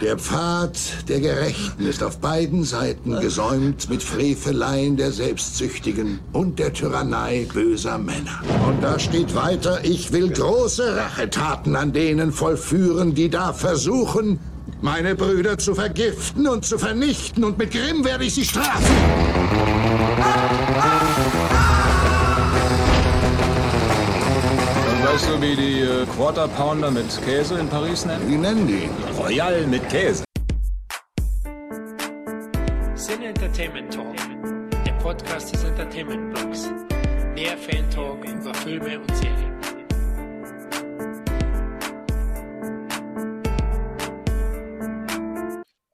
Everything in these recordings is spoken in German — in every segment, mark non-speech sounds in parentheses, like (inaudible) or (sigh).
Der Pfad der Gerechten ist auf beiden Seiten gesäumt mit Freveleien der Selbstsüchtigen und der Tyrannei böser Männer. Und da steht weiter, ich will große Rachetaten an denen vollführen, die da versuchen, meine Brüder zu vergiften und zu vernichten, und mit Grimm werde ich sie strafen. Weißt du, wie die äh, Quarter Pounder mit Käse in Paris nennen? Wie nennen die? Royal mit Käse. Sin Entertainment Talk, der Podcast des Entertainment Blogs. Mehr Fan Talk über Filme und Serien.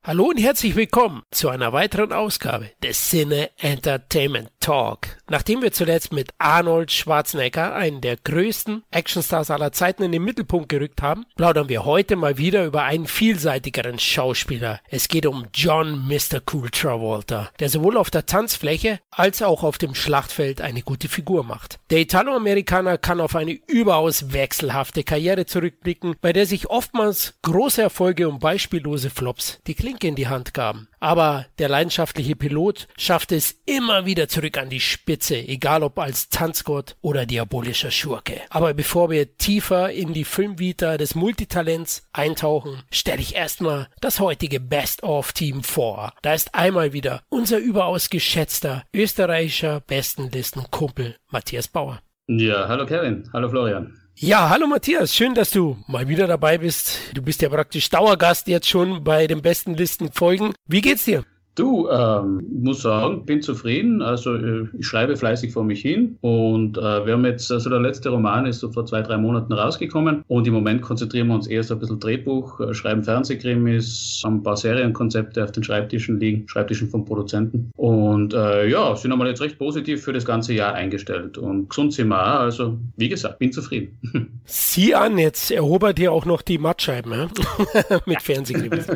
Hallo und herzlich willkommen zu einer weiteren Ausgabe des Cine Entertainment Talk. Nachdem wir zuletzt mit Arnold Schwarzenegger, einen der größten Actionstars aller Zeiten, in den Mittelpunkt gerückt haben, plaudern wir heute mal wieder über einen vielseitigeren Schauspieler. Es geht um John Mr. Cool Travolta, der sowohl auf der Tanzfläche als auch auf dem Schlachtfeld eine gute Figur macht. Der Italoamerikaner kann auf eine überaus wechselhafte Karriere zurückblicken, bei der sich oftmals große Erfolge und beispiellose Flops die Klinke in die Hand gaben. Aber der leidenschaftliche Pilot schafft es immer wieder zurück an die Spitze, egal ob als Tanzgott oder diabolischer Schurke. Aber bevor wir tiefer in die Filmvita des Multitalents eintauchen, stelle ich erstmal das heutige Best-of-Team vor. Da ist einmal wieder unser überaus geschätzter österreichischer Bestenlistenkumpel Matthias Bauer. Ja, hallo Kevin, hallo Florian. Ja, hallo Matthias, schön, dass du mal wieder dabei bist. Du bist ja praktisch Dauergast jetzt schon bei den besten Listen Folgen. Wie geht's dir? Du, ähm, muss sagen, bin zufrieden. Also äh, ich schreibe fleißig vor mich hin. Und äh, wir haben jetzt, also der letzte Roman ist so vor zwei, drei Monaten rausgekommen. Und im Moment konzentrieren wir uns eher so ein bisschen Drehbuch, äh, schreiben Fernsehkrimis, haben ein paar Serienkonzepte auf den Schreibtischen liegen, Schreibtischen vom Produzenten. Und äh, ja, sind einmal jetzt recht positiv für das ganze Jahr eingestellt. Und gesund sind wir auch, also wie gesagt, bin zufrieden. (laughs) Sieh an, jetzt erobert ihr auch noch die Mattscheiben (laughs) mit Fernsehkrimis.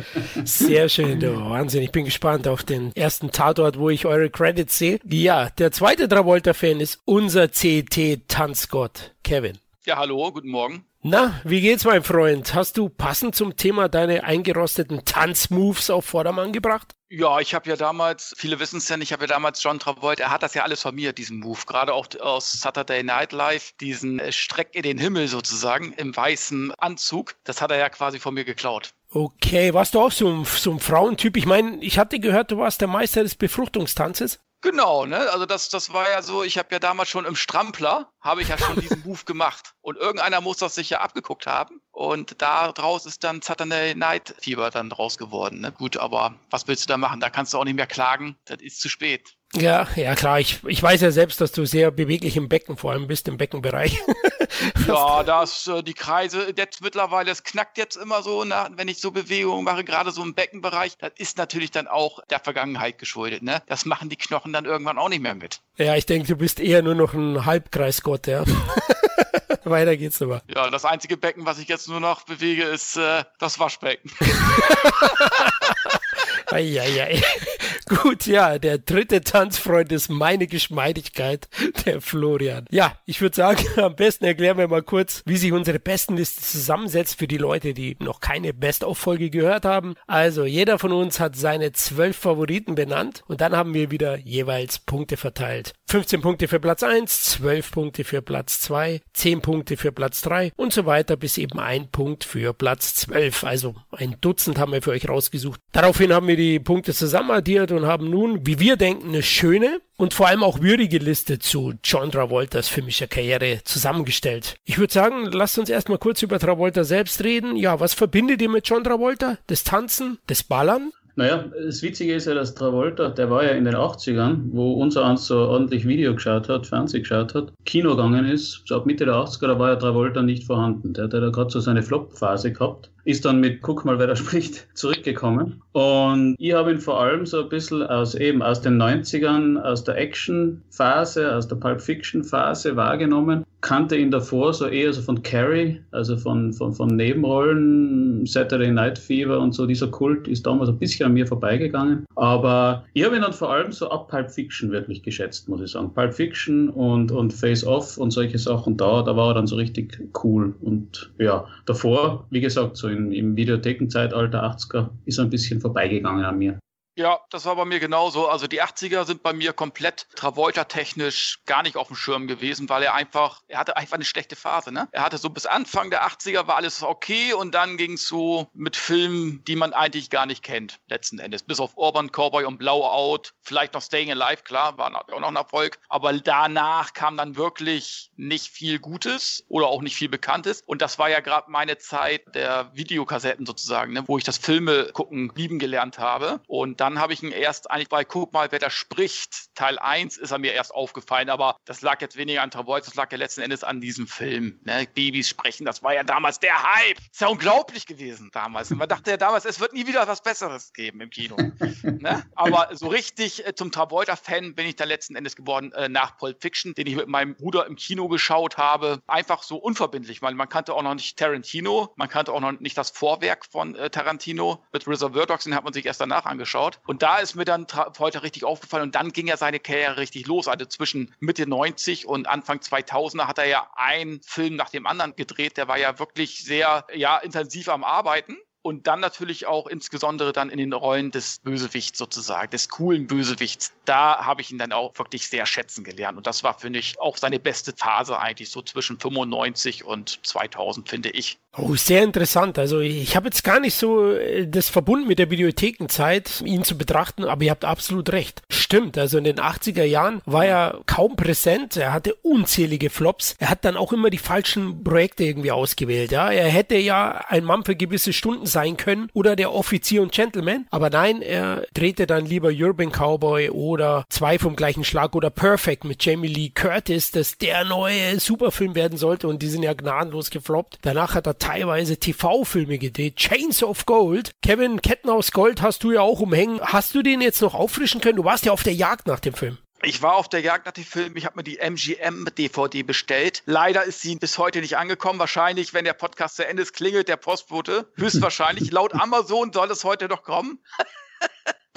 Sehr schön, du, Wahnsinn, ich bin gespannt auf den ersten Tatort, wo ich eure Credits sehe. Ja, der zweite Travolta-Fan ist unser CT-Tanzgott, Kevin. Ja, hallo, guten Morgen. Na, wie geht's, mein Freund? Hast du passend zum Thema deine eingerosteten Tanzmoves auf Vordermann gebracht? Ja, ich habe ja damals, viele wissen es ja nicht, ich habe ja damals John Travolta, er hat das ja alles von mir, diesen Move, gerade auch aus Saturday Night Live, diesen äh, Streck in den Himmel sozusagen, im weißen Anzug, das hat er ja quasi von mir geklaut. Okay, warst du auch so ein, so ein Frauentyp? Ich meine, ich hatte gehört, du warst der Meister des Befruchtungstanzes. Genau, ne? Also das, das war ja so, ich habe ja damals schon im Strampler, habe ich ja schon diesen Move gemacht. Und irgendeiner muss das sich ja abgeguckt haben. Und daraus ist dann Saturday Night Fieber dann draus geworden. Ne? Gut, aber was willst du da machen? Da kannst du auch nicht mehr klagen. Das ist zu spät. Ja, ja klar. Ich, ich weiß ja selbst, dass du sehr beweglich im Becken vor allem bist, im Beckenbereich. (laughs) ja, das, äh, die Kreise, jetzt mittlerweile, es knackt jetzt immer so, na, wenn ich so Bewegungen mache, gerade so im Beckenbereich. Das ist natürlich dann auch der Vergangenheit geschuldet. Ne? Das machen die Knochen dann irgendwann auch nicht mehr mit. Ja, ich denke, du bist eher nur noch ein Halbkreisgott, ja. (laughs) Weiter geht's aber. Ja, das einzige Becken, was ich jetzt nur noch bewege, ist äh, das Waschbecken. (laughs) Eieiei. Gut, ja, der dritte Tanzfreund ist meine Geschmeidigkeit, der Florian. Ja, ich würde sagen, (laughs) am besten erklären wir mal kurz, wie sich unsere Bestenliste zusammensetzt für die Leute, die noch keine Best-of-Folge gehört haben. Also, jeder von uns hat seine zwölf Favoriten benannt und dann haben wir wieder jeweils Punkte verteilt. 15 Punkte für Platz 1, 12 Punkte für Platz 2, 10 Punkte für Platz 3 und so weiter bis eben ein Punkt für Platz 12. Also ein Dutzend haben wir für euch rausgesucht. Daraufhin haben wir die Punkte zusammenaddiert und haben nun, wie wir denken, eine schöne und vor allem auch würdige Liste zu John Travoltas filmischer Karriere zusammengestellt. Ich würde sagen, lasst uns erstmal kurz über Travolta selbst reden. Ja, was verbindet ihr mit John Travolta? Das Tanzen, das Ballern? Naja, das Witzige ist ja, dass Travolta, der war ja in den 80ern, wo unser eins so ordentlich Video geschaut hat, Fernsehen geschaut hat, Kino gegangen ist, so ab Mitte der 80er, da war ja Travolta nicht vorhanden. Der hat ja gerade so seine Flop-Phase gehabt ist dann mit Guck mal, wer da (laughs) spricht, zurückgekommen. Und ich habe ihn vor allem so ein bisschen aus eben aus den 90ern, aus der Action-Phase, aus der Pulp Fiction-Phase wahrgenommen. Kannte ihn davor so eher so von Carrie, also von, von, von Nebenrollen, Saturday Night Fever und so. Dieser Kult ist damals ein bisschen an mir vorbeigegangen. Aber ich habe ihn dann vor allem so ab Pulp Fiction wirklich geschätzt, muss ich sagen. Pulp Fiction und, und Face Off und solche Sachen da, da war er dann so richtig cool. Und ja, davor, wie gesagt, so in im, im Videothekenzeitalter 80er ist ein bisschen vorbeigegangen an mir. Ja, das war bei mir genauso. Also die 80er sind bei mir komplett Travolta-technisch gar nicht auf dem Schirm gewesen, weil er einfach, er hatte einfach eine schlechte Phase. Ne? Er hatte so bis Anfang der 80er war alles okay und dann ging es so mit Filmen, die man eigentlich gar nicht kennt, letzten Endes. Bis auf Urban Cowboy und Blowout, vielleicht noch Staying Alive, klar, war auch noch ein Erfolg. Aber danach kam dann wirklich nicht viel Gutes oder auch nicht viel Bekanntes. Und das war ja gerade meine Zeit der Videokassetten sozusagen, ne? wo ich das Filme gucken lieben gelernt habe. Und dann dann habe ich ihn erst eigentlich bei Guck mal, wer da spricht, Teil 1 ist er mir erst aufgefallen, aber das lag jetzt weniger an Travolta, das lag ja letzten Endes an diesem Film. Ne? Babys sprechen, das war ja damals der Hype. ist ja unglaublich gewesen damals. Und man dachte ja damals, es wird nie wieder was Besseres geben im Kino. (laughs) ne? Aber so richtig äh, zum Travolta-Fan bin ich dann letzten Endes geworden äh, nach Pulp Fiction, den ich mit meinem Bruder im Kino geschaut habe. Einfach so unverbindlich, weil man kannte auch noch nicht Tarantino, man kannte auch noch nicht das Vorwerk von äh, Tarantino. Mit Reservoir Dogs, den hat man sich erst danach angeschaut. Und da ist mir dann heute richtig aufgefallen und dann ging ja seine Karriere richtig los. Also zwischen Mitte 90 und Anfang 2000er hat er ja einen Film nach dem anderen gedreht. Der war ja wirklich sehr, ja, intensiv am Arbeiten und dann natürlich auch insbesondere dann in den Rollen des Bösewichts sozusagen, des coolen Bösewichts. Da habe ich ihn dann auch wirklich sehr schätzen gelernt und das war, finde ich, auch seine beste Phase eigentlich so zwischen 95 und 2000, finde ich. Oh, sehr interessant. Also ich habe jetzt gar nicht so äh, das verbunden mit der Videothekenzeit, ihn zu betrachten, aber ihr habt absolut recht. Stimmt, also in den 80er Jahren war er kaum präsent, er hatte unzählige Flops, er hat dann auch immer die falschen Projekte irgendwie ausgewählt. Ja, er hätte ja ein Mann für gewisse Stunden sein können oder der Offizier und Gentleman, aber nein, er drehte dann lieber Urban Cowboy oder zwei vom gleichen Schlag oder Perfect mit Jamie Lee Curtis, das der neue Superfilm werden sollte und die sind ja gnadenlos gefloppt. Danach hat er teilweise TV-Filme gedreht. Chains of Gold. Kevin, Ketten aus Gold hast du ja auch umhängen. Hast du den jetzt noch auffrischen können? Du warst ja auf der Jagd nach dem Film. Ich war auf der Jagd nach dem Film. Ich habe mir die MGM-DVD bestellt. Leider ist sie bis heute nicht angekommen. Wahrscheinlich, wenn der Podcast zu Ende ist, klingelt der Postbote. (laughs) Höchstwahrscheinlich. Laut Amazon soll es heute noch kommen.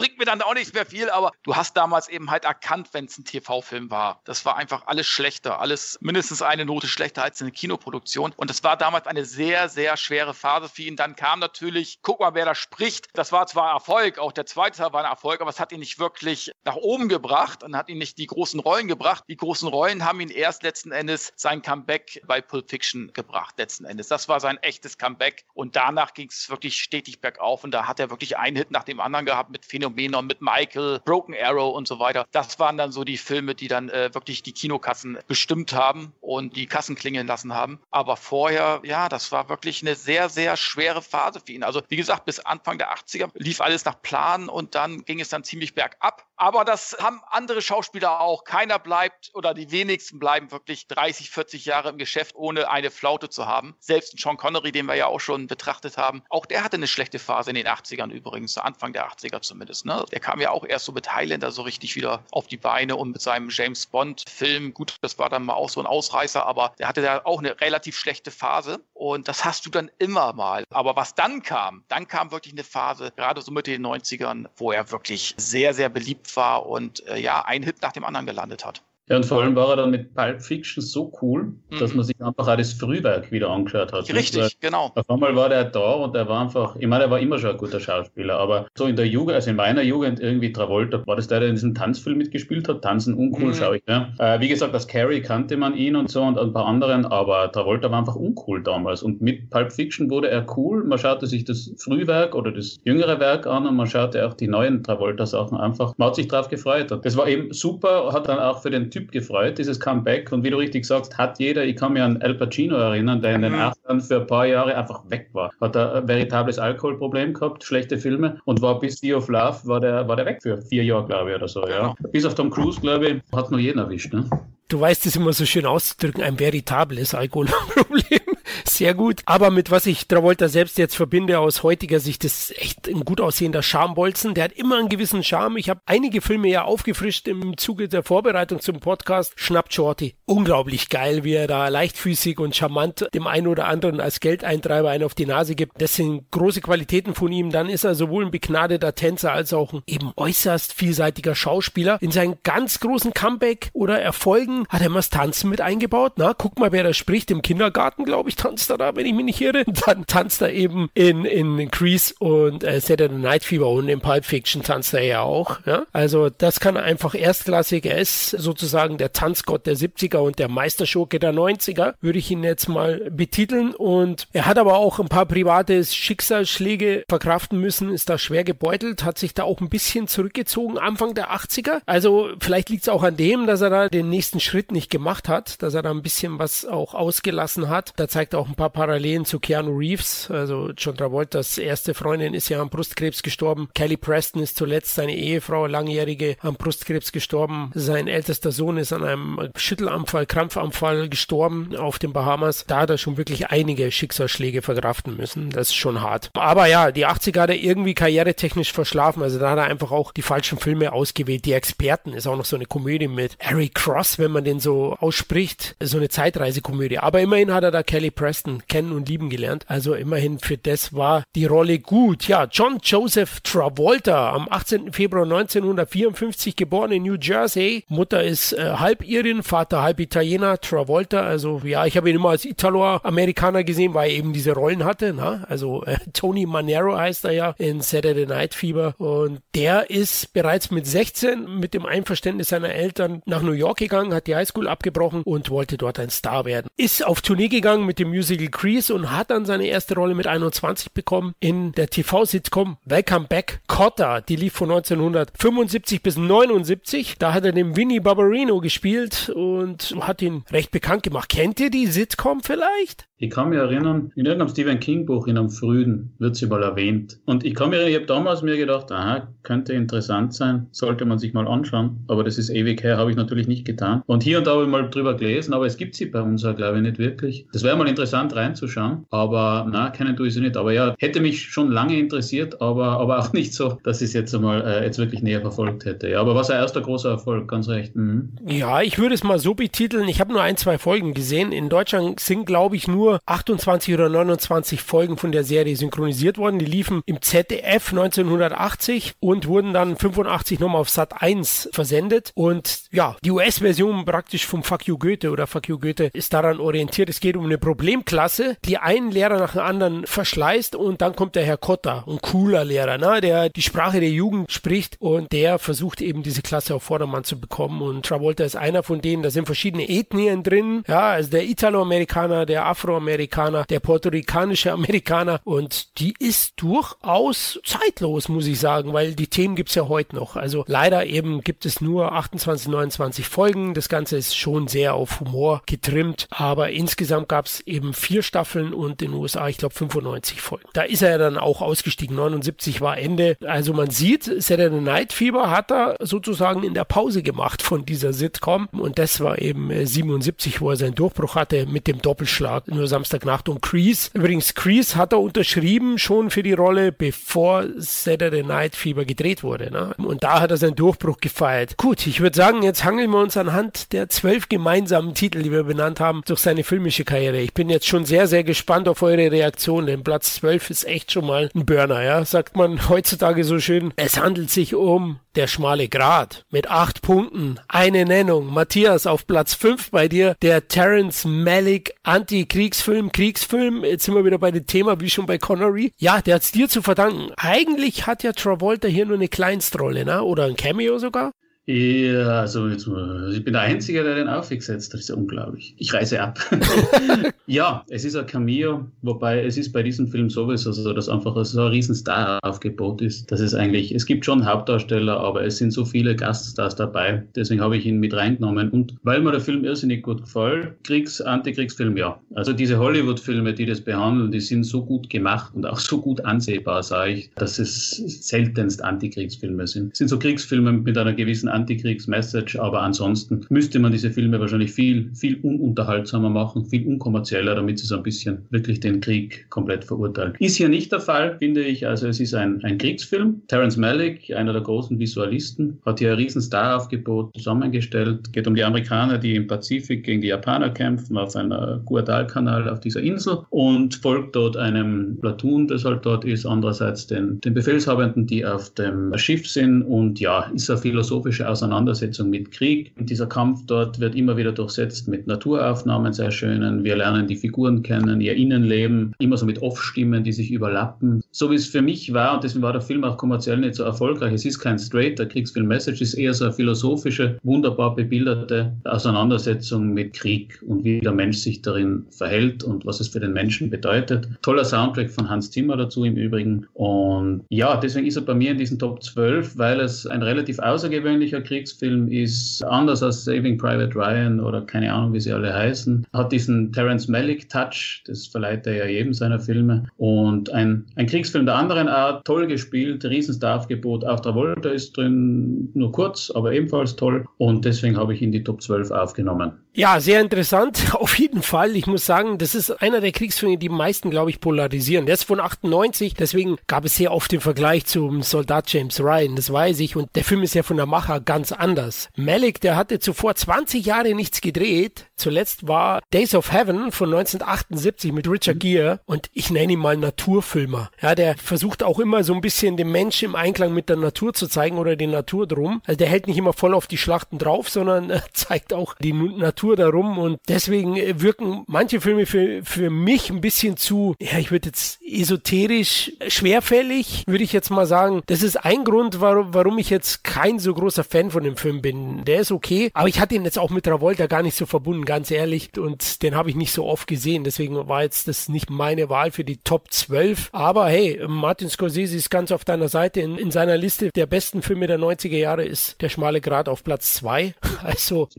Bringt mir dann auch nicht mehr viel, aber du hast damals eben halt erkannt, wenn es ein TV-Film war. Das war einfach alles schlechter, alles mindestens eine Note schlechter als eine Kinoproduktion. Und das war damals eine sehr, sehr schwere Phase für ihn. Dann kam natürlich, guck mal, wer da spricht. Das war zwar Erfolg, auch der zweite Teil war ein Erfolg, aber es hat ihn nicht wirklich nach oben gebracht und hat ihn nicht die großen Rollen gebracht. Die großen Rollen haben ihn erst letzten Endes sein Comeback bei Pulp Fiction gebracht, letzten Endes. Das war sein echtes Comeback. Und danach ging es wirklich stetig bergauf und da hat er wirklich einen Hit nach dem anderen gehabt mit Phänomen Phänomenon mit Michael, Broken Arrow und so weiter. Das waren dann so die Filme, die dann äh, wirklich die Kinokassen bestimmt haben und die Kassen klingeln lassen haben. Aber vorher, ja, das war wirklich eine sehr, sehr schwere Phase für ihn. Also wie gesagt, bis Anfang der 80er lief alles nach Plan und dann ging es dann ziemlich bergab. Aber das haben andere Schauspieler auch. Keiner bleibt oder die wenigsten bleiben wirklich 30, 40 Jahre im Geschäft, ohne eine Flaute zu haben. Selbst Sean Connery, den wir ja auch schon betrachtet haben, auch der hatte eine schlechte Phase in den 80ern übrigens, Anfang der 80er zumindest. Ne? Der kam ja auch erst so mit Highlander so richtig wieder auf die Beine und mit seinem James Bond-Film. Gut, das war dann mal auch so ein Ausreißer, aber der hatte da auch eine relativ schlechte Phase. Und das hast du dann immer mal. Aber was dann kam, dann kam wirklich eine Phase, gerade so mit den 90ern, wo er wirklich sehr, sehr beliebt war und äh, ja, ein Hit nach dem anderen gelandet hat. Ja, und vor allem war er dann mit Pulp Fiction so cool, mhm. dass man sich einfach auch das Frühwerk wieder angeschaut hat. Richtig, Weil genau. Auf einmal war der da und er war einfach, ich meine, er war immer schon ein guter Schauspieler, aber so in der Jugend, also in meiner Jugend irgendwie Travolta, war das der, der in diesem Tanzfilm mitgespielt hat? Tanzen uncool, mhm. schaue ich. Ne? Äh, wie gesagt, als Carrie kannte man ihn und so und ein paar anderen, aber Travolta war einfach uncool damals. Und mit Pulp Fiction wurde er cool. Man schaute sich das Frühwerk oder das jüngere Werk an und man schaute auch die neuen Travolta-Sachen einfach. Man hat sich drauf gefreut. Das war eben super, hat dann auch für den Typ Typ gefreut, dieses Comeback. Und wie du richtig sagst, hat jeder, ich kann mich an El Pacino erinnern, der in den 80ern mhm. für ein paar Jahre einfach weg war. Hat ein veritables Alkoholproblem gehabt, schlechte Filme und war bis Sea of Love, war der, war der weg für vier Jahre, glaube ich, oder so. Ja. Genau. Bis auf Tom Cruise, glaube ich, hat nur jeden erwischt. Ne? Du weißt es immer so schön auszudrücken, ein veritables Alkoholproblem. Sehr gut. Aber mit was ich Travolta selbst jetzt verbinde aus heutiger Sicht, ist echt ein gut aussehender Schambolzen. Der hat immer einen gewissen Charme. Ich habe einige Filme ja aufgefrischt im Zuge der Vorbereitung zum Podcast. Schnappt Shorty. Unglaublich geil, wie er da leichtfüßig und charmant dem einen oder anderen als Geldeintreiber einen auf die Nase gibt. Das sind große Qualitäten von ihm. Dann ist er sowohl ein begnadeter Tänzer als auch ein eben äußerst vielseitiger Schauspieler. In seinen ganz großen Comeback oder Erfolgen hat er immer das Tanzen mit eingebaut. Na, guck mal, wer da spricht. Im Kindergarten, glaube ich, tanzt er da, wenn ich mich nicht irre. Dann tanzt er eben in, in Grease und äh, Saturday Night Fever und in Pulp Fiction tanzt er ja auch. Ja? Also das kann er einfach erstklassig. Er ist sozusagen der Tanzgott der 70er und der Meisterschurke der 90er, würde ich ihn jetzt mal betiteln. Und er hat aber auch ein paar private Schicksalsschläge verkraften müssen, ist da schwer gebeutelt, hat sich da auch ein bisschen zurückgezogen Anfang der 80er. Also vielleicht liegt es auch an dem, dass er da den nächsten Schritt nicht gemacht hat, dass er da ein bisschen was auch ausgelassen hat. Da zeigt er auch ein paar Parallelen zu Keanu Reeves. Also John Travoltas erste Freundin ist ja an Brustkrebs gestorben. Kelly Preston ist zuletzt seine Ehefrau, langjährige, an Brustkrebs gestorben. Sein ältester Sohn ist an einem Schüttelanfall, Krampfanfall gestorben auf den Bahamas. Da hat er schon wirklich einige Schicksalsschläge verkraften müssen. Das ist schon hart. Aber ja, die 80er hat er irgendwie karrieretechnisch verschlafen. Also da hat er einfach auch die falschen Filme ausgewählt. Die Experten ist auch noch so eine Komödie mit Harry Cross, wenn man den so ausspricht. So eine Zeitreisekomödie. Aber immerhin hat er da Kelly Preston kennen und lieben gelernt. Also immerhin für das war die Rolle gut. Ja, John Joseph Travolta, am 18. Februar 1954 geboren in New Jersey. Mutter ist äh, halb Irin, Vater halb Italiener, Travolta. Also ja, ich habe ihn immer als Italo-Amerikaner gesehen, weil er eben diese Rollen hatte. Na? Also äh, (laughs) Tony Manero heißt er ja in Saturday Night Fever. Und der ist bereits mit 16 mit dem Einverständnis seiner Eltern nach New York gegangen, hat die Highschool abgebrochen und wollte dort ein Star werden. Ist auf Tournee gegangen mit dem Musical Crease und hat dann seine erste Rolle mit 21 bekommen in der TV-Sitcom Welcome Back Cotta. Die lief von 1975 bis 79. Da hat er den Vinnie Barbarino gespielt und hat ihn recht bekannt gemacht. Kennt ihr die Sitcom vielleicht? Ich kann mich erinnern, in irgendeinem Stephen King Buch, in einem Frühen, wird sie mal erwähnt. Und ich kann mich erinnern, ich habe damals mir gedacht, aha, könnte interessant sein, sollte man sich mal anschauen. Aber das ist ewig her, habe ich natürlich nicht getan. Und hier und da habe ich mal drüber gelesen, aber es gibt sie bei uns ja, glaube ich, nicht wirklich. Das wäre mal interessant reinzuschauen, aber na, kennen tue ich sie nicht. Aber ja, hätte mich schon lange interessiert, aber, aber auch nicht so, dass ich es jetzt einmal äh, jetzt wirklich näher verfolgt hätte. Ja, aber was ein erster großer Erfolg, ganz recht. Mhm. Ja, ich würde es mal so betiteln. Ich habe nur ein, zwei Folgen gesehen. In Deutschland sind, glaube ich, nur 28 oder 29 Folgen von der Serie synchronisiert worden. Die liefen im ZDF 1980 und wurden dann 85 nochmal auf Sat 1 versendet. Und ja, die US-Version praktisch vom Fuck You Goethe oder Fuck You Goethe ist daran orientiert. Es geht um eine Problemklasse, die einen Lehrer nach dem anderen verschleißt und dann kommt der Herr Kotter, ein cooler Lehrer, ne, der die Sprache der Jugend spricht und der versucht eben diese Klasse auf Vordermann zu bekommen. Und Travolta ist einer von denen. Da sind verschiedene Ethnien drin. Ja, also der Italo-Amerikaner, der Afroamerikaner, der puerto-ricanische Amerikaner und die ist durchaus zeitlos, muss ich sagen, weil die Themen gibt's ja heute noch. Also leider eben gibt es nur 28, 29 Folgen. Das Ganze ist schon sehr auf Humor getrimmt, aber insgesamt gab's eben vier Staffeln und in den USA, ich glaube, 95 Folgen. Da ist er dann auch ausgestiegen. 79 war Ende. Also man sieht, Saturday Night Fever hat er sozusagen in der Pause gemacht von dieser Sitcom und das war eben 77, äh, wo er seinen Durchbruch hatte mit dem Doppelschlag nur Samstagnacht und Crease. Übrigens, Crease hat er unterschrieben schon für die Rolle, bevor Saturday Night Fever gedreht wurde. Ne? Und da hat er seinen Durchbruch gefeiert. Gut, ich würde sagen, jetzt hangeln wir uns anhand der zwölf gemeinsamen Titel, die wir benannt haben, durch seine filmische Karriere. Ich bin jetzt schon sehr, sehr gespannt auf eure Reaktion, denn Platz 12 ist echt schon mal ein Burner, ja. Sagt man heutzutage so schön. Es handelt sich um der schmale Grat mit acht Punkten, eine Nennung. Matthias auf Platz 5 bei dir, der Terence Malick Anti-Kriegsfilm, Kriegsfilm. Jetzt sind wir wieder bei dem Thema, wie schon bei Connery. Ja, der hat's dir zu verdanken. Eigentlich hat ja Travolta hier nur eine Kleinstrolle, ne? Oder ein Cameo sogar. Ja, also jetzt, ich bin der Einzige, der den aufgesetzt hat. Das ist ja unglaublich. Ich reise ab. (laughs) ja, es ist ein Cameo, wobei es ist bei diesem Film sowieso so, dass einfach so ein Riesenstar-Aufgebot ist. Das ist eigentlich, es gibt schon Hauptdarsteller, aber es sind so viele Gaststars dabei. Deswegen habe ich ihn mit reingenommen. Und weil mir der Film irrsinnig gut gefällt, Kriegs-, Antikriegsfilm, ja. Also diese Hollywood-Filme, die das behandeln, die sind so gut gemacht und auch so gut ansehbar, sage ich, dass es seltenst Antikriegsfilme sind. Es sind so Kriegsfilme mit einer gewissen Antikriegsmessage, aber ansonsten müsste man diese Filme wahrscheinlich viel, viel ununterhaltsamer machen, viel unkommerzieller, damit sie so ein bisschen wirklich den Krieg komplett verurteilen. Ist hier nicht der Fall, finde ich. Also es ist ein, ein Kriegsfilm. Terence Malick, einer der großen Visualisten, hat hier ein riesen Star-Aufgebot zusammengestellt. Geht um die Amerikaner, die im Pazifik gegen die Japaner kämpfen, auf einer Guadalcanal auf dieser Insel und folgt dort einem Platoon, das halt dort ist, andererseits den, den Befehlshabenden, die auf dem Schiff sind und ja, ist eine philosophische philosophische Auseinandersetzung mit Krieg. Und dieser Kampf dort wird immer wieder durchsetzt mit Naturaufnahmen, sehr schönen. Wir lernen die Figuren kennen, ihr Innenleben, immer so mit Off-Stimmen, die sich überlappen. So wie es für mich war, und deswegen war der Film auch kommerziell nicht so erfolgreich. Es ist kein straighter Kriegsfilm-Message, es ist eher so eine philosophische, wunderbar bebilderte Auseinandersetzung mit Krieg und wie der Mensch sich darin verhält und was es für den Menschen bedeutet. Toller Soundtrack von Hans Zimmer dazu im Übrigen. Und ja, deswegen ist er bei mir in diesen Top 12, weil es ein relativ außergewöhnlicher Kriegsfilm ist, anders als Saving Private Ryan oder keine Ahnung, wie sie alle heißen. Hat diesen Terence Malick Touch, das verleiht er ja jedem seiner Filme. Und ein, ein Kriegsfilm der anderen Art, toll gespielt, Riesenstar-Aufgebot. Auch Travolta ist drin, nur kurz, aber ebenfalls toll. Und deswegen habe ich ihn die Top 12 aufgenommen. Ja, sehr interessant. (laughs) Auf jeden Fall. Ich muss sagen, das ist einer der Kriegsfilme, die meisten, glaube ich, polarisieren. Der ist von 98, deswegen gab es sehr oft den Vergleich zum Soldat James Ryan, das weiß ich. Und der Film ist ja von der Macher ganz anders. Malik, der hatte zuvor 20 Jahre nichts gedreht. Zuletzt war Days of Heaven von 1978 mit Richard Gere und ich nenne ihn mal Naturfilmer. Ja, der versucht auch immer so ein bisschen den Menschen im Einklang mit der Natur zu zeigen oder die Natur drum. Also der hält nicht immer voll auf die Schlachten drauf, sondern (laughs) zeigt auch die Natur Natur darum und deswegen äh, wirken manche Filme für, für mich ein bisschen zu, ja, ich würde jetzt esoterisch schwerfällig, würde ich jetzt mal sagen. Das ist ein Grund, warum, warum ich jetzt kein so großer Fan von dem Film bin. Der ist okay, aber ich hatte ihn jetzt auch mit Travolta gar nicht so verbunden, ganz ehrlich, und den habe ich nicht so oft gesehen, deswegen war jetzt das nicht meine Wahl für die Top 12. Aber hey, Martin Scorsese ist ganz auf deiner Seite. In, in seiner Liste der besten Filme der 90er Jahre ist Der schmale Grat auf Platz 2. (laughs) Also,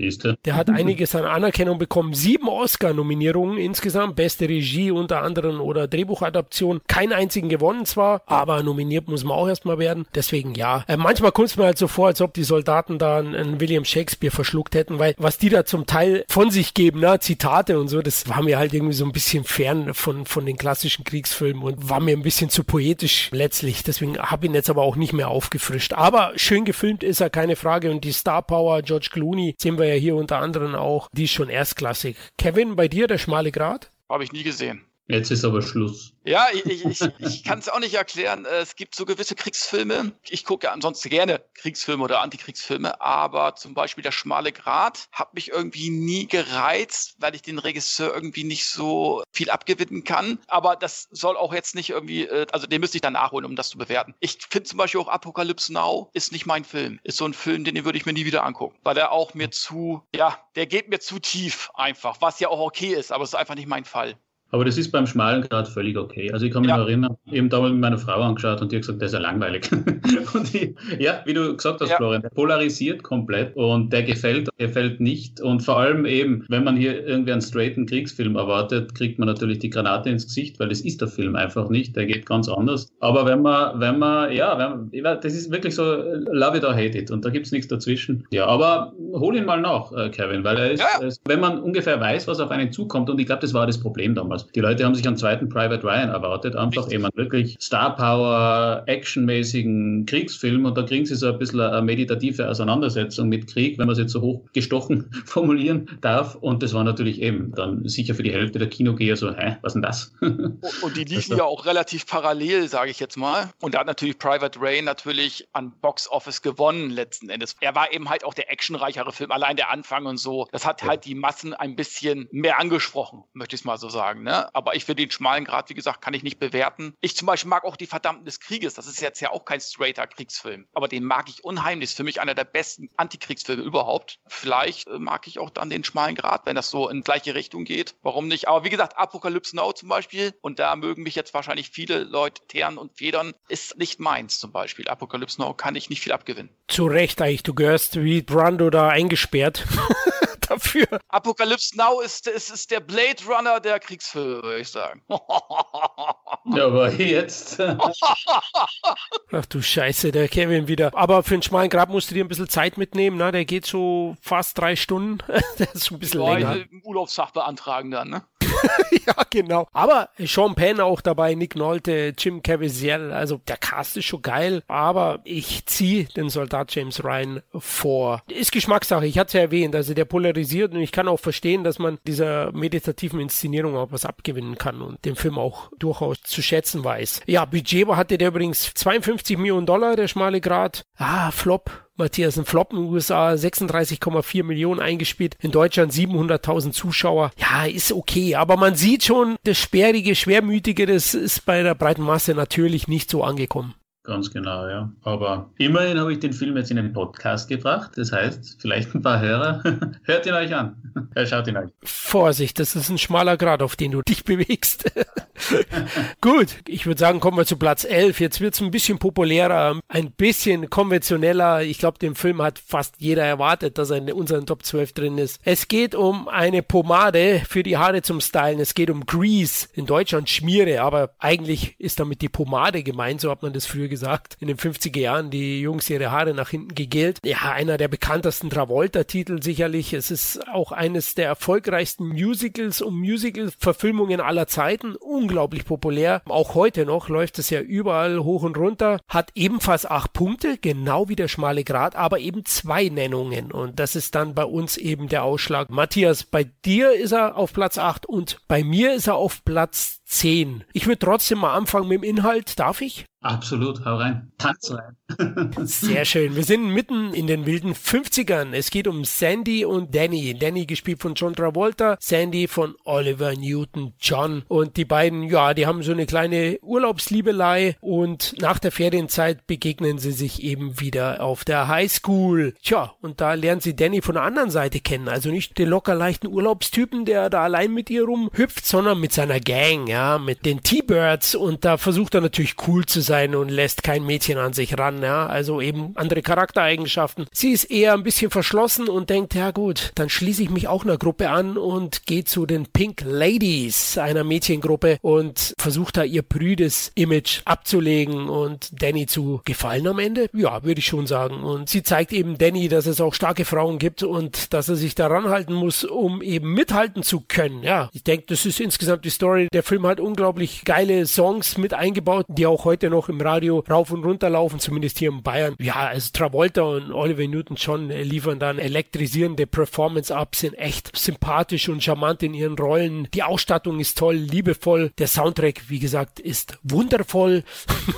der hat einiges an Anerkennung bekommen. Sieben Oscar-Nominierungen insgesamt, beste Regie unter anderem oder Drehbuchadaption. Keinen einzigen gewonnen zwar, aber nominiert muss man auch erstmal werden. Deswegen ja. Äh, manchmal kommt es mir halt so vor, als ob die Soldaten da einen William Shakespeare verschluckt hätten, weil was die da zum Teil von sich geben, ne, Zitate und so, das war mir halt irgendwie so ein bisschen fern von, von den klassischen Kriegsfilmen und war mir ein bisschen zu poetisch letztlich. Deswegen habe ihn jetzt aber auch nicht mehr aufgefrischt. Aber schön gefilmt ist er, keine Frage. Und die Star Power, George Clooney, sehen wir ja hier unter anderem auch die ist schon erstklassig. Kevin, bei dir der schmale Grat? Habe ich nie gesehen. Jetzt ist aber Schluss. Ja, ich, ich, ich kann es auch nicht erklären. Es gibt so gewisse Kriegsfilme. Ich gucke ja ansonsten gerne Kriegsfilme oder Antikriegsfilme, aber zum Beispiel Der schmale Grat hat mich irgendwie nie gereizt, weil ich den Regisseur irgendwie nicht so viel abgewinnen kann. Aber das soll auch jetzt nicht irgendwie, äh, also den müsste ich dann nachholen, um das zu bewerten. Ich finde zum Beispiel auch Apocalypse Now ist nicht mein Film. Ist so ein Film, den würde ich mir nie wieder angucken, weil er auch mir zu, ja, der geht mir zu tief einfach, was ja auch okay ist, aber es ist einfach nicht mein Fall. Aber das ist beim Schmalen Grad völlig okay. Also ich kann mich ja. erinnern, eben da mit meiner Frau angeschaut und die hat gesagt, das ist ja langweilig. (laughs) und ich, ja, wie du gesagt hast, ja. Florian, der polarisiert komplett und der gefällt, gefällt nicht. Und vor allem eben, wenn man hier irgendwie einen straighten Kriegsfilm erwartet, kriegt man natürlich die Granate ins Gesicht, weil das ist der Film einfach nicht. Der geht ganz anders. Aber wenn man, wenn man, ja, wenn, das ist wirklich so, love it or hate it. Und da gibt es nichts dazwischen. Ja, aber hol ihn mal nach, äh, Kevin, weil er ist, ja. wenn man ungefähr weiß, was auf einen zukommt, und ich glaube, das war das Problem damals die Leute haben sich einen zweiten Private Ryan erwartet, einfach eben einen wirklich Star Power, actionmäßigen Kriegsfilm und da kriegen sie so ein bisschen eine meditative Auseinandersetzung mit Krieg, wenn man es jetzt so hochgestochen (laughs) formulieren darf. Und das war natürlich eben dann sicher für die Hälfte der Kinogeher so, hä, was denn das? und die (laughs) liefen ja auch relativ parallel, sage ich jetzt mal. Und da hat natürlich Private Ryan natürlich an Box Office gewonnen letzten Endes. Er war eben halt auch der actionreichere Film, allein der Anfang und so. Das hat halt die Massen ein bisschen mehr angesprochen, möchte ich es mal so sagen. Ne? Ne? Aber ich finde den schmalen Grad, wie gesagt, kann ich nicht bewerten. Ich zum Beispiel mag auch die Verdammten des Krieges. Das ist jetzt ja auch kein straighter Kriegsfilm. Aber den mag ich unheimlich. Ist für mich einer der besten Antikriegsfilme überhaupt. Vielleicht äh, mag ich auch dann den schmalen Grad, wenn das so in gleiche Richtung geht. Warum nicht? Aber wie gesagt, Apocalypse Now zum Beispiel, und da mögen mich jetzt wahrscheinlich viele Leute teeren und federn, ist nicht meins zum Beispiel. Apocalypse Now kann ich nicht viel abgewinnen. Zu Recht eigentlich. Du gehörst wie Brando da eingesperrt. (laughs) dafür. Apocalypse Now ist, ist, ist der Blade Runner der Kriegsfilme, würde ich sagen. (laughs) ja, aber jetzt. (laughs) Ach du Scheiße, der Kevin wieder. Aber für einen schmalen Grab musst du dir ein bisschen Zeit mitnehmen, ne? Der geht so fast drei Stunden. (laughs) der ist schon ein bisschen Boah, länger. Ich Urlaubstag beantragen dann, ne? (laughs) ja, genau. Aber Sean Penn auch dabei, Nick Nolte, Jim Caviezel. Also der Cast ist schon geil. Aber ich ziehe den Soldat James Ryan vor. Ist Geschmackssache. Ich hatte es ja erwähnt. Also der polarisiert und ich kann auch verstehen, dass man dieser meditativen Inszenierung auch was abgewinnen kann und den Film auch durchaus zu schätzen weiß. Ja, Budget hatte der übrigens 52 Millionen Dollar, der schmale Grad. Ah, Flop Matthias, ein Flop in den USA, 36,4 Millionen eingespielt, in Deutschland 700.000 Zuschauer. Ja, ist okay, aber man sieht schon, das Sperrige, Schwermütige, das ist bei der breiten Masse natürlich nicht so angekommen. Ganz genau, ja. Aber immerhin habe ich den Film jetzt in den Podcast gebracht. Das heißt, vielleicht ein paar Hörer, (laughs) hört ihn euch an. (laughs) Schaut ihn euch. Vorsicht, das ist ein schmaler Grad, auf den du dich bewegst. (laughs) Gut, ich würde sagen, kommen wir zu Platz 11. Jetzt wird es ein bisschen populärer, ein bisschen konventioneller. Ich glaube, den Film hat fast jeder erwartet, dass er in unseren Top 12 drin ist. Es geht um eine Pomade für die Haare zum Stylen. Es geht um Grease, in Deutschland Schmiere, aber eigentlich ist damit die Pomade gemeint, so hat man das früher gesagt. In den 50er Jahren die Jungs ihre Haare nach hinten gegelt. Ja, einer der bekanntesten Travolta-Titel sicherlich. Es ist auch eines der erfolgreichsten Musicals und Musical-Verfilmungen aller Zeiten. Unglaublich populär. Auch heute noch läuft es ja überall hoch und runter. Hat ebenfalls acht Punkte, genau wie der schmale Grat, aber eben zwei Nennungen. Und das ist dann bei uns eben der Ausschlag. Matthias, bei dir ist er auf Platz 8 und bei mir ist er auf Platz 10. Ich würde trotzdem mal anfangen mit dem Inhalt. Darf ich? Absolut, hau rein. Tanz rein. (laughs) Sehr schön. Wir sind mitten in den wilden 50ern. Es geht um Sandy und Danny. Danny gespielt von John Travolta, Sandy von Oliver Newton John. Und die beiden, ja, die haben so eine kleine Urlaubsliebelei und nach der Ferienzeit begegnen sie sich eben wieder auf der Highschool. Tja, und da lernen sie Danny von der anderen Seite kennen. Also nicht den locker leichten Urlaubstypen, der da allein mit ihr rumhüpft, sondern mit seiner Gang, ja, mit den T-Birds. Und da versucht er natürlich cool zu sein und lässt kein Mädchen an sich ran, ja, also eben andere Charaktereigenschaften. Sie ist eher ein bisschen verschlossen und denkt, ja gut, dann schließe ich mich auch einer Gruppe an und gehe zu den Pink Ladies, einer Mädchengruppe und versucht da ihr prüdes Image abzulegen und Danny zu gefallen am Ende. Ja, würde ich schon sagen. Und sie zeigt eben Danny, dass es auch starke Frauen gibt und dass er sich daran halten muss, um eben mithalten zu können. Ja, ich denke, das ist insgesamt die Story. Der Film hat unglaublich geile Songs mit eingebaut, die auch heute noch im Radio rauf und runter laufen, zumindest hier in Bayern. Ja, also Travolta und Oliver Newton-John liefern dann elektrisierende Performance ab, sind echt sympathisch und charmant in ihren Rollen. Die Ausstattung ist toll, liebevoll. Der Soundtrack, wie gesagt, ist wundervoll.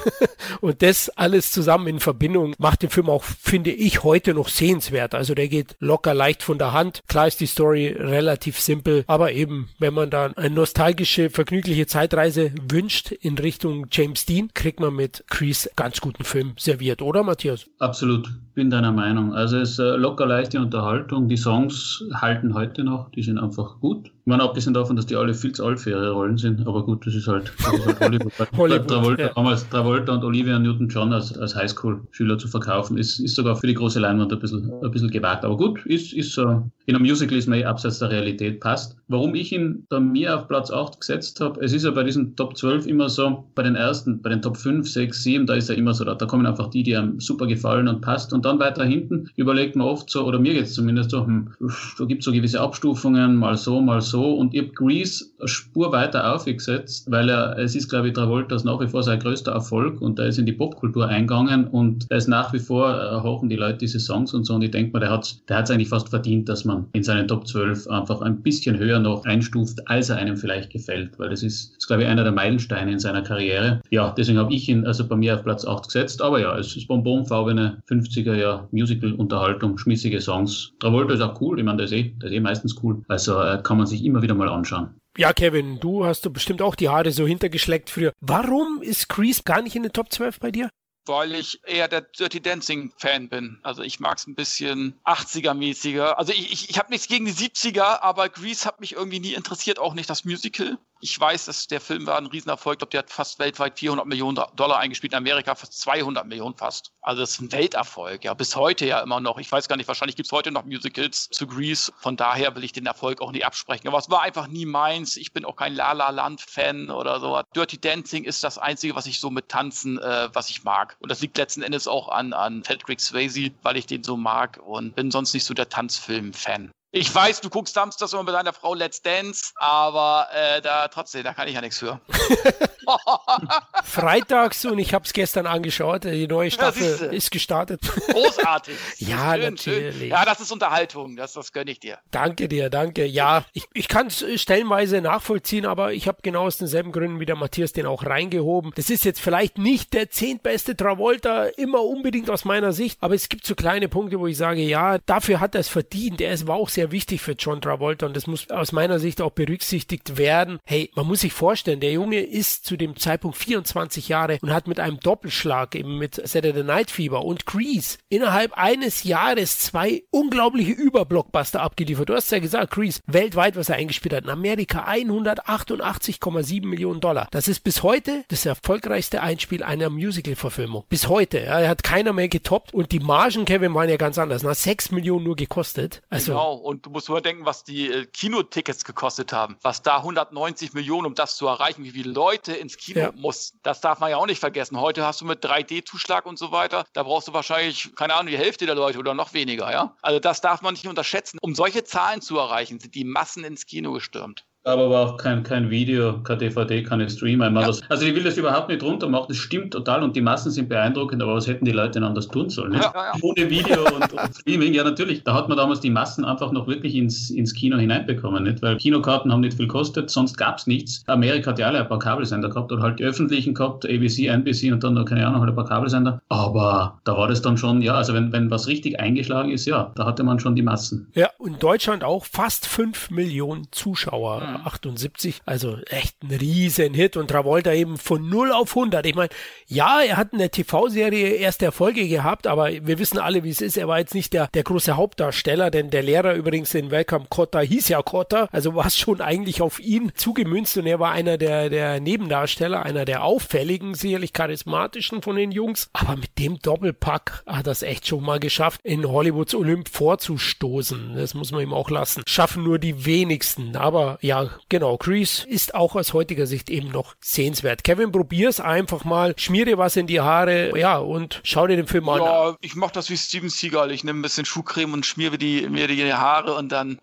(laughs) und das alles zusammen in Verbindung macht den Film auch, finde ich, heute noch sehenswert. Also der geht locker leicht von der Hand. Klar ist die Story relativ simpel, aber eben, wenn man dann eine nostalgische, vergnügliche Zeitreise wünscht in Richtung James Dean, kriegt man mit Chris ganz guten Film serviert, oder Matthias? Absolut, bin deiner Meinung. Also es ist äh, locker leichte Unterhaltung. Die Songs halten heute noch, die sind einfach gut. Ich meine, abgesehen davon, dass die alle viel zu alt für ihre Rollen sind, aber gut, das ist halt, das ist halt Hollywood. (laughs) Hollywood Travolta, ja. damals Travolta und Olivia Newton-John als, als Highschool-Schüler zu verkaufen, ist, ist sogar für die große Leinwand ein bisschen, ein bisschen gewagt. Aber gut, ist, ist so, in einem Musical ist man eh abseits der Realität, passt. Warum ich ihn bei mir auf Platz 8 gesetzt habe, es ist ja bei diesen Top 12 immer so, bei den ersten, bei den Top 5, 6, 7, da ist ja immer so, da, da kommen einfach die, die einem super gefallen und passt. Und dann weiter hinten überlegt man oft so, oder mir geht es zumindest so, hm, da gibt es so gewisse Abstufungen, mal so, mal so. Und ich habe Grease Spur weiter aufgesetzt, weil er, es ist, glaube ich, Travoltas nach wie vor sein größter Erfolg und er ist in die Popkultur eingegangen und er ist nach wie vor, äh, hochen die Leute diese Songs und so. Und ich denke mal, der hat es der eigentlich fast verdient, dass man in seinen Top 12 einfach ein bisschen höher noch einstuft, als er einem vielleicht gefällt, weil das ist, ist glaube ich, einer der Meilensteine in seiner Karriere. Ja, deswegen habe ich ihn also bei mir auf Platz 8 gesetzt. Aber ja, es ist bonbonfarbene 50er Jahr Musical-Unterhaltung, schmissige Songs. Travolta ist auch cool, ich meine, der ist eh, ist eh meistens cool. Also äh, kann man sich immer wieder mal anschauen. Ja, Kevin, du hast du bestimmt auch die Haare so hintergeschleckt früher. Warum ist Crease gar nicht in den Top 12 bei dir? weil ich eher der Dirty Dancing Fan bin. Also ich mag es ein bisschen 80er-mäßiger. Also ich, ich, ich habe nichts gegen die 70er, aber Grease hat mich irgendwie nie interessiert, auch nicht das Musical. Ich weiß, dass der Film war ein Riesenerfolg. Ich glaube, der hat fast weltweit 400 Millionen Dollar eingespielt, in Amerika fast 200 Millionen fast. Also das ist ein Welterfolg, ja, bis heute ja immer noch. Ich weiß gar nicht, wahrscheinlich gibt es heute noch Musicals zu Grease. Von daher will ich den Erfolg auch nicht absprechen. Aber es war einfach nie meins. Ich bin auch kein La La Land Fan oder so. Dirty Dancing ist das Einzige, was ich so mit Tanzen, äh, was ich mag. Und das liegt letzten Endes auch an, an Patrick Swayze, weil ich den so mag und bin sonst nicht so der Tanzfilm-Fan. Ich weiß, du guckst samstags immer mit deiner Frau Let's Dance, aber äh, da trotzdem, da kann ich ja nichts für. (laughs) Freitags und ich habe es gestern angeschaut. Die neue Staffel Ja, ist gestartet. Großartig. (laughs) Ja, Schön, natürlich. Schön. Ja, das ist Unterhaltung. Das, das gönne ich dir. Danke dir, danke. Ja, ich, ich kann es stellenweise nachvollziehen, aber ich habe genau aus denselben Gründen wie der Matthias den auch reingehoben. Das ist jetzt vielleicht nicht der zehntbeste Travolta, immer unbedingt aus meiner Sicht, aber es gibt so kleine Punkte, wo ich sage, ja, dafür hat er es verdient. Er ist- war auch sehr wichtig für John Travolta und das muss aus meiner Sicht auch berücksichtigt werden. Hey, man muss sich vorstellen, der Junge ist zu dem Zeitpunkt 24 Jahre und hat mit einem Doppelschlag eben mit Saturday Night Fever und Grease innerhalb eines Jahres zwei unglaubliche Überblockbuster abgeliefert. Du hast ja gesagt, Grease, weltweit, was er eingespielt hat. In Amerika 188,7 Millionen Dollar. Das ist bis heute das erfolgreichste Einspiel einer Musical-Verfilmung. Bis heute. Ja, hat keiner mehr getoppt und die Margen, Kevin, waren ja ganz anders. Na, 6 Millionen nur gekostet. Also, Genau. Und du musst nur denken, was die äh, Kinotickets gekostet haben. Was da 190 Millionen, um das zu erreichen, wie viele Leute ins Kino Ja. mussten. Das darf man ja auch nicht vergessen. Heute hast du mit 3D-Zuschlag und so weiter, da brauchst du wahrscheinlich, keine Ahnung, die Hälfte der Leute oder noch weniger, ja. Also das darf man nicht unterschätzen. Um solche Zahlen zu erreichen, sind die Massen ins Kino gestürmt. Aber war auch kein, kein Video, kein DVD, keine Streamer. Ja. Also ich will das überhaupt nicht runter machen, das stimmt total und die Massen sind beeindruckend, aber was hätten die Leute denn anders tun sollen? Ja, ja, ja. Ohne Video und, und Streaming, ja natürlich, da hat man damals die Massen einfach noch wirklich ins, ins Kino hineinbekommen, nicht? weil Kinokarten haben nicht viel gekostet, sonst gab es nichts. Amerika hat ja alle ein paar Kabelsender gehabt oder halt die öffentlichen gehabt, ABC, NBC und dann keine Ahnung, halt ein paar Kabelsender. Aber da war das dann schon, ja, also wenn, wenn was richtig eingeschlagen ist, ja, da hatte man schon die Massen. Ja, und Deutschland auch fast 5 Millionen Zuschauer, 78, also echt ein riesen Hit und Travolta eben von 0 auf 100. Ich meine, ja, er hat in der TV-Serie erste Erfolge gehabt, aber wir wissen alle, wie es ist. Er war jetzt nicht der, der große Hauptdarsteller, denn der Lehrer übrigens in Welcome Cotta hieß ja Cotta, also war es schon eigentlich auf ihn zugemünzt und er war einer der, der Nebendarsteller, einer der auffälligen, sicherlich charismatischen von den Jungs, aber mit dem Doppelpack hat er es echt schon mal geschafft, in Hollywoods Olymp vorzustoßen. Das muss man ihm auch lassen. Schaffen nur die wenigsten, aber ja, genau, Grease ist auch aus heutiger Sicht eben noch sehenswert. Kevin, probier's einfach mal, schmier dir was in die Haare, ja, und schau dir den Film an. Ja, ich mach das wie Steven Seagal. Ich nehme ein bisschen Schuhcreme und schmier mir die, mir die Haare und dann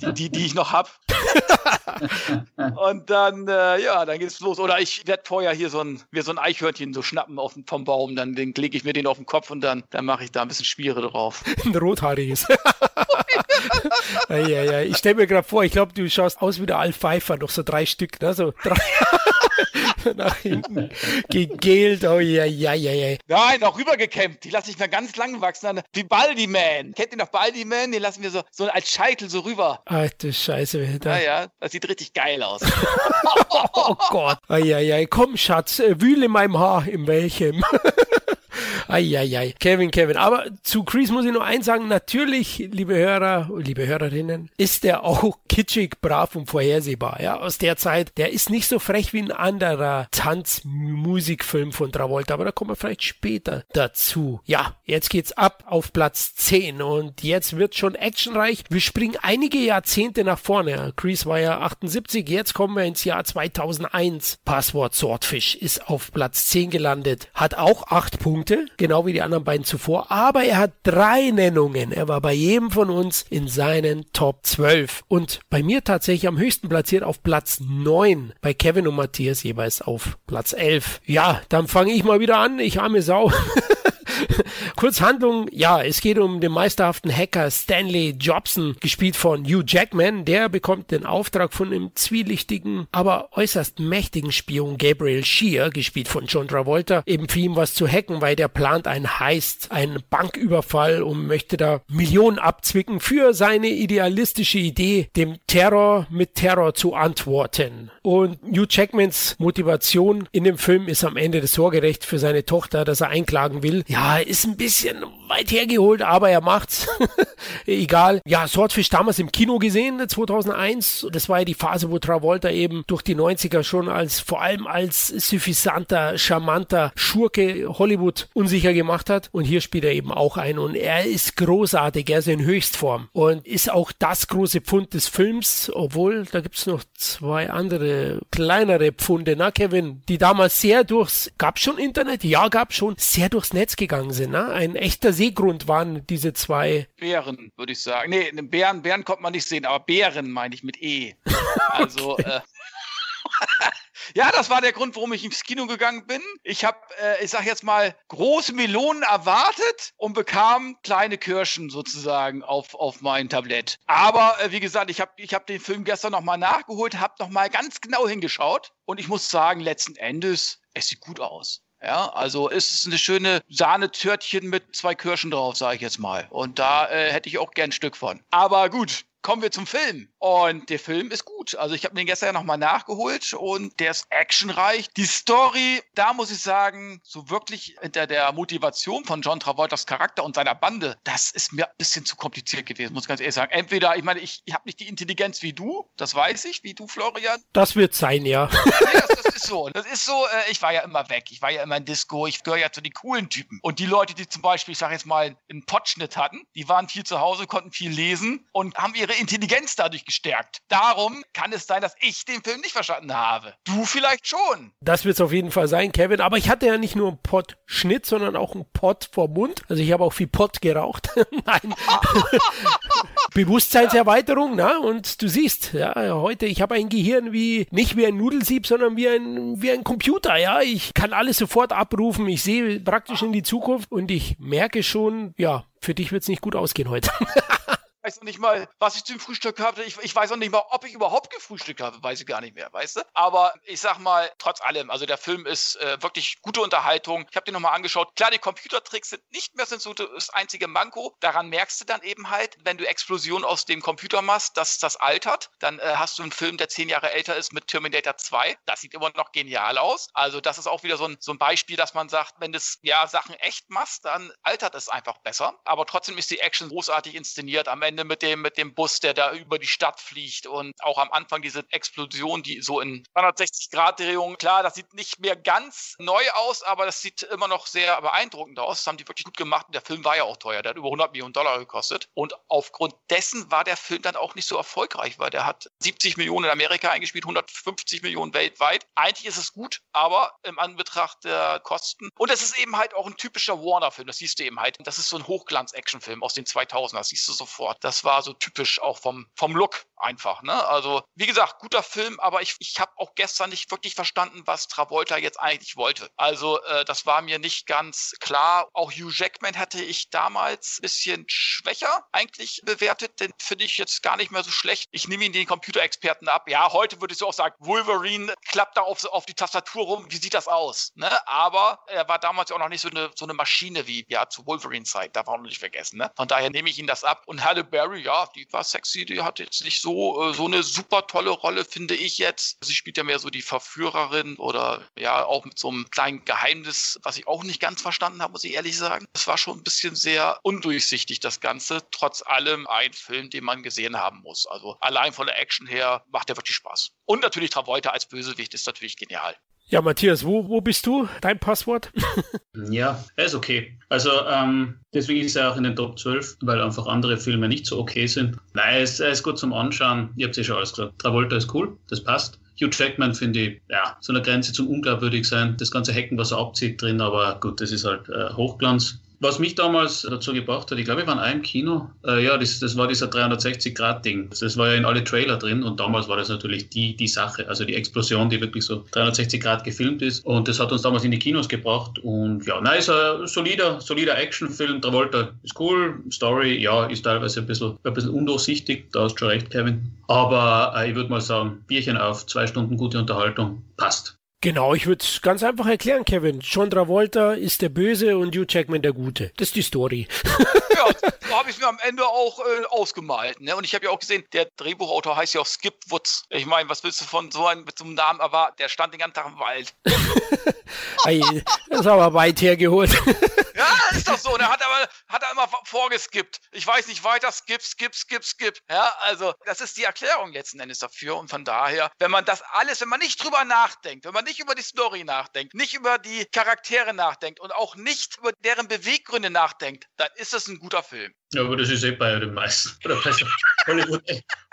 die, die, die ich noch hab. (laughs) und dann, äh, ja, dann geht's los. Oder ich werde vorher hier so ein, mir so ein Eichhörnchen so schnappen auf, vom Baum, dann lege ich mir den auf den Kopf und dann, dann mache ich da ein bisschen Schmiere drauf. (laughs) ein rothaariges. (laughs) ja, ja, ja. Ich stelle mir gerade vor, ich glaube, du schaust aus wie der Al Pfeiffer, noch so drei Stück, ne? So drei (laughs) nach hinten gegelt. Oh ja, ja, ja, ja. Nein, auch rübergekämmt. Die lasse ich mir ganz lang wachsen. Wie Baldi Man. Kennt ihr noch Baldi Man? Den lassen wir so, so als Scheitel so rüber. Ach du Scheiße. Da. Naja, das sieht richtig geil aus. (laughs) Oh Gott. Eieiei. Komm, Schatz, äh, wühle in meinem Haar. In welchem? (laughs) Eieiei. Kevin, Kevin. Aber zu Chris muss ich nur eins sagen. Natürlich, liebe Hörer, liebe Hörerinnen, ist der auch (laughs) kitschig, brav und vorhersehbar. Ja, aus der Zeit. Der ist nicht so frech wie ein anderer Tanzmusikfilm von Travolta. Aber da kommen wir vielleicht später dazu. Ja, jetzt geht's ab auf Platz 10. Und jetzt wird schon actionreich. Wir springen einige Jahrzehnte nach vorne. Chris war ja 78. Jetzt kommen wir ins Jahr 2001. Passwort Swordfish ist auf Platz 10 gelandet. Hat auch 8 Punkte genau wie die anderen beiden zuvor, aber er hat drei Nennungen. Er war bei jedem von uns in seinen Top 12 und bei mir tatsächlich am höchsten platziert auf Platz 9, bei Kevin und Matthias jeweils auf Platz 11. Ja, dann fange ich mal wieder an, ich arme Sau. (laughs) (laughs) Kurz Handlung, ja, es geht um den meisterhaften Hacker Stanley Jobson, gespielt von Hugh Jackman. Der bekommt den Auftrag von dem zwielichtigen, aber äußerst mächtigen Spion Gabriel Shear, gespielt von John Travolta, eben für ihn was zu hacken, weil der plant einen Heist, einen Banküberfall und möchte da Millionen abzwicken für seine idealistische Idee, dem Terror mit Terror zu antworten. Und Hugh Jackmans Motivation in dem Film ist am Ende das Sorgerecht für seine Tochter, dass er einklagen will. Ja, ist ein bisschen weit hergeholt, aber er macht's. (laughs) Egal. Ja, Swordfish damals im Kino gesehen, 2001. Das war ja die Phase, wo Travolta eben durch die 90er schon als, vor allem als suffisanter, charmanter Schurke Hollywood unsicher gemacht hat. Und hier spielt er eben auch ein. Und er ist großartig, er ist in Höchstform. Und ist auch das große Pfund des Films, obwohl da gibt's noch zwei andere kleinere Pfunde, na Kevin, die damals sehr durchs, gab's schon Internet? Ja, gab's schon, sehr durchs Netz gegangen sind. Ne? Ein echter Seegrund waren diese zwei. Bären, würde ich sagen. Nee, einen Bären, Bären konnte man nicht sehen, aber Bären meine ich mit E. (laughs) Also, äh, (laughs) Ja, das war der Grund, warum ich ins Kino gegangen bin. Ich habe, äh, ich sag jetzt mal, große Melonen erwartet und bekam kleine Kirschen sozusagen auf, auf mein Tablett. Aber äh, wie gesagt, ich habe ich hab den Film gestern nochmal nachgeholt, habe nochmal ganz genau hingeschaut und ich muss sagen, letzten Endes, es sieht gut aus. Ja, also ist es eine schöne Sahnetörtchen mit zwei Kirschen drauf, sage ich jetzt mal. Und da äh, hätte ich auch gern ein Stück von. Aber gut, kommen wir zum Film. Und der Film ist gut. Also ich habe den gestern ja nochmal nachgeholt und der ist actionreich. Die Story, da muss ich sagen, so wirklich hinter der Motivation von John Travoltas Charakter und seiner Bande, das ist mir ein bisschen zu kompliziert gewesen, muss ich ganz ehrlich sagen. Entweder, ich meine, ich, ich habe nicht die Intelligenz wie du, das weiß ich, wie du, Florian. Das wird sein, ja. (laughs) ja das, das, ist so. Das ist so, äh, ich war ja immer weg. Ich war ja immer in Disco. Ich gehöre ja zu den coolen Typen. Und die Leute, die zum Beispiel, ich sage jetzt mal, einen Potschnitt hatten, die waren viel zu Hause, konnten viel lesen und haben ihre ihre Intelligenz dadurch gestärkt. Darum kann es sein, dass ich den Film nicht verstanden habe. Du vielleicht schon. Das wird es auf jeden Fall sein, Kevin. Aber ich hatte ja nicht nur einen Pott-Schnitt, sondern auch einen Pott vor Mund. Also ich habe auch viel Pott geraucht. (laughs) Nein. (laughs) Bewusstseinserweiterung, na? Und du siehst, ja, heute, ich habe ein Gehirn wie, nicht wie ein Nudelsieb, sondern wie ein, wie ein Computer, ja. Ich kann alles sofort abrufen. Ich sehe praktisch in die Zukunft und ich merke schon, ja, für dich wird es nicht gut ausgehen heute. (laughs) weiß noch nicht mal, was ich zum Frühstück hatte. Ich, ich weiß noch nicht mal, ob ich überhaupt gefrühstückt habe, weiß ich gar nicht mehr, weißt du? Aber ich sag mal, trotz allem, also der Film ist äh, wirklich gute Unterhaltung. Ich habe den nochmal angeschaut. Klar, die Computertricks sind nicht mehr so das einzige Manko. Daran merkst du dann eben halt, wenn du Explosionen aus dem Computer machst, dass das altert. Dann äh, hast du einen Film, der zehn Jahre älter ist mit Terminator 2. Das sieht immer noch genial aus. Also das ist auch wieder so ein, so ein Beispiel, dass man sagt, wenn du ja Sachen echt machst, dann altert es einfach besser. Aber trotzdem ist die Action großartig inszeniert. Am Ende mit dem, mit dem Bus, der da über die Stadt fliegt und auch am Anfang diese Explosion, die so in 360-Grad-Drehung, klar, das sieht nicht mehr ganz neu aus, aber das sieht immer noch sehr beeindruckend aus. Das haben die wirklich gut gemacht der Film war ja auch teuer, der hat über 100 Millionen Dollar gekostet und aufgrund dessen war der Film dann auch nicht so erfolgreich, weil der hat 70 Millionen in Amerika eingespielt, 150 Millionen weltweit. Eigentlich ist es gut, aber im Anbetracht der Kosten und es ist eben halt auch ein typischer Warner-Film, das siehst du eben halt. Das ist so ein Hochglanz-Action-Film aus den 2000 das siehst du sofort. Das war so typisch auch vom, vom Look einfach. Ne? Also, wie gesagt, guter Film, aber ich, ich habe auch gestern nicht wirklich verstanden, was Travolta jetzt eigentlich wollte. Also, äh, das war mir nicht ganz klar. Auch Hugh Jackman hatte ich damals ein bisschen schwächer eigentlich bewertet. Den finde ich jetzt gar nicht mehr so schlecht. Ich nehme ihn den Computerexperten ab. Ja, heute würde ich so auch sagen, Wolverine klappt da auf, auf die Tastatur rum. Wie sieht das aus? Ne? Aber er war damals auch noch nicht so eine, so eine Maschine wie ja zu Wolverine-Zeit. Darf man auch nicht vergessen. Ne? Von daher nehme ich ihn das ab. Und Halle Berry, ja, die war sexy. Die hat jetzt nicht so äh, so eine super tolle Rolle, finde ich jetzt. Sie spielt ja mehr so die Verführerin oder ja auch mit so einem kleinen Geheimnis, was ich auch nicht ganz verstanden habe, muss ich ehrlich sagen. Es war schon ein bisschen sehr undurchsichtig, das Ganze. Trotz allem ein Film, den man gesehen haben muss. Also allein von der Action her macht der wirklich Spaß. Und natürlich Travolta als Bösewicht ist natürlich genial. Ja, Matthias, wo, wo bist du? Dein Passwort? (laughs) ja, er ist okay. Also ähm, deswegen ist er auch in den Top 12, weil einfach andere Filme nicht so okay sind. Nein, er ist, er ist gut zum Anschauen. Ihr habt ja schon alles gesagt. Travolta ist cool, das passt. Hugh Jackman finde ich, ja, so eine Grenze zum unglaubwürdig sein. Das ganze Hacken, was er abzieht drin, aber gut, das ist halt äh, Hochglanz. Was mich damals dazu gebracht hat, ich glaube, wir waren auch im Kino. Äh, ja, das, das war dieser 360-Grad-Ding. Das war ja in alle Trailer drin und damals war das natürlich die, die Sache. Also die Explosion, die wirklich so 360 Grad gefilmt ist. Und das hat uns damals in die Kinos gebracht. Und ja, nein, ist ein solider, solider Actionfilm. Travolta ist cool. Story, ja, ist teilweise ein bisschen, ein bisschen undurchsichtig. Da hast du schon recht, Kevin. Aber äh, ich würde mal sagen, Bierchen auf, zwei Stunden gute Unterhaltung, passt. Genau, ich würde es ganz einfach erklären, Kevin. John Travolta ist der Böse und Hugh Jackman der Gute. Das ist die Story. (laughs) ja, (laughs) so habe ich mir am Ende auch äh, ausgemalt. Ne? Und ich habe ja auch gesehen, der Drehbuchautor heißt ja auch Skip Woods. Ich meine, was willst du von so einem, mit so einem Namen erwarten? Der stand den ganzen Tag im Wald. (laughs) das ist aber weit hergeholt. ja, ist doch so. Und er hat aber hat er immer vorgeskippt. Ich weiß nicht weiter, skip, skip, skip, skip. Ja, also das ist die Erklärung letzten Endes dafür. Und von daher, wenn man das alles, wenn man nicht drüber nachdenkt, wenn man nicht über die Story nachdenkt, nicht über die Charaktere nachdenkt und auch nicht über deren Beweggründe nachdenkt, dann ist das ein guter Film. Ja, aber das ist eh bei den meisten. Hollywood,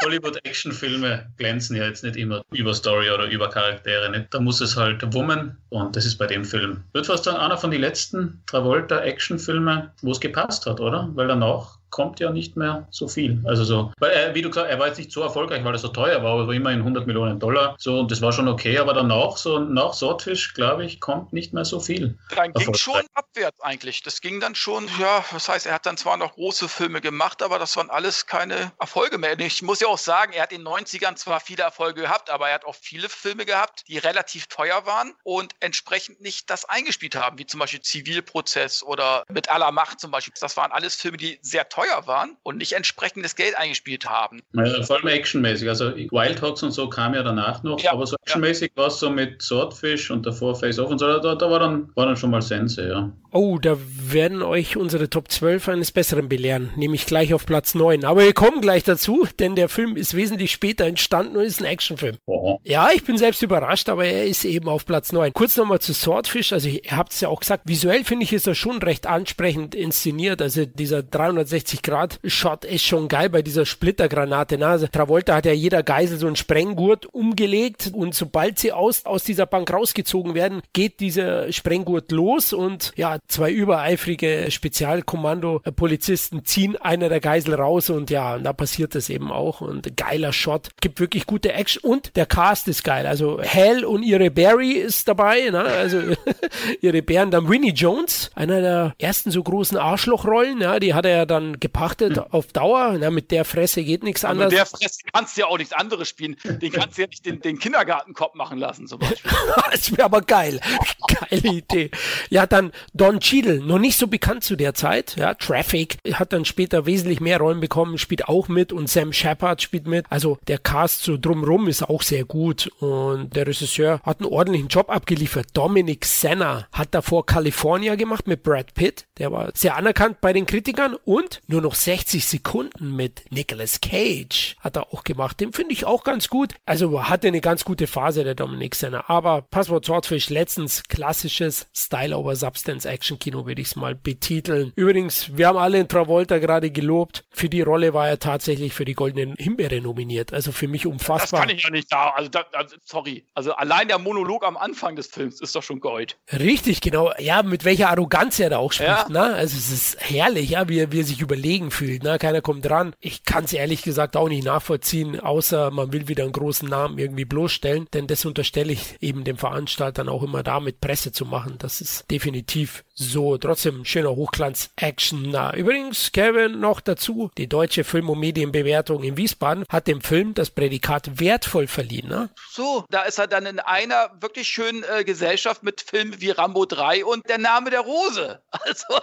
Hollywood Actionfilme glänzen ja jetzt nicht immer über Story oder über Charaktere. Nicht? Da muss es halt wummen und das ist bei dem Film. Wird fast dann einer von den letzten Travolta Actionfilme, wo es gepasst hat, oder? Weil danach kommt ja nicht mehr so viel. Also so, weil er, wie du gesagt, er war jetzt nicht so erfolgreich, weil er so teuer war, aber immerhin 100 Millionen Dollar. So und das war schon okay, aber danach so nach Swordfish, glaube ich, kommt nicht mehr so viel. Dann ging schon abwärts eigentlich. Das ging dann schon, ja, das heißt, er hat dann zwar noch große Filme gemacht, aber das waren alles keine Erfolge mehr. Ich muss ja auch sagen, er hat in den 90ern zwar viele Erfolge gehabt, aber er hat auch viele Filme gehabt, die relativ teuer waren und entsprechend nicht das eingespielt haben, wie zum Beispiel Zivilprozess oder mit aller Macht zum Beispiel. Das waren alles Filme, die sehr teuer waren und nicht entsprechendes Geld eingespielt haben. Ja, vor allem actionmäßig. Also Wild Hogs und so kam ja danach noch, ja, aber so actionmäßig ja. war es so mit Swordfish und davor Face Off und so, da, da war, dann, war dann schon mal Sense, ja. Oh, da werden euch unsere Top 12 eines Besseren belehren, nämlich gleich auf Platz 9. Aber wir kommen gleich dazu, denn der Film ist wesentlich später entstanden und ist ein Actionfilm. Oh. Ja, ich bin selbst überrascht, aber er ist eben auf Platz 9. Kurz nochmal zu Swordfish, also ihr habt es ja auch gesagt, visuell finde ich, ist er schon recht ansprechend inszeniert. Also dieser 360-Grad-Shot ist schon geil bei dieser Splittergranate. Ne? Also Travolta hat ja jeder Geisel so einen Sprenggurt umgelegt und sobald sie aus, aus dieser Bank rausgezogen werden, geht dieser Sprenggurt los und ja, zwei übereifrige Spezialkommando-Polizisten ziehen einer der Geisel raus und ja, und da passiert das eben auch und geiler Shot, gibt wirklich gute Action und der Cast ist geil. Also Hell und ihre Barry ist dabei, ne? also (laughs) ihre Bären, dann Winnie Jones, einer der ersten so großen Arschlochrollen, ja, die hat er ja dann gepachtet mhm. auf Dauer, na, mit der Fresse geht nichts anderes. Mit der Fresse kannst du ja auch nichts anderes spielen, den kannst du ja nicht den, den Kindergartenkopf machen lassen zum Beispiel. (laughs) das wäre aber geil, (laughs) geile Idee. Ja, dann Don Cheadle, noch nicht so bekannt zu der Zeit, ja, Traffic, hat dann später wesentlich mehr Rollen bekommen, spielt auch mit und Sam Shepard spielt mit, also der Cast so drumrum ist auch sehr gut und der Regisseur hat einen ordentlichen Job abgeliefert. Dominic Senna hat davor California gemacht mit Brad Pitt, der war sehr anerkannt bei den Kritikern und nur noch 60 Sekunden mit Nicolas Cage hat er auch gemacht. Den finde ich auch ganz gut. Also hatte eine ganz gute Phase der Dominic Senna, aber Passwort Swordfish letztens klassisches Style over Substance Action Kino würde ich es mal betiteln. Übrigens, wir haben alle in Travolta gerade gelobt. Für die Rolle war er tatsächlich für die Goldenen Himbeere nominiert. Also für mich unfassbar. Das kann ich ja nicht da. Also, da, also sorry. Also allein der Monolog am Anfang des Films ist doch schon Gold. Richtig, genau. Ja, mit welcher Arroganz er da auch spricht. Ja. Ne? Also es ist herrlich, ja, wie er, wie er sich überlegen fühlt. Ne? Keiner kommt dran. Ich kann es ehrlich gesagt auch nicht nachvollziehen, außer man will wieder einen großen Namen irgendwie bloßstellen. Denn das unterstelle ich eben dem Veranstaltern auch immer damit, Presse zu machen. Das ist definitiv so. Trotzdem schöner Hochglanz-Action. Na, übrigens, Kevin, noch dazu, die deutsche Film- und Medienbewertung in Wiesbaden hat dem Film das Prädikat wertvoll verliehen. Ne? So, da ist er dann in einer wirklich schönen äh, Gesellschaft mit Filmen wie Rambo 3 und Der Name der Rose. (laughs) Also,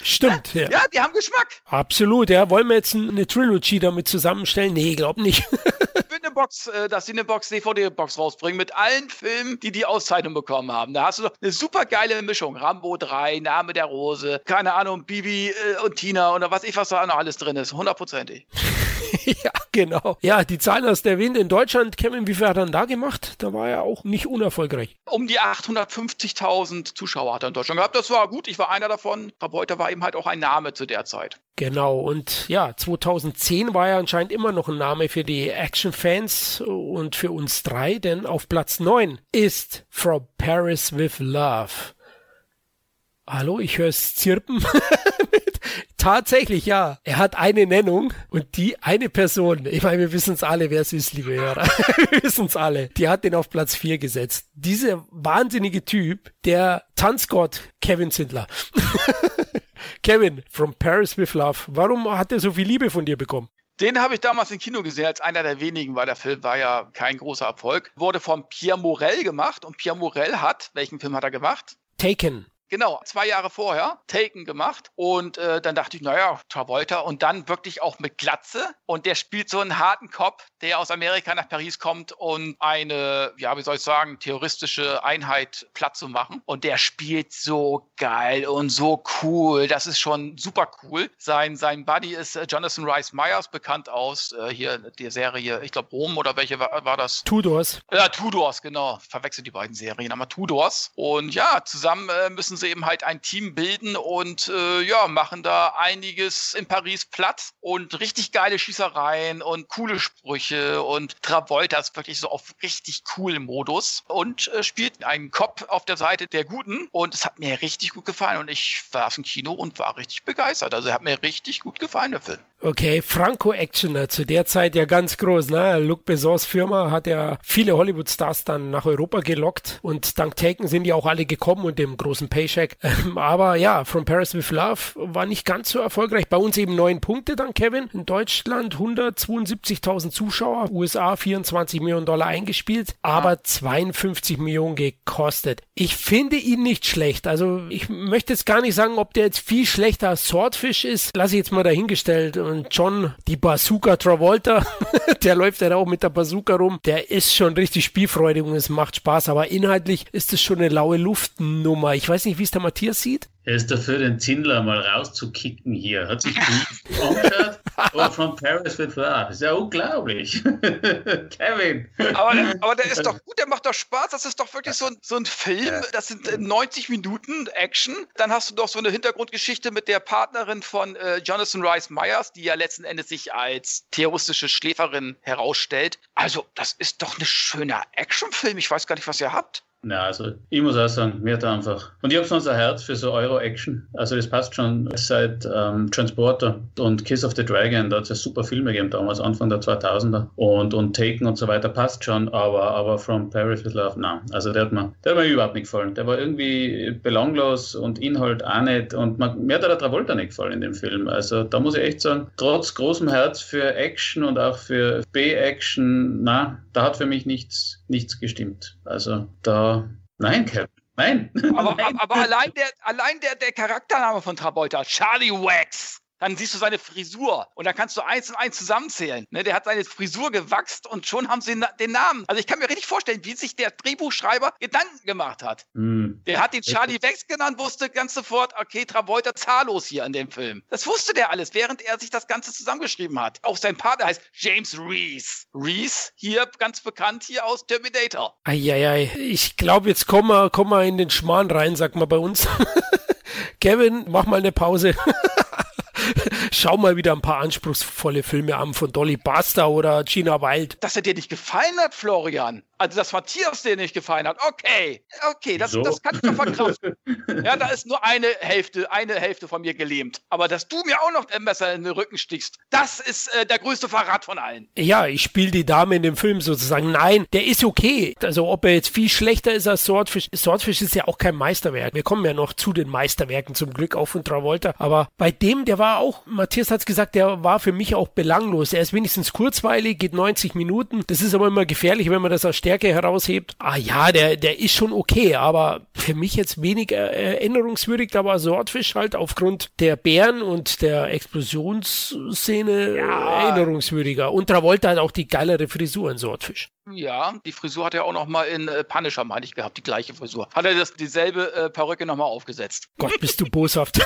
Stimmt, ja. (laughs) Ja, die haben Geschmack. Absolut, ja. Wollen wir jetzt eine Trilogy damit zusammenstellen? Nee, glaub nicht. (laughs) eine Box, äh, dass sie eine Box, DVD-Box rausbringen mit allen Filmen, die die Auszeichnung bekommen haben. Da hast du doch eine super geile Mischung. Rambo 3, Name der Rose, keine Ahnung, Bibi äh, und Tina oder was ich was da noch alles drin ist. Hundertprozentig. (laughs) ja, genau. Ja, die Zahlen hast du erwähnt. In Deutschland, Kevin, wie viel hat er dann da gemacht? Da war er auch nicht unerfolgreich. Um die 850.000 Zuschauer hat er in Deutschland gehabt. Das war gut. Ich war einer davon. Rabeuter war eben halt auch ein Name zu der Zeit. Genau. Und ja, 2010 war er anscheinend immer noch ein Name für die Action-Fans und für uns drei, denn auf Platz 9 ist From Paris with Love. Hallo, ich höre es zirpen. (laughs) Tatsächlich, ja. Er hat eine Nennung und die eine Person, ich meine, wir wissen es alle, wer es ist, liebe Hörer. (laughs) wir wissen es alle. Die hat den auf Platz 4 gesetzt. Dieser wahnsinnige Typ, der Tanzgott Kevin Zindler. (laughs) Kevin, from Paris with Love. Warum hat er so viel Liebe von dir bekommen? Den habe ich damals im Kino gesehen als einer der wenigen, weil der Film war ja kein großer Erfolg. Wurde von Pierre Morel gemacht und Pierre Morel hat, welchen Film hat er gemacht? Taken. Genau, zwei Jahre vorher Taken gemacht und äh, dann dachte ich, naja, Travolta und dann wirklich auch mit Glatze und der spielt so einen harten Cop, der aus Amerika nach Paris kommt, um eine, ja, wie soll ich sagen, terroristische Einheit platt zu machen und der spielt so geil und so cool, das ist schon super cool. Sein, sein Buddy ist äh, Jonathan Rice Myers, bekannt aus äh, hier der Serie, ich glaube Rom oder welche war, war das? Tudors. Ja, Tudors, genau, verwechselt die beiden Serien, aber Tudors und ja, zusammen äh, müssen sie eben halt ein Team bilden und äh, ja, machen da einiges in Paris platt und richtig geile Schießereien und coole Sprüche und Travolta ist wirklich so auf richtig coolen Modus und äh, spielt einen Kopf auf der Seite der Guten und es hat mir richtig gut gefallen und ich war im Kino und war richtig begeistert. Also er hat mir richtig gut gefallen, der Film. Okay, Franco Actioner, zu der Zeit ja ganz groß. Ne? Luc Bessons Firma hat ja viele Hollywood-Stars dann nach Europa gelockt und dank Taken sind die auch alle gekommen und dem großen Paycheck. (laughs) Ähm, aber ja, From Paris with Love war nicht ganz so erfolgreich. Bei uns eben neun Punkte dann, Kevin. In Deutschland 172.000 Zuschauer, USA 24 Millionen Dollar eingespielt, aber 52 Millionen gekostet. Ich finde ihn nicht schlecht. Also ich möchte jetzt gar nicht sagen, ob der jetzt viel schlechter als Swordfish ist. Lass ich jetzt mal dahingestellt und John, die Bazooka Travolta, (laughs) der läuft ja auch mit der Bazooka rum, der ist schon richtig spielfreudig und es macht Spaß, aber inhaltlich ist es schon eine laue Luftnummer. Ich weiß nicht, wie es der Matthias sieht. Er ist dafür, den Zindler mal rauszukicken hier. Hat sich die (laughs) angeschaut? Oh, from Paris with Love. Ist ja unglaublich. (laughs) Kevin. Aber, aber der ist doch gut, der macht doch Spaß. Das ist doch wirklich so ein, so ein Film. Das sind 90 Minuten Action. Dann hast du doch so eine Hintergrundgeschichte mit der Partnerin von äh, Jonathan Rice Myers, die ja letzten Endes sich als terroristische Schläferin herausstellt. Also, das ist doch ein schöner Actionfilm. Ich weiß gar nicht, was ihr habt. Na, also ich muss auch sagen, mir er einfach. Und ich habe sonst ein Herz für so Euro-Action. Also das passt schon seit ähm, Transporter und Kiss of the Dragon. Da hat es ja super Filme gegeben damals, Anfang der 2000er. Und, und Taken und so weiter passt schon, aber, aber From Paris with Love, nein. Also der hat, mir, der hat mir überhaupt nicht gefallen. Der war irgendwie belanglos und Inhalt auch nicht. Und man, mir hat der Travolta nicht gefallen in dem Film. Also da muss ich echt sagen, trotz großem Herz für Action und auch für B-Action, na, da hat für mich nichts, nichts gestimmt. Also da nein, Cap. Nein. Aber, (laughs) nein. aber allein, der, allein der, der Charaktername von Travolta, Charlie Wax, dann siehst du seine Frisur und dann kannst du eins und eins zusammenzählen. Ne, der hat seine Frisur gewachst und schon haben sie den Namen. Also ich kann mir richtig vorstellen, wie sich der Drehbuchschreiber Gedanken gemacht hat. Hm. Der hat ihn Charlie Wex genannt, wusste ganz sofort, okay, Travolta zahllos hier in dem Film. Das wusste der alles, während er sich das Ganze zusammengeschrieben hat. Auch sein Partner heißt James Reese. Reese, hier ganz bekannt hier aus Terminator. Eieiei, ich glaube, jetzt kommen wir, kommen wir in den Schmarrn rein, sagt man bei uns. (laughs) Kevin, mach mal eine Pause. (laughs) Schau mal wieder ein paar anspruchsvolle Filme an von Dolly Buster oder Gina Wild. Dass er dir nicht gefallen hat, Florian. Also, dass Matthias dir nicht gefallen hat. Okay, okay, das, So. das kann ich doch verkraften. (laughs) ja, da ist nur eine Hälfte, eine Hälfte von mir gelähmt. Aber dass du mir auch noch ein Messer in den Rücken stichst, das ist äh, der größte Verrat von allen. Ja, ich spiele die Dame in dem Film sozusagen. Nein, der ist okay. Also ob er jetzt viel schlechter ist als Swordfish. Swordfish ist ja auch kein Meisterwerk. Wir kommen ja noch zu den Meisterwerken zum Glück auch von Travolta. Aber bei dem, der war auch, Matthias hat's gesagt, der war für mich auch belanglos. Er ist wenigstens kurzweilig, geht 90 Minuten. Das ist aber immer gefährlich, wenn man das als Stärke heraushebt. Ah ja, der, der ist schon okay, aber für mich jetzt weniger erinnerungswürdig. Da war Swordfish halt aufgrund der Bären und der Explosionsszene erinnerungswürdiger. Und Travolta hat auch die geilere Frisur in Swordfish. Ja, die Frisur hat er auch noch mal in äh, Punisher, meine ich, gehabt, die gleiche Frisur. Hat er das, dieselbe äh, Perücke noch mal aufgesetzt. Gott, bist du boshaft.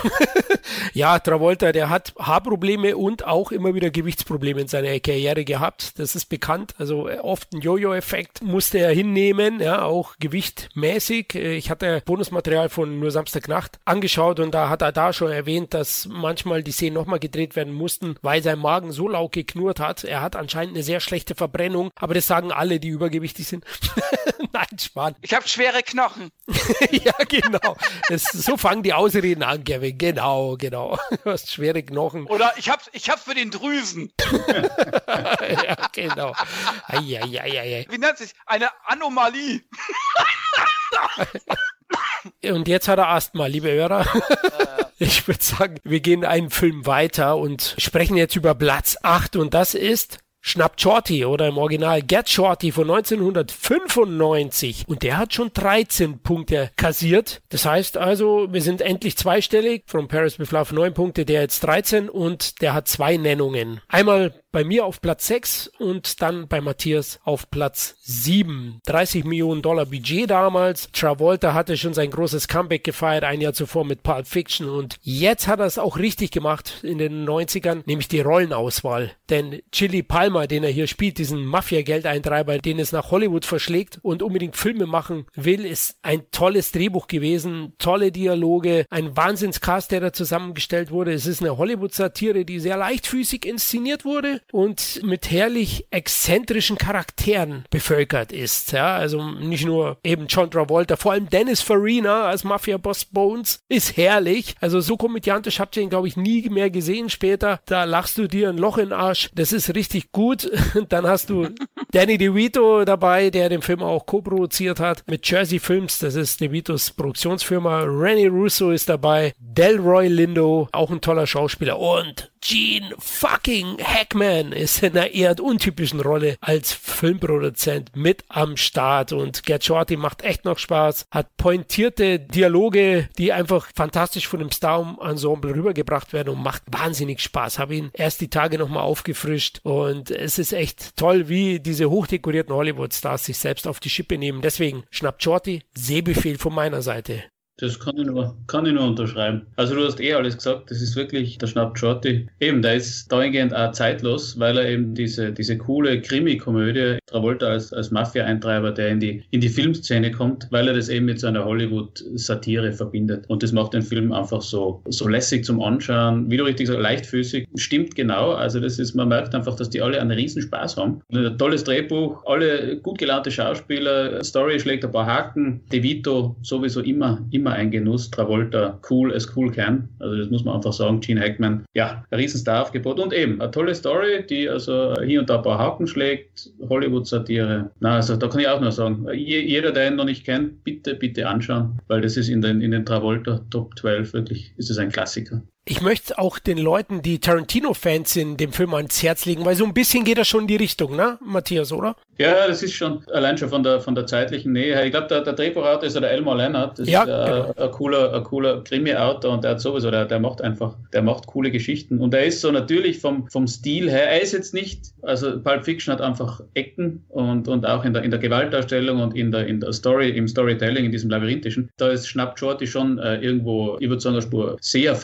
(laughs) ja, Travolta, der hat Haarprobleme und auch immer wieder Gewichtsprobleme in seiner Karriere gehabt. Das ist bekannt. Also äh, oft ein Jojo-Effekt musste er hinnehmen, ja, auch gewichtmäßig. Äh, Ich hatte Bonusmaterial von Nur Samstagnacht angeschaut und da hat er da schon erwähnt, dass manchmal die Szenen nochmal gedreht werden mussten, weil sein Magen so laut geknurrt hat. Er hat anscheinend eine sehr schlechte Verbrennung, aber das sagen alle, die übergewichtig sind. (laughs) Nein, Spahn. Ich habe schwere Knochen. (laughs) ja, genau. Das, so fangen die Ausreden an, Kevin. Genau, genau. Du hast schwere Knochen. Oder ich hab, ich hab für den Drüsen. (laughs) ja, genau. Eieieiei. Wie nennt sich? Eine Anomalie. Und jetzt hat er Asthma, liebe Hörer. Ich würde sagen, wir gehen einen Film weiter und sprechen jetzt über Platz 8 und das ist Schnappt Shorty oder im Original Get Shorty von 1995 und der hat schon 13 Punkte kassiert. Das heißt also, wir sind endlich zweistellig. From Paris with Love 9 Punkte, der jetzt 13 und der hat zwei Nennungen. Einmal bei mir auf Platz 6 und dann bei Matthias auf Platz 7. 30 Millionen Dollar Budget damals. Travolta hatte schon sein großes Comeback gefeiert, ein Jahr zuvor mit Pulp Fiction und jetzt hat er es auch richtig gemacht in den 90ern, nämlich die Rollenauswahl. Denn Chili Palmer, den er hier spielt, diesen Mafia-Geldeintreiber, den es nach Hollywood verschlägt und unbedingt Filme machen will, ist ein tolles Drehbuch gewesen, tolle Dialoge, ein Wahnsinnscast, der da zusammengestellt wurde. Es ist eine Hollywood-Satire, die sehr leichtfüßig inszeniert wurde und mit herrlich exzentrischen Charakteren bevölkert ist. Ja, also nicht nur eben John Travolta, vor allem Dennis Farina als Mafia-Boss Bones ist herrlich. Also so komödiantisch habt ihr ihn, glaube ich, nie mehr gesehen später. Da lachst du dir ein Loch in den Arsch. Das ist richtig gut. (laughs) Dann hast du (laughs) Danny DeVito dabei, der den Film auch co-produziert hat mit Jersey Films. Das ist DeVitos Produktionsfirma. Rennie Russo ist dabei. Delroy Lindo, auch ein toller Schauspieler. Und Gene fucking Hackman ist in einer eher untypischen Rolle als Filmproduzent mit am Start und Get Shorty macht echt noch Spaß, hat pointierte Dialoge, die einfach fantastisch von dem Star-Ensemble rübergebracht werden und macht wahnsinnig Spaß. Habe ihn erst die Tage nochmal aufgefrischt und es ist echt toll, wie diese hochdekorierten Hollywood-Stars sich selbst auf die Schippe nehmen. Deswegen schnappt Shorty, Sehbefehl von meiner Seite. Das kann ich, nur, kann ich nur unterschreiben. Also du hast eh alles gesagt, das ist wirklich der Schnapp Shorty. Eben, der ist dahingehend auch zeitlos, weil er eben diese, diese coole Krimi-Komödie, Travolta als, als Mafia-Eintreiber, der in die, in die Filmszene kommt, weil er das eben mit so einer Hollywood-Satire verbindet. Und das macht den Film einfach so, so lässig zum Anschauen. Wie du richtig sagst, leichtfüßig. Stimmt genau. Also das ist, man merkt einfach, dass die alle einen riesen Spaß haben. Ein tolles Drehbuch, alle gut gelernte Schauspieler, Story schlägt ein paar Haken. De Vito sowieso immer, immer immer ein Genuss. Travolta, cool as cool can. Also das muss man einfach sagen. Gene Hackman, ja, ein riesen Star-Aufgebot und eben eine tolle Story, die also hier und da ein paar Haken schlägt. Hollywood-Satire. Na, also da kann ich auch nur sagen, jeder, der ihn noch nicht kennt, bitte, bitte anschauen, weil das ist in den, in den Travolta Top 12 wirklich, ist es ein Klassiker. Ich möchte auch den Leuten, die Tarantino-Fans sind, dem Film ans Herz legen, weil so ein bisschen geht das schon in die Richtung, ne, Matthias, oder? Ja, das ist schon allein schon von der, von der zeitlichen Nähe. Ich glaube, der, der Drehbuchautor ist der Elmar Leonard. Das ja, ist äh, genau. ein cooler, ein cooler Krimi-Autor und der hat sowieso, der, der macht einfach, der macht coole Geschichten. Und er ist so natürlich vom, vom Stil her, er ist jetzt nicht, also Pulp Fiction hat einfach Ecken und, und auch in der, in der Gewaltdarstellung und in der, in der Story, im Storytelling, in diesem Labyrinthischen, da ist Schnapp Shorty schon äh, irgendwo, ich würde sagen, eine Spur sehr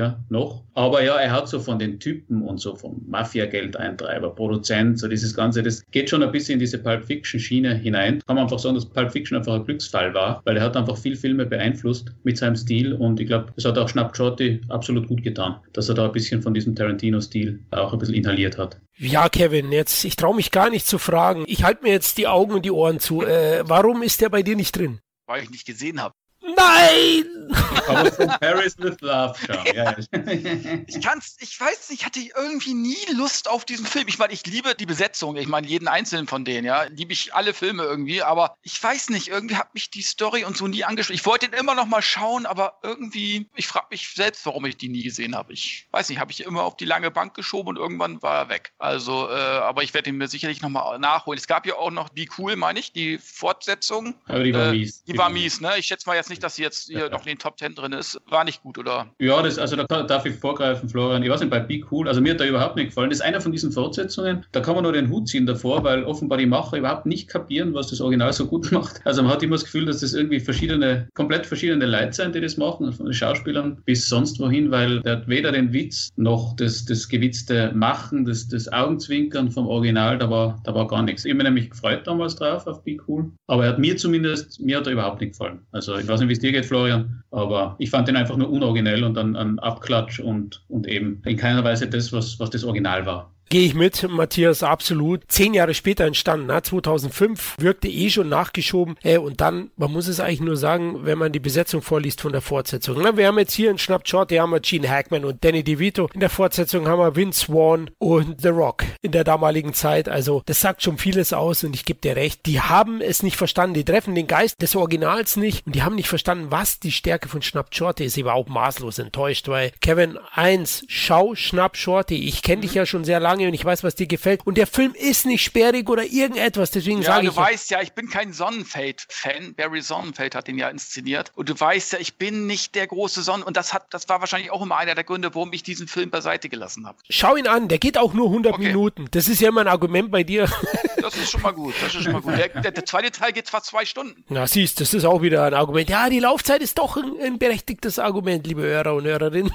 freundlicher noch. Aber ja, er hat so von den Typen und so vom Mafia-Geldeintreiber, Produzent, so dieses Ganze, das geht schon ein bisschen in diese Pulp Fiction-Schiene hinein. Kann man einfach sagen, dass Pulp Fiction einfach ein Glücksfall war, weil er hat einfach viel Filme beeinflusst mit seinem Stil und ich glaube, es hat auch Schnapp Shorty absolut gut getan, dass er da ein bisschen von diesem Tarantino-Stil auch ein bisschen inhaliert hat. Ja, Kevin, jetzt, ich traue mich gar nicht zu fragen. Ich halte mir jetzt die Augen und die Ohren zu. Äh, warum ist der bei dir nicht drin? Weil ich nicht gesehen habe. Nein! Aber Paris with Love schauen. Ja, ich kann's, ich weiß nicht, ich hatte irgendwie nie Lust auf diesen Film. Ich meine, ich liebe die Besetzung. Ich meine, jeden einzelnen von denen, ja. Liebe ich alle Filme irgendwie, aber ich weiß nicht, irgendwie hat mich die Story und so nie angesprochen. Ich wollte den immer noch mal schauen, aber irgendwie, ich frage mich selbst, warum ich die nie gesehen habe. Ich weiß nicht, habe ich immer auf die lange Bank geschoben und irgendwann war er weg. Also, äh, aber ich werde ihn mir sicherlich noch mal nachholen. Es gab ja auch noch Be Cool, meine ich, die Fortsetzung. Aber die war äh, mies. Die, die war mies, ne? Ich schätze mal jetzt nicht, dass sie jetzt hier ja. noch den Top Ten drin ist. War nicht gut, oder? Ja, das, also da darf ich vorgreifen, Florian. Ich weiß nicht, bei Be Cool, also mir hat da überhaupt nicht gefallen. Das ist einer von diesen Fortsetzungen, da kann man nur den Hut ziehen davor, weil offenbar die Macher überhaupt nicht kapieren, was das Original so gut (laughs) macht. Also man hat immer das Gefühl, dass das irgendwie verschiedene, komplett verschiedene Leute sind, die das machen, von den Schauspielern bis sonst wohin, weil der hat weder den Witz noch das, das gewitzte Machen, das, das Augenzwinkern vom Original, da war, da war gar nichts. Ich habe mich nämlich gefreut damals drauf auf Be Cool, aber er hat mir zumindest, mir hat er überhaupt nicht gefallen. Also ich weiß nicht, wie es dir geht, Florian, aber ich fand den einfach nur unoriginell und ein, ein Abklatsch und, und eben in keiner Weise das, was, was das Original war. Gehe ich mit, Matthias, absolut. Zehn Jahre später entstanden, ne? 2005, wirkte eh schon nachgeschoben. Äh, und dann, man muss es eigentlich nur sagen, wenn man die Besetzung vorliest von der Fortsetzung. Ne? Wir haben jetzt hier in Schnapp Short, haben wir Gene Hackman und Danny DeVito. In der Fortsetzung haben wir Vince Vaughn und The Rock in der damaligen Zeit. Also das sagt schon vieles aus und ich gebe dir recht. Die haben es nicht verstanden. Die treffen den Geist des Originals nicht und die haben nicht verstanden, was die Stärke von Schnapp Shorty ist. Ich war auch maßlos enttäuscht, weil Kevin, eins, schau Schnapp Shorty. Ich kenne dich ja schon sehr lange lange und ich weiß, was dir gefällt. Und der Film ist nicht sperrig oder irgendetwas, deswegen Ja, sage du ich. weißt ja, ich bin kein Sonnenfeld-Fan. Barry Sonnenfeld hat den ja inszeniert. Und du weißt ja, ich bin nicht der große Sonnen. Und das hat, das war wahrscheinlich auch immer einer der Gründe, warum ich diesen Film beiseite gelassen habe. Schau ihn an, der geht auch nur 100 Okay. Minuten. Das ist ja immer ein Argument bei dir. (laughs) Das ist schon mal gut. Das ist schon mal gut. Der, der, der zweite Teil geht fast zwei Stunden. Na, siehst, das ist auch wieder ein Argument. Ja, die Laufzeit ist doch ein, ein berechtigtes Argument, liebe Hörer und Hörerinnen.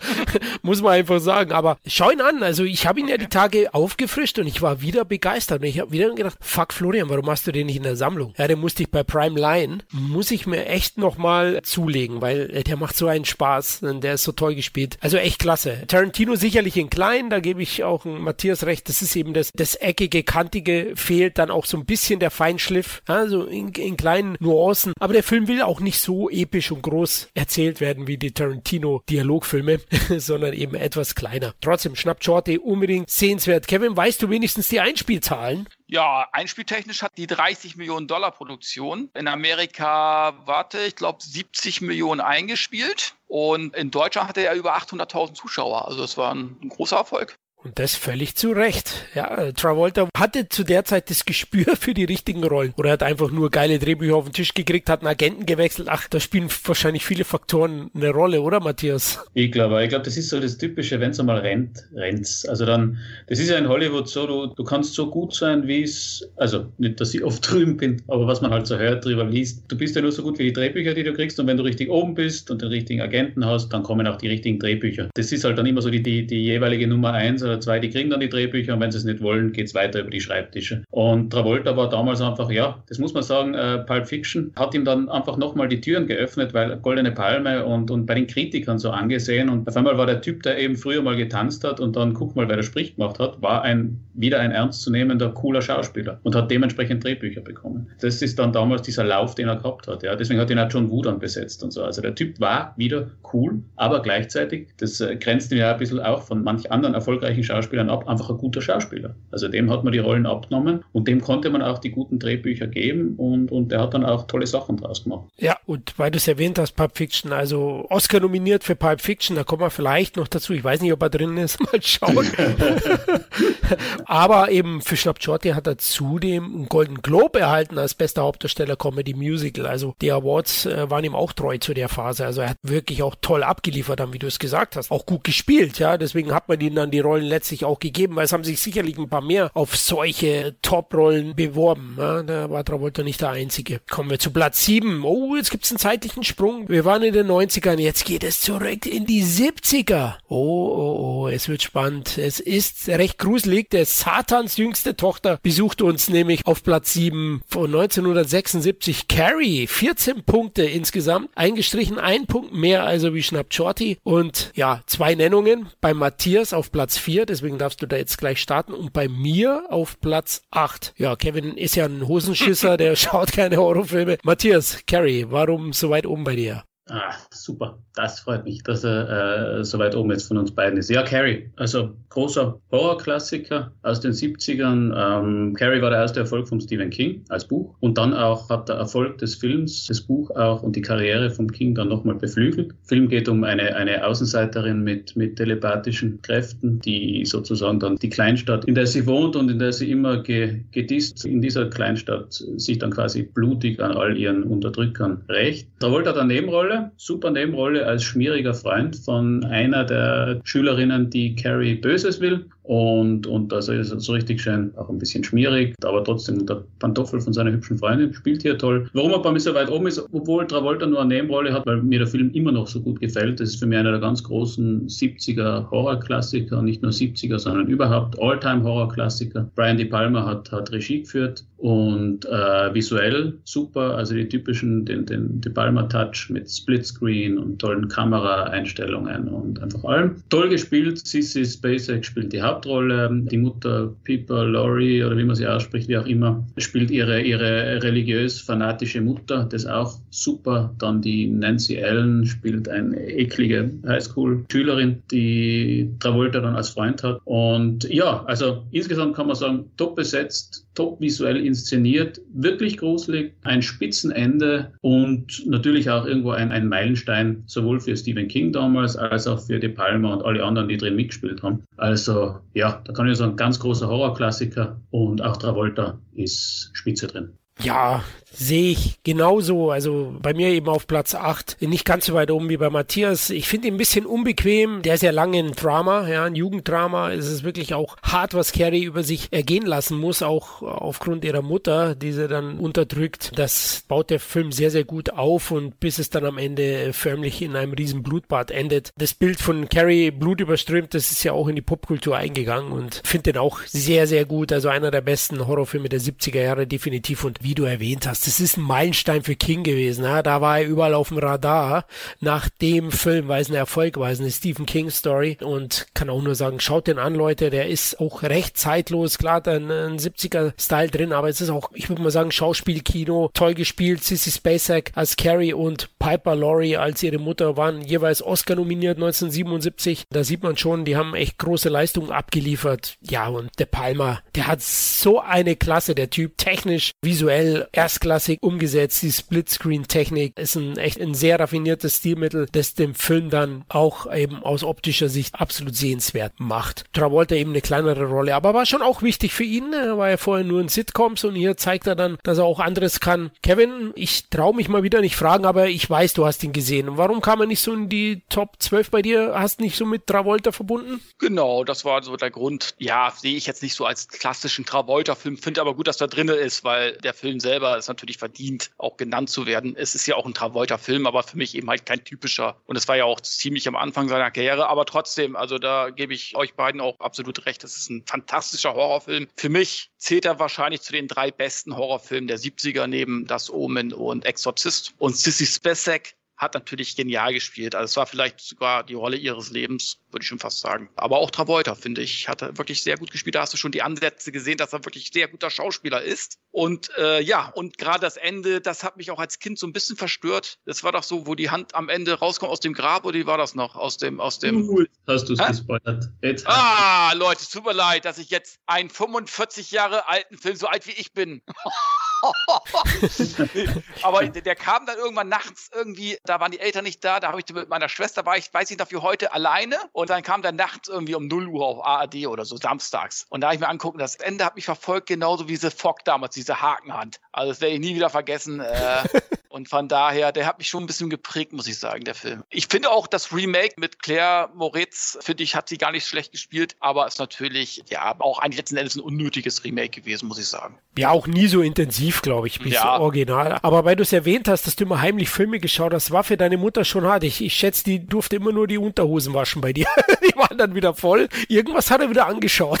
(laughs) Muss man einfach sagen. Aber schau ihn an. Also, ich habe ihn ja die Tage aufgefrischt und ich war wieder begeistert. Und ich habe wieder gedacht, fuck Florian, warum hast du den nicht in der Sammlung? Ja, den musste ich bei Prime Line, muss ich mir echt nochmal zulegen, weil äh, der macht so einen Spaß und der ist so toll gespielt. Also echt klasse. Tarantino sicherlich in klein, da gebe ich auch Matthias recht. Das ist eben das, das eckige, kantige fehlt dann auch so ein bisschen der Feinschliff, also in, in kleinen Nuancen. Aber der Film will auch nicht so episch und groß erzählt werden wie die Tarantino-Dialogfilme, (laughs) sondern eben etwas kleiner. Trotzdem, schnappt Shorty unbedingt sehenswert. Kevin, weißt du wenigstens die Einspielzahlen? Ja, einspieltechnisch hat die 30 Millionen Dollar Produktion. In Amerika, warte, ich glaube 70 Millionen eingespielt. Und in Deutschland hatte er über 800.000 Zuschauer. Also es war ein, ein großer Erfolg. Und das völlig zu Recht. Ja, Travolta hatte zu der Zeit das Gespür (laughs) für die richtigen Rollen. Oder hat einfach nur geile Drehbücher auf den Tisch gekriegt, hat einen Agenten gewechselt. Ach, da spielen wahrscheinlich viele Faktoren eine Rolle, oder Matthias? Ich glaube, ich glaube, das ist so das Typische, wenn es einmal rennt, rennt's. Also dann, das ist ja in Hollywood so, du, du kannst so gut sein, wie es, also nicht, dass ich (laughs) oft drüben bin, aber was man halt so hört, drüber liest. Du bist ja nur so gut wie die Drehbücher, die du kriegst und wenn du richtig oben bist und den richtigen Agenten hast, dann kommen auch die richtigen Drehbücher. Das ist halt dann immer so die, die, die jeweilige Nummer eins oder zwei, die kriegen dann die Drehbücher und wenn sie es nicht wollen, geht's weiter über die Schreibtische. Und Travolta war damals einfach, ja, das muss man sagen, äh, Pulp Fiction hat ihm dann einfach nochmal die Türen geöffnet, weil Goldene Palme und, und bei den Kritikern so angesehen und auf einmal war der Typ, der eben früher mal getanzt hat und dann guck mal, wer der Sprich gemacht hat, war ein wieder ein ernstzunehmender, cooler Schauspieler und hat dementsprechend Drehbücher bekommen. Das ist dann damals dieser Lauf, den er gehabt hat. Ja. Deswegen hat ihn auch John Woo dann besetzt und so. Also der Typ war wieder cool, aber gleichzeitig, das äh, grenzt ihn ja ein bisschen auch von manch anderen erfolgreichen Schauspielern ab, einfach ein guter Schauspieler. Also dem hat man die Rollen abgenommen und dem konnte man auch die guten Drehbücher geben und, und der hat dann auch tolle Sachen draus gemacht. Ja, und weil du es erwähnt hast, Pulp Fiction, also Oscar nominiert für Pulp Fiction, da kommen wir vielleicht noch dazu. Ich weiß nicht, ob er drin ist, (laughs) mal schauen. (laughs) Aber eben für Schnapp Shorty hat er zudem einen Golden Globe erhalten als bester Hauptdarsteller Comedy Musical. Also die Awards äh, waren ihm auch treu zu der Phase. Also er hat wirklich auch toll abgeliefert, dann, wie du es gesagt hast. Auch gut gespielt, ja. Deswegen hat man ihm dann die Rollen letztlich auch gegeben, weil es haben sich sicherlich ein paar mehr auf solche Top-Rollen beworben. Ja. Da war Travolta nicht der Einzige. Kommen wir zu Platz 7. Oh, jetzt gibt's einen zeitlichen Sprung. Wir waren in den 90ern, jetzt geht es zurück in die 70er. Oh, oh, oh, es wird spannend. Es ist recht gruselig. Der Satans jüngste Tochter besucht uns nämlich auf Platz 7 von 1976. Carrie, 14 Punkte insgesamt. Eingestrichen ein Punkt mehr also wie Schnapp Shorty. Und ja, zwei Nennungen. Bei Matthias auf Platz 4, deswegen darfst du da jetzt gleich starten. Und bei mir auf Platz 8. Ja, Kevin ist ja ein Hosenschisser, der (laughs) schaut keine Horrorfilme. Matthias, Carrie, warum so weit oben bei dir? Ah, super. Das freut mich, dass er äh, so weit oben jetzt von uns beiden ist. Ja, Carrie, also großer Horrorklassiker aus den 70ern. Ähm, Carrie war der erste Erfolg von Stephen King als Buch und dann auch hat der Erfolg des Films, das Buch auch und die Karriere von King dann nochmal beflügelt. Film geht um eine, eine Außenseiterin mit, mit telepathischen Kräften, die sozusagen dann die Kleinstadt, in der sie wohnt und in der sie immer ge, gedisst, in dieser Kleinstadt sich dann quasi blutig an all ihren Unterdrückern rächt. Travolta hat eine Nebenrolle, super Nebenrolle als schmieriger Freund von einer der Schülerinnen, die Carrie Böses will. Und, und also ist so richtig schön, auch ein bisschen schmierig, aber trotzdem der Pantoffel von seiner hübschen Freundin spielt hier toll. Warum er bei mir so weit oben ist, obwohl Travolta nur eine Nebenrolle hat, weil mir der Film immer noch so gut gefällt. Das ist für mich einer der ganz großen 70er Horrorklassiker, nicht nur 70er, sondern überhaupt All-Time-Horrorklassiker. Brian De Palma hat, hat Regie geführt und äh, visuell super, also die typischen, den, den De Palma-Touch mit Splitscreen und tollen Kameraeinstellungen und einfach allem. Toll gespielt, Sissy Spacek spielt die Hauptrolle, die Mutter Pippa Laurie oder wie man sie ausspricht, wie auch immer, spielt ihre, ihre religiös-fanatische Mutter, das auch super. Dann die Nancy Allen spielt eine eklige Highschool-Schülerin, die Travolta dann als Freund hat. Und ja, also insgesamt kann man sagen, top besetzt, top visuell inszeniert, wirklich gruselig, ein Spitzenende und natürlich auch irgendwo ein, ein Meilenstein, sowohl für Stephen King damals als auch für De Palma und alle anderen, die drin mitgespielt haben. Also ja, da kann ich sagen, ganz großer Horrorklassiker und auch Travolta ist spitze drin. Ja, sehe ich genauso. Also bei mir eben auf Platz 8. Nicht ganz so weit oben wie bei Matthias. Ich finde ihn ein bisschen unbequem. Der ist ja lange ein Drama, ja, ein Jugenddrama. Es ist wirklich auch hart, was Carrie über sich ergehen lassen muss, auch aufgrund ihrer Mutter, die sie dann unterdrückt. Das baut der Film sehr, sehr gut auf und bis es dann am Ende förmlich in einem riesen Blutbad endet. Das Bild von Carrie blutüberströmt, das ist ja auch in die Popkultur eingegangen und finde den auch sehr, sehr gut. Also einer der besten Horrorfilme der 70er Jahre definitiv und wie du erwähnt hast, das ist ein Meilenstein für King gewesen. Ja? Da war er überall auf dem Radar nach dem Film, weil es ein Erfolg war, es ist eine Stephen King Story und kann auch nur sagen, schaut den an, Leute, der ist auch recht zeitlos, klar, ein, ein 70er Style drin, aber es ist auch, ich würde mal sagen, Schauspielkino, toll gespielt, Sissy Spacek als Carrie und Piper Laurie als ihre Mutter waren jeweils Oscar nominiert 1977. Da sieht man schon, die haben echt große Leistungen abgeliefert. Ja, und der Palmer, der hat so eine Klasse, der Typ, technisch, visuell, erstklassig umgesetzt. Die Splitscreen-Technik ist ein echt ein sehr raffiniertes Stilmittel, das den Film dann auch eben aus optischer Sicht absolut sehenswert macht. Travolta eben eine kleinere Rolle, aber war schon auch wichtig für ihn. Er war ja vorher nur in Sitcoms und hier zeigt er dann, dass er auch anderes kann. Kevin, ich traue mich mal wieder nicht fragen, aber ich weiß, du hast ihn gesehen. Warum kam er nicht so in die Top 12 bei dir? Hast nicht so mit Travolta verbunden? Genau, das war so der Grund. Ja, sehe ich jetzt nicht so als klassischen Travolta-Film, finde aber gut, dass er drin ist, weil der Film selber ist natürlich verdient, auch genannt zu werden. Es ist ja auch ein Travolta-Film, aber für mich eben halt kein typischer. Und es war ja auch ziemlich am Anfang seiner Karriere, aber trotzdem, also da gebe ich euch beiden auch absolut recht. Es ist ein fantastischer Horrorfilm. Für mich zählt er wahrscheinlich zu den drei besten Horrorfilmen der 70er neben Das Omen und Exorzist. Und Sissy Spacek hat natürlich genial gespielt. Also es war vielleicht sogar die Rolle ihres Lebens, würde ich schon fast sagen. Aber auch Travolta, finde ich, hat er wirklich sehr gut gespielt. Da hast du schon die Ansätze gesehen, dass er wirklich sehr guter Schauspieler ist. Und äh, ja, und gerade das Ende, das hat mich auch als Kind so ein bisschen verstört. Das war doch so, wo die Hand am Ende rauskommt aus dem Grab, oder wie war das noch? Aus dem, aus dem. Uh, hast du es gespoilert? Jetzt. Ah, Leute, es tut mir leid, dass ich jetzt einen 45 Jahre alten Film, so alt wie ich bin. (laughs) (laughs) Aber der kam dann irgendwann nachts irgendwie, da waren die Eltern nicht da, da habe ich mit meiner Schwester, war ich, weiß ich dafür heute alleine und dann kam der nachts irgendwie um 0 Uhr auf ARD oder so, samstags. Und da habe ich mir angucken, das Ende hat mich verfolgt, genauso wie diese Fock damals, diese Hakenhand. Also das werde ich nie wieder vergessen. Äh, (laughs) und von daher, der hat mich schon ein bisschen geprägt, muss ich sagen, der Film. Ich finde auch das Remake mit Claire Moritz, finde ich, hat sie gar nicht schlecht gespielt, aber ist natürlich, ja, auch eigentlich letzten Endes ein unnötiges Remake gewesen, muss ich sagen. Ja, auch nie so intensiv, glaube ich, wie ja. Original. Aber weil du es erwähnt hast, dass du immer heimlich Filme geschaut hast, war für deine Mutter schon hart. Ich, ich schätze, die durfte immer nur die Unterhosen waschen bei dir. (laughs) die waren dann wieder voll. Irgendwas hat er wieder angeschaut.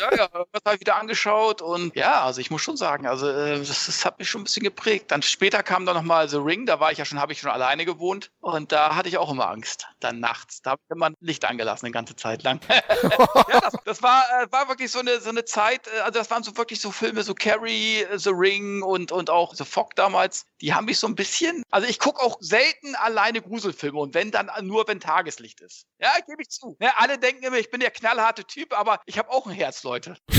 ja, ja, was habe ich wieder angeschaut und ja, also ich muss schon sagen, also äh, das, das hat mich schon ein bisschen geprägt. Dann später kam dann noch mal The Ring, da war ich ja schon, habe ich schon alleine gewohnt und da hatte ich auch immer Angst. Dann nachts, da habe ich immer Licht angelassen eine ganze Zeit lang. (laughs) ja, das, das, war, äh, war wirklich so eine, so eine Zeit, äh, also das waren so wirklich so Filme, so Carrie, The Ring und, und auch The Fog damals, die haben mich so ein bisschen, also ich gucke auch selten alleine Gruselfilme und wenn dann nur, wenn Tageslicht ist. Ja, gebe ich zu. Ja, alle denken immer, ich bin der knallharte Typ, aber ich habe auch ein Herz, Leute. (laughs)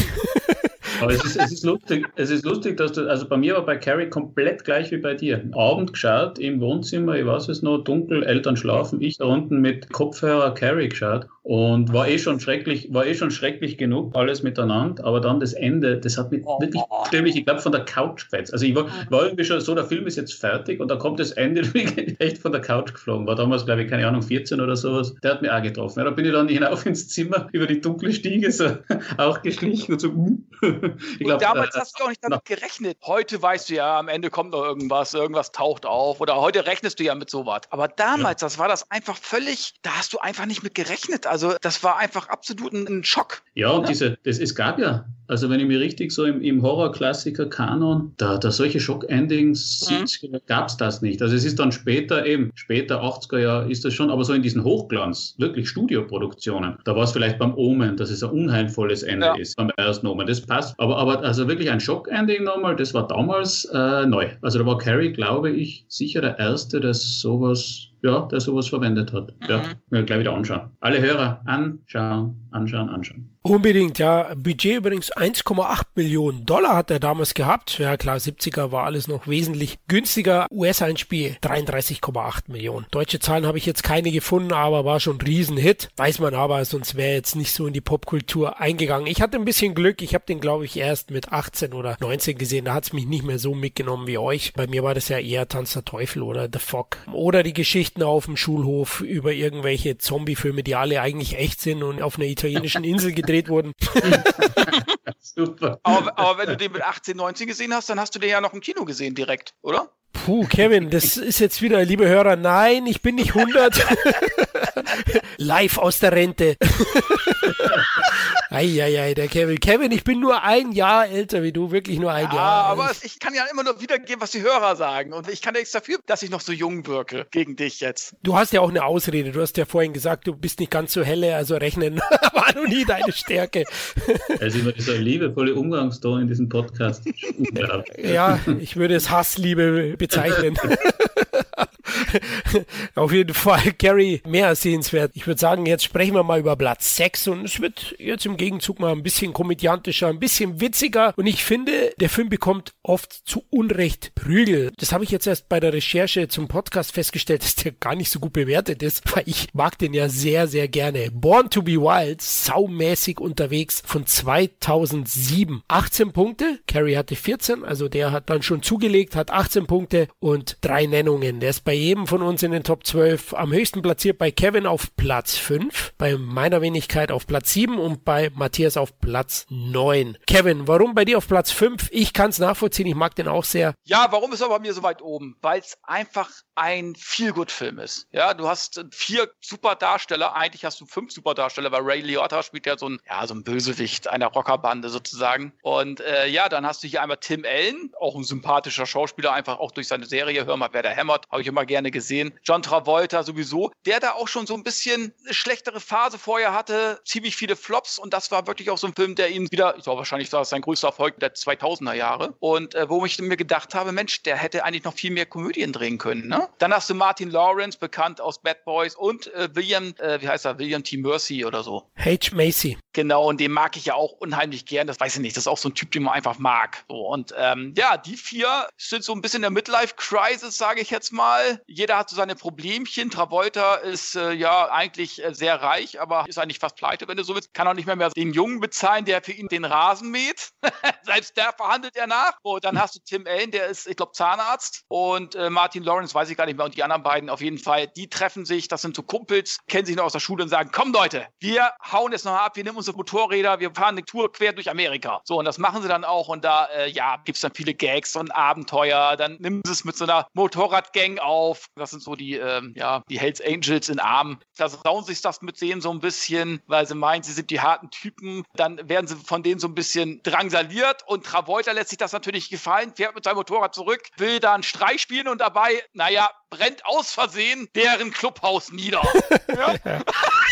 Aber es ist, es ist lustig, es ist lustig, dass du, also bei mir war bei Carrie komplett gleich wie bei dir. Abend geschaut im Wohnzimmer, ich weiß es noch, dunkel, Eltern schlafen, ich da unten mit Kopfhörer Carrie geschaut und war eh schon schrecklich, war eh schon schrecklich genug, alles miteinander, aber dann das Ende, das hat mich wirklich ständig, ich glaube, von der Couch gefetzt. Also ich war, war irgendwie schon so, der Film ist jetzt fertig und dann kommt das Ende, (laughs) echt von der Couch geflogen. War damals, glaube ich, keine Ahnung, 14 oder sowas. Der hat mich auch getroffen. Ja, da bin ich dann (laughs) hinauf ins Zimmer über die dunkle Stiege so (laughs) auch geschlichen und so. ich glaub, und damals äh, hast du auch nicht damit na. gerechnet. Heute weißt du ja, am Ende kommt noch irgendwas, irgendwas taucht auf oder heute rechnest du ja mit sowas. Aber damals, ja. das war das einfach völlig, da hast du einfach nicht mit gerechnet. Also also das war einfach absolut ein, ein Schock. Ja, und diese, das, es gab ja, also wenn ich mir richtig so im, im Horror-Klassiker-Kanon, da, da solche Schock-Endings mhm. gab es das nicht. Also es ist dann später eben, später 80er Jahre ist das schon, aber so in diesen Hochglanz, wirklich Studioproduktionen, da war es vielleicht beim Omen, dass es ein unheilvolles Ende ja. ist, beim ersten Omen, das passt. Aber, aber also wirklich ein Schock-Ending nochmal, das war damals äh, neu. Also da war Carrie, glaube ich, sicher der Erste, der sowas ja, der sowas verwendet hat. Ja, mhm. gleich wieder anschauen. Alle Hörer anschauen, anschauen, anschauen. Unbedingt, ja. Budget übrigens 1,8 Millionen Dollar hat er damals gehabt. Ja klar, 70er war alles noch wesentlich günstiger. US-Einspiel 33,8 Millionen. Deutsche Zahlen habe ich jetzt keine gefunden, aber war schon ein Riesenhit. Weiß man aber, sonst wäre jetzt nicht so in die Popkultur eingegangen. Ich hatte ein bisschen Glück. Ich habe den, glaube ich, erst mit 18 oder 19 gesehen. Da hat es mich nicht mehr so mitgenommen wie euch. Bei mir war das ja eher Tanz der Teufel oder The Fog. Oder die Geschichten auf dem Schulhof über irgendwelche Zombie-Filme, die alle eigentlich echt sind und auf einer italienischen Insel gedreht (laughs) wurden. (laughs) Super. Aber, aber wenn du den mit 18, 19 gesehen hast, dann hast du den ja noch im Kino gesehen direkt, oder? Puh, Kevin, (laughs) das ist jetzt wieder, liebe Hörer, nein, ich bin nicht 100. (laughs) Live aus der Rente. (laughs) Eieiei, der Kevin. Kevin, ich bin nur ein Jahr älter wie du, wirklich nur ein ja, Jahr. aber ich kann ja immer nur wiedergeben, was die Hörer sagen. Und ich kann nichts dafür, dass ich noch so jung wirke gegen dich jetzt. Du hast ja auch eine Ausrede. Du hast ja vorhin gesagt, du bist nicht ganz so helle, also rechnen war noch nie deine Stärke. Also immer dieser liebevolle Umgangston in diesem Podcast. ja, ich würde es Hassliebe bezeichnen. (laughs) Auf jeden Fall, Gary, mehr sehenswert. Ich würde sagen, jetzt sprechen wir mal über Platz 6 und es wird jetzt im Gegenzug mal ein bisschen komödiantischer, ein bisschen witziger und ich finde, der Film bekommt oft zu Unrecht Prügel. Das habe ich jetzt erst bei der Recherche zum Podcast festgestellt, (laughs) dass der gar nicht so gut bewertet ist, weil ich mag den ja sehr, sehr gerne. Born to be Wild, saumäßig unterwegs von 2007. 18 Punkte, Carrie hatte 14, also der hat dann schon zugelegt, hat 18 Punkte und drei Nennungen. Der ist bei jedem von uns in den Top 12 am höchsten platziert, bei Kevin auf Platz 5, bei meiner Wenigkeit auf Platz 7 und bei Matthias auf Platz 9. Kevin, warum bei dir auf Platz 5? Ich kann es nachvollziehen, ich mag den auch sehr. Ja, warum ist er bei mir so weit oben? Weil es einfach ein Feel-Good-Film ist. Ja, du hast vier super Darsteller, eigentlich hast du fünf super Darsteller, weil Ray Liotta spielt ja so ein, ja, so ein Bösewicht einer Rockerbande sozusagen. Und äh, ja, dann hast du hier einmal Tim Allen, auch ein sympathischer Schauspieler, einfach auch durch seine Serie, hör mal, wer da hämmert, habe ich immer gerne gesehen. John Travolta sowieso, der da auch schon so ein bisschen eine schlechtere Phase vorher hatte, ziemlich viele Flops und das war wirklich auch so ein Film, der ihn wieder, ich glaube wahrscheinlich war es sein größter Erfolg der 2000er Jahre und äh, wo ich mir gedacht habe, Mensch, der hätte eigentlich noch viel mehr Komödien drehen können, ne? Dann hast du Martin Lawrence, bekannt aus Bad Boys und äh, William, äh, wie heißt er, William T. Mercy oder so. H. Macy. Genau, und den mag ich ja auch unheimlich gern. Das weiß ich nicht. Das ist auch so ein Typ, den man einfach mag. So, und ähm, ja, die vier sind so ein bisschen der Midlife-Crisis, sage ich jetzt mal. Jeder hat so seine Problemchen. Travolta ist äh, ja eigentlich äh, sehr reich, aber ist eigentlich fast pleite, wenn du so willst. Kann auch nicht mehr, mehr den Jungen bezahlen, der für ihn den Rasen mäht. (laughs) Selbst der verhandelt er nach. Und dann hast du Tim Allen, der ist, ich glaube, Zahnarzt. Und äh, Martin Lawrence, weiß ich gar nicht mehr. Und die anderen beiden auf jeden Fall, die treffen sich. Das sind so Kumpels, kennen sich noch aus der Schule und sagen, komm Leute, wir hauen jetzt noch ab, wir nehmen unsere Motorräder, wir fahren eine Tour quer durch Amerika. So, und das machen sie dann auch. Und da, äh, ja, gibt es dann viele Gags und Abenteuer. Dann nehmen sie es mit so einer Motorradgang auf. Das sind so die, ähm, ja, die Hells Angels in Arm. Da sauen sich das mit denen so ein bisschen, weil sie meinen, sie sind die harten Typen. Dann werden sie von denen so ein bisschen drangsaliert. Und Travolta lässt sich das natürlich gefallen, fährt mit seinem Motorrad zurück, will da einen Streich spielen und dabei, naja, brennt aus Versehen deren Clubhaus nieder. (laughs) ja?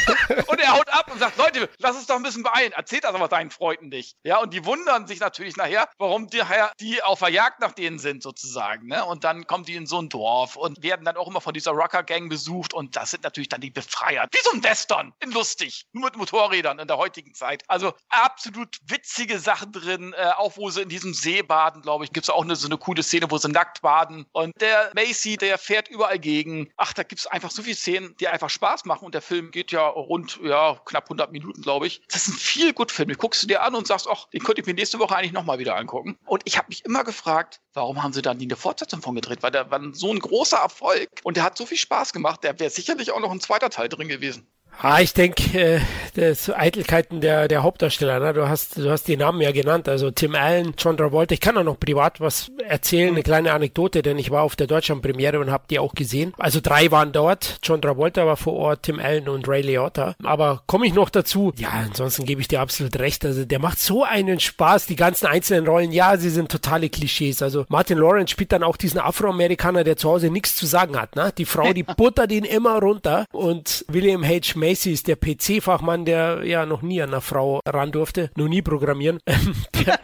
(laughs) und er haut ab und sagt, Leute, lass uns doch ein bisschen beeilen. Erzählt das aber deinen Freunden nicht. Ja, und die wundern sich natürlich nachher, warum die, die auf der Jagd nach denen sind, sozusagen. Ne? Und dann kommen die in so ein Dorf und werden dann auch immer von dieser Rocker-Gang besucht. Und das sind natürlich dann die Befreier. Wie so ein Western. In lustig. Nur mit Motorrädern in der heutigen Zeit. Also absolut witzige Sachen drin. Äh, auch wo sie in diesem See baden, glaube ich, gibt es auch eine, so eine coole Szene, wo sie nackt baden. Und der Macy, der fährt überall gegen. Ach, da gibt es einfach so viele Szenen, die einfach Spaß machen. Und der Film geht ja rund, ja, knapp 100 Minuten, glaube ich. Das ist ein viel gut Film. Den guckst du dir an und sagst, ach, den könnte ich mir nächste Woche eigentlich nochmal wieder angucken. Und ich habe mich immer gefragt, warum haben sie da nie eine Fortsetzung von gedreht? Weil der war so ein großer Erfolg und der hat so viel Spaß gemacht, der wäre sicherlich auch noch ein zweiter Teil drin gewesen. Ah, ich denke, äh, das Eitelkeiten der, der Hauptdarsteller, ne? du, hast, du hast die Namen ja genannt, also Tim Allen, John Travolta. Ich kann auch noch privat was erzählen, eine kleine Anekdote, denn ich war auf der Deutschlandpremiere und habe die auch gesehen. Also drei waren dort, John Travolta war vor Ort, Tim Allen und Ray Liotta. Aber komme ich noch dazu? Ja, ansonsten gebe ich dir absolut recht. Also der macht so einen Spaß, die ganzen einzelnen Rollen. Ja, sie sind totale Klischees. Also Martin Lawrence spielt dann auch diesen Afroamerikaner, der zu Hause nichts zu sagen hat. Ne? Die Frau, die (laughs) buttert ihn immer runter und William H. Macy ist der PC-Fachmann, der ja noch nie an einer Frau ran durfte, noch nie programmieren. (laughs) der,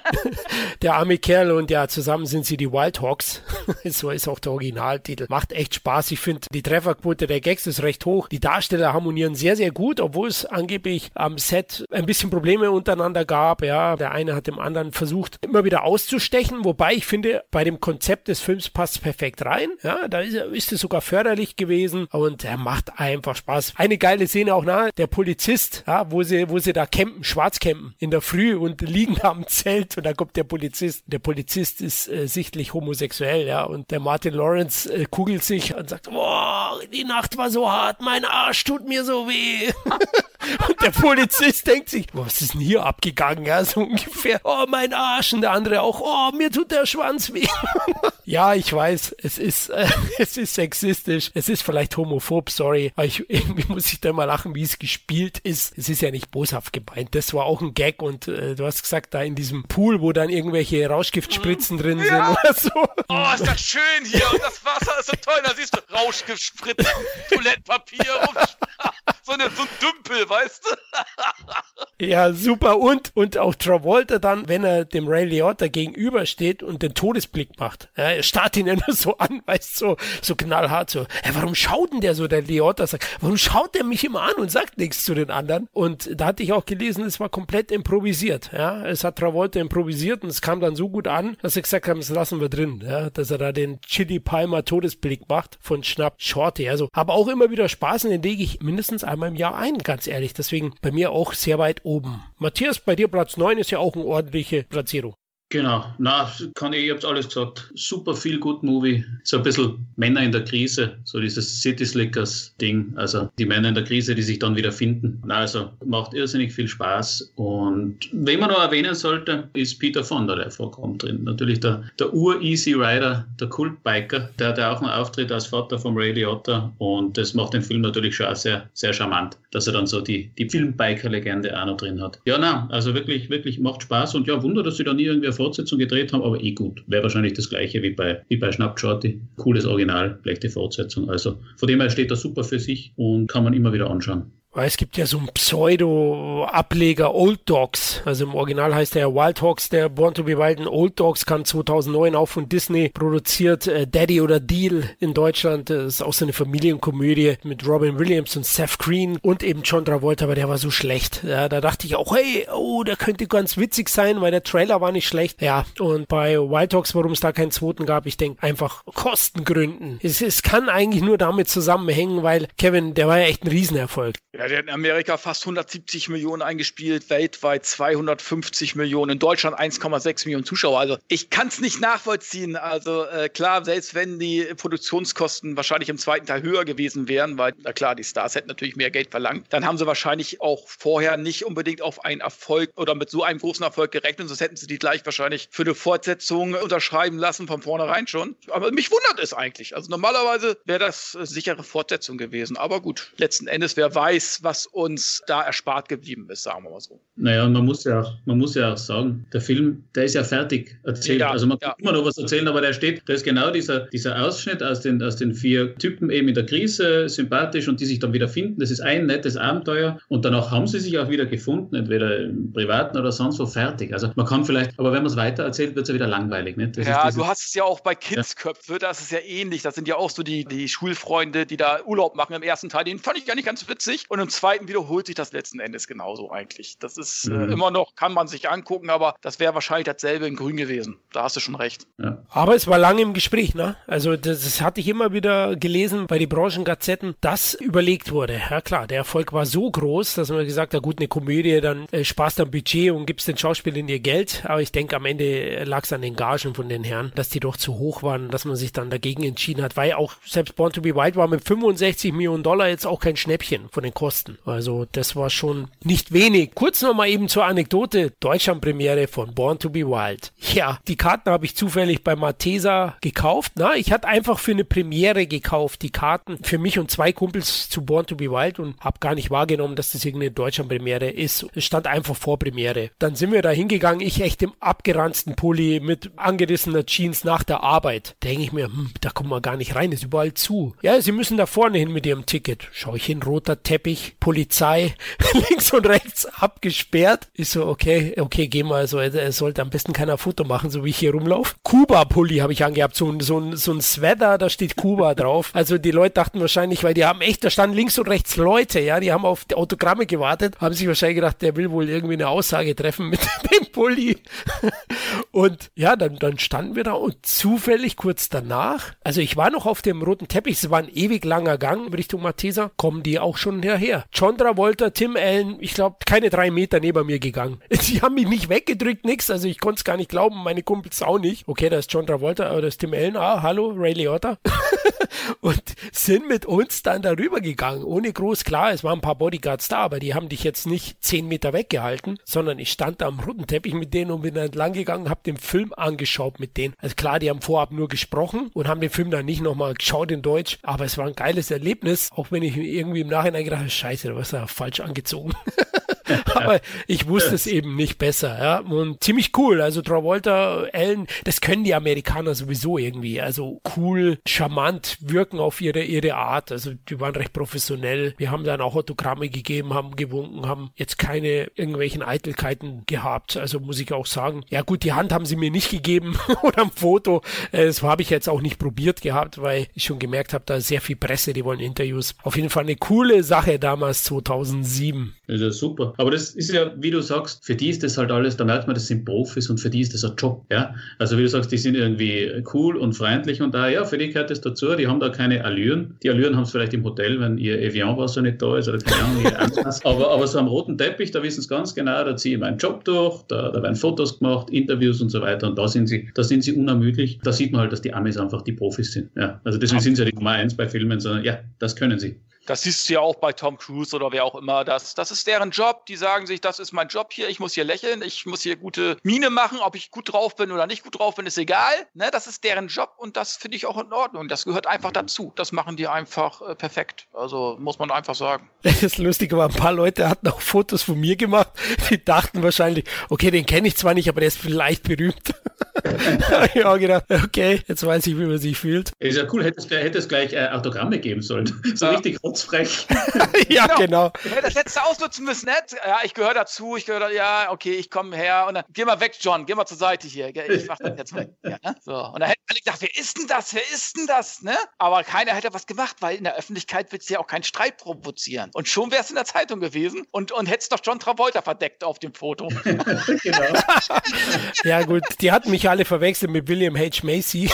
der arme Kerl und ja, zusammen sind sie die Wildhawks. (laughs) so ist auch der Originaltitel. Macht echt Spaß. Ich finde, die Trefferquote der Gags ist recht hoch. Die Darsteller harmonieren sehr, sehr gut, obwohl es angeblich am Set ein bisschen Probleme untereinander gab. Ja, der eine hat dem anderen versucht, immer wieder auszustechen, wobei ich finde, bei dem Konzept des Films passt perfekt rein. Ja, da ist, ist es sogar förderlich gewesen und er macht einfach Spaß. Eine geile Szene auch nahe, der Polizist, ja, wo sie, wo sie da campen, schwarz campen in der Früh und (laughs) liegen am Zelt und da kommt der Polizist. Der Polizist ist äh, sichtlich homosexuell, ja, und der Martin Lawrence äh, kugelt sich und sagt, boah, die Nacht war so hart, mein Arsch tut mir so weh. (laughs) und der Polizist denkt sich, was ist denn hier abgegangen, ja, so ungefähr, oh, mein Arsch, und der andere auch, oh, mir tut der Schwanz weh. (laughs) ja, ich weiß, es ist, äh, es ist sexistisch, es ist vielleicht homophob, sorry, aber ich, irgendwie muss ich da mal lachen, wie es gespielt ist. Es ist ja nicht boshaft gemeint, das war auch ein Gag und äh, du hast gesagt, da in diesem Pool, wo dann irgendwelche Rauschgiftspritzen drin ja. sind oder so. Oh, ist das schön hier und das Wasser ist so toll, da siehst du Rauschgiftspritzen, (laughs) Toilettenpapier und so, eine, so ein Dümpel, weißt du? (laughs) ja, super. Und, und auch Travolta dann, wenn er dem Ray Liotta gegenübersteht und den Todesblick macht. Ja, er starrt ihn (laughs) immer so an, weißt du, so, so knallhart so. Hey, warum schaut denn der so, der Liotta sagt, warum schaut der mich immer an und sagt nichts zu den anderen? Und da hatte ich auch gelesen, es war komplett improvisiert. Ja, es hat Travolta improvisiert und es kam dann so gut an, dass sie gesagt haben, das lassen wir drin. Ja, dass er da den Chili Palmer Todesblick macht von Schnapp Shorty. Also, aber auch immer wieder Spaß den lege ich mindestens einmal im Jahr ein, ganz ehrlich. Deswegen bei mir auch sehr weit oben. Matthias, bei dir Platz 9 ist ja auch eine ordentliche Platzierung. Genau, na, kann ich, ich hab's alles gesagt. Super viel gut Movie. So ein bisschen Männer in der Krise, so dieses City Slickers Ding. Also die Männer in der Krise, die sich dann wieder finden. Na, also macht irrsinnig viel Spaß. Und wen man noch erwähnen sollte, ist Peter Fonda, der vorkommt drin. Natürlich der, der Ur-Easy Rider, der Kultbiker, der, der auch einen Auftritt als Vater vom Ray Liotta. Und das macht den Film natürlich schon sehr, sehr charmant, dass er dann so die, die Filmbiker-Legende auch noch drin hat. Ja, na, also wirklich, wirklich macht Spaß. Und ja, Wunder, dass sie da nie irgendwie Fortsetzung gedreht haben, aber eh gut. Wäre wahrscheinlich das gleiche wie bei, wie bei Schnapp Shorty. Cooles Original, gleich die Fortsetzung. Also von dem her steht er super für sich und kann man immer wieder anschauen. Weil es gibt ja so einen Pseudo-Ableger Old Dogs. Also im Original heißt der Wild Hogs, der Born to be Wild. Und Old Dogs kam 2009 auch von Disney produziert. Äh, Daddy oder Deal in Deutschland. Das ist auch so eine Familienkomödie mit Robin Williams und Seth Green und eben John Travolta, aber der war so schlecht. Ja, da dachte ich auch, hey, oh, der könnte ganz witzig sein, weil der Trailer war nicht schlecht. Ja, und bei Wild Hogs, warum es da keinen zweiten gab, ich denke einfach Kostengründen. Es, es kann eigentlich nur damit zusammenhängen, weil Kevin, der war ja echt ein Riesenerfolg. Ja, ja, der hat in Amerika fast 170 Millionen eingespielt, weltweit 250 Millionen, in Deutschland 1,6 Millionen Zuschauer. Also ich kann es nicht nachvollziehen. Also äh, klar, selbst wenn die Produktionskosten wahrscheinlich im zweiten Teil höher gewesen wären, weil, na klar, die Stars hätten natürlich mehr Geld verlangt, dann haben sie wahrscheinlich auch vorher nicht unbedingt auf einen Erfolg oder mit so einem großen Erfolg gerechnet, sonst hätten sie die gleich wahrscheinlich für eine Fortsetzung unterschreiben lassen, von vornherein schon. Aber mich wundert es eigentlich. Also normalerweise wäre das äh, sichere Fortsetzung gewesen. Aber gut, letzten Endes, wer weiß, was uns da erspart geblieben ist, sagen wir mal so. Naja, und man muss ja auch, man muss ja auch sagen, der Film, der ist ja fertig erzählt. Ja, also man kann immer noch was erzählen, aber der steht, da ist genau dieser, dieser Ausschnitt aus den, aus den vier Typen eben in der Krise, sympathisch und die sich dann wieder finden. Das ist ein nettes Abenteuer und danach haben sie sich auch wieder gefunden, entweder im Privaten oder sonst wo fertig. Also man kann vielleicht, aber wenn man es weiter erzählt, wird es ja wieder langweilig. Nicht? Das ja, du hast es ja auch bei Kindsköpfe, ja. das ist ja ähnlich. Das sind ja auch so die, die Schulfreunde, die da Urlaub machen im ersten Teil. Den fand ich gar nicht ganz witzig. Und im zweiten wiederholt sich das letzten Endes genauso eigentlich. Das ist äh, mhm. äh, immer noch, kann man sich angucken, aber das wäre wahrscheinlich dasselbe in Grün gewesen. Da hast du schon recht. Ja. Aber es war lange im Gespräch, ne? Also das, das hatte ich immer wieder gelesen bei den Branchengazetten, dass überlegt wurde. Ja klar, der Erfolg war so groß, dass man gesagt hat, gut, eine Komödie, dann äh, sparst am Budget und gibst den Schauspielern ihr Geld. Aber ich denke, am Ende lag es an den Gagen von den Herren, dass die doch zu hoch waren, dass man sich dann dagegen entschieden hat, weil auch selbst Born to be Wild war mit 65 Millionen Dollar jetzt auch kein Schnäppchen von den Kosten. Also das war schon nicht wenig. Kurz nochmal eben zur Anekdote. Deutschland-Premiere von Born to be Wild. Ja, die Karten habe ich zufällig bei Matesa gekauft. Na, ich hatte einfach für eine Premiere gekauft, die Karten für mich und zwei Kumpels zu Born to be Wild und habe gar nicht wahrgenommen, dass das irgendeine Deutschland-Premiere ist. Es stand einfach vor Premiere. Dann sind wir da hingegangen, ich echt im abgeranzten Pulli mit angerissener Jeans nach der Arbeit. Denke ich mir, hm, da kommt man gar nicht rein, ist überall zu. Ja, sie müssen da vorne hin mit ihrem Ticket. Schau ich hin, roter Teppich Teppich, Polizei, (laughs) links und rechts abgesperrt. Ich so, okay, okay, geh mal, so, es sollte am besten keiner Foto machen, so wie ich hier rumlaufe. Kuba-Pulli habe ich angehabt, so, so, so ein Sweater, da steht Kuba (laughs) drauf. Also die Leute dachten wahrscheinlich, weil die haben echt, da standen links und rechts Leute, ja, die haben auf die Autogramme gewartet, haben sich wahrscheinlich gedacht, der will wohl irgendwie eine Aussage treffen mit (laughs) dem Pulli. (laughs) und ja, dann, dann standen wir da und zufällig kurz danach, also ich war noch auf dem roten Teppich, es war ein ewig langer Gang Richtung Matesa, kommen die auch schon hierher. John Travolta, Tim Allen, ich glaube, keine drei Meter neben mir gegangen. (laughs) Die haben mich nicht weggedrückt, nix, also ich konnte es gar nicht glauben, meine Kumpels auch nicht. Okay, da ist John Travolta, aber das ist Tim Allen, ah, hallo, Ray Liotta. (laughs) und sind mit uns dann darüber gegangen, ohne groß klar, es waren ein paar Bodyguards da, aber die haben dich jetzt nicht zehn Meter weggehalten, sondern ich stand da am roten Teppich mit denen und bin dann entlang gegangen, habe den Film angeschaut mit denen. Also klar, die haben vorab nur gesprochen und haben den Film dann nicht nochmal geschaut in Deutsch, aber es war ein geiles Erlebnis, auch wenn ich irgendwie im Nachhinein gedacht habe, scheiße, da war ja falsch angezogen. (laughs) (laughs) aber ich wusste es eben nicht besser, ja. Und ziemlich cool. Also Travolta, Ellen, das können die Amerikaner sowieso irgendwie. Also cool, charmant wirken auf ihre, ihre Art. Also die waren recht professionell. Wir haben dann auch Autogramme gegeben, haben gewunken, haben jetzt keine irgendwelchen Eitelkeiten gehabt. Also muss ich auch sagen. Ja gut, die Hand haben sie mir nicht gegeben (laughs) oder ein Foto. Äh, das habe ich jetzt auch nicht probiert gehabt, weil ich schon gemerkt habe, da ist sehr viel Presse, die wollen Interviews. Auf jeden Fall eine coole Sache damals 2007. Das ist ja Aber das ist ja, wie du sagst, für die ist das halt alles, da merkt man, das sind Profis und für die ist das ein Job. Ja? Also wie du sagst, die sind irgendwie cool und freundlich und da, ja, für die gehört das dazu. Die haben da keine Allüren. Die Allüren haben es vielleicht im Hotel, wenn ihr Evian-Wasser nicht da ist oder keine Ahnung, ihr (laughs) aber, aber so am roten Teppich, da wissen sie ganz genau, da ziehe ich meinen Job durch, da, da werden Fotos gemacht, Interviews und so weiter und da sind sie, da sind sie unermüdlich. Da sieht man halt, dass die Amis einfach die Profis sind. Ja? Also deswegen sind sie ja die Nummer eins bei Filmen, sondern ja, das können sie. Das siehst du ja auch bei Tom Cruise oder wer auch immer. Das, das ist deren Job. Die sagen sich, das ist mein Job hier. Ich muss hier lächeln. Ich muss hier gute Miene machen. Ob ich gut drauf bin oder nicht gut drauf bin, ist egal. Ne? Das ist deren Job und das finde ich auch in Ordnung. Das gehört einfach dazu. Das machen die einfach äh, perfekt. Also muss man einfach sagen. (laughs) Das Lustige war, ein paar Leute hatten auch Fotos von mir gemacht. Die dachten wahrscheinlich, okay, den kenne ich zwar nicht, aber der ist vielleicht berühmt. (laughs) habe gedacht, okay, jetzt weiß ich, wie man sich fühlt. Ist ja cool, hätte es, hätte es gleich äh, Autogramme geben sollen. (laughs) So ja. richtig rotzfrech. (laughs) ja, genau. genau. Das hättest du ausnutzen müssen, nicht? Ja, ich gehöre dazu, ich gehöre, ja, okay, ich komme her und dann, geh mal weg, John, geh mal zur Seite hier. Ich mach das jetzt weg. Ja, ne? so. Und dann hätten alle gedacht, wer ist denn das? Wer ist denn das? Ne? Aber keiner hätte was gemacht, weil in der Öffentlichkeit wird es ja auch keinen Streit provozieren. Und schon wäre es in der Zeitung gewesen und, und hättest doch John Travolta verdeckt auf dem Foto. (laughs) genau. (laughs) ja, gut, die hatten mich alle verwechselt mit William H. Macy.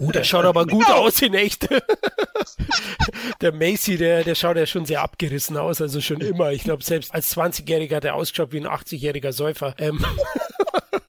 Oh, der schaut aber gut aus in echt. (laughs) der Macy, der, der schaut ja schon sehr abgerissen aus, also schon immer. Ich glaube, selbst als 20-Jähriger hat er ausgeschaut wie ein 80-jähriger Säufer. Ähm. (laughs)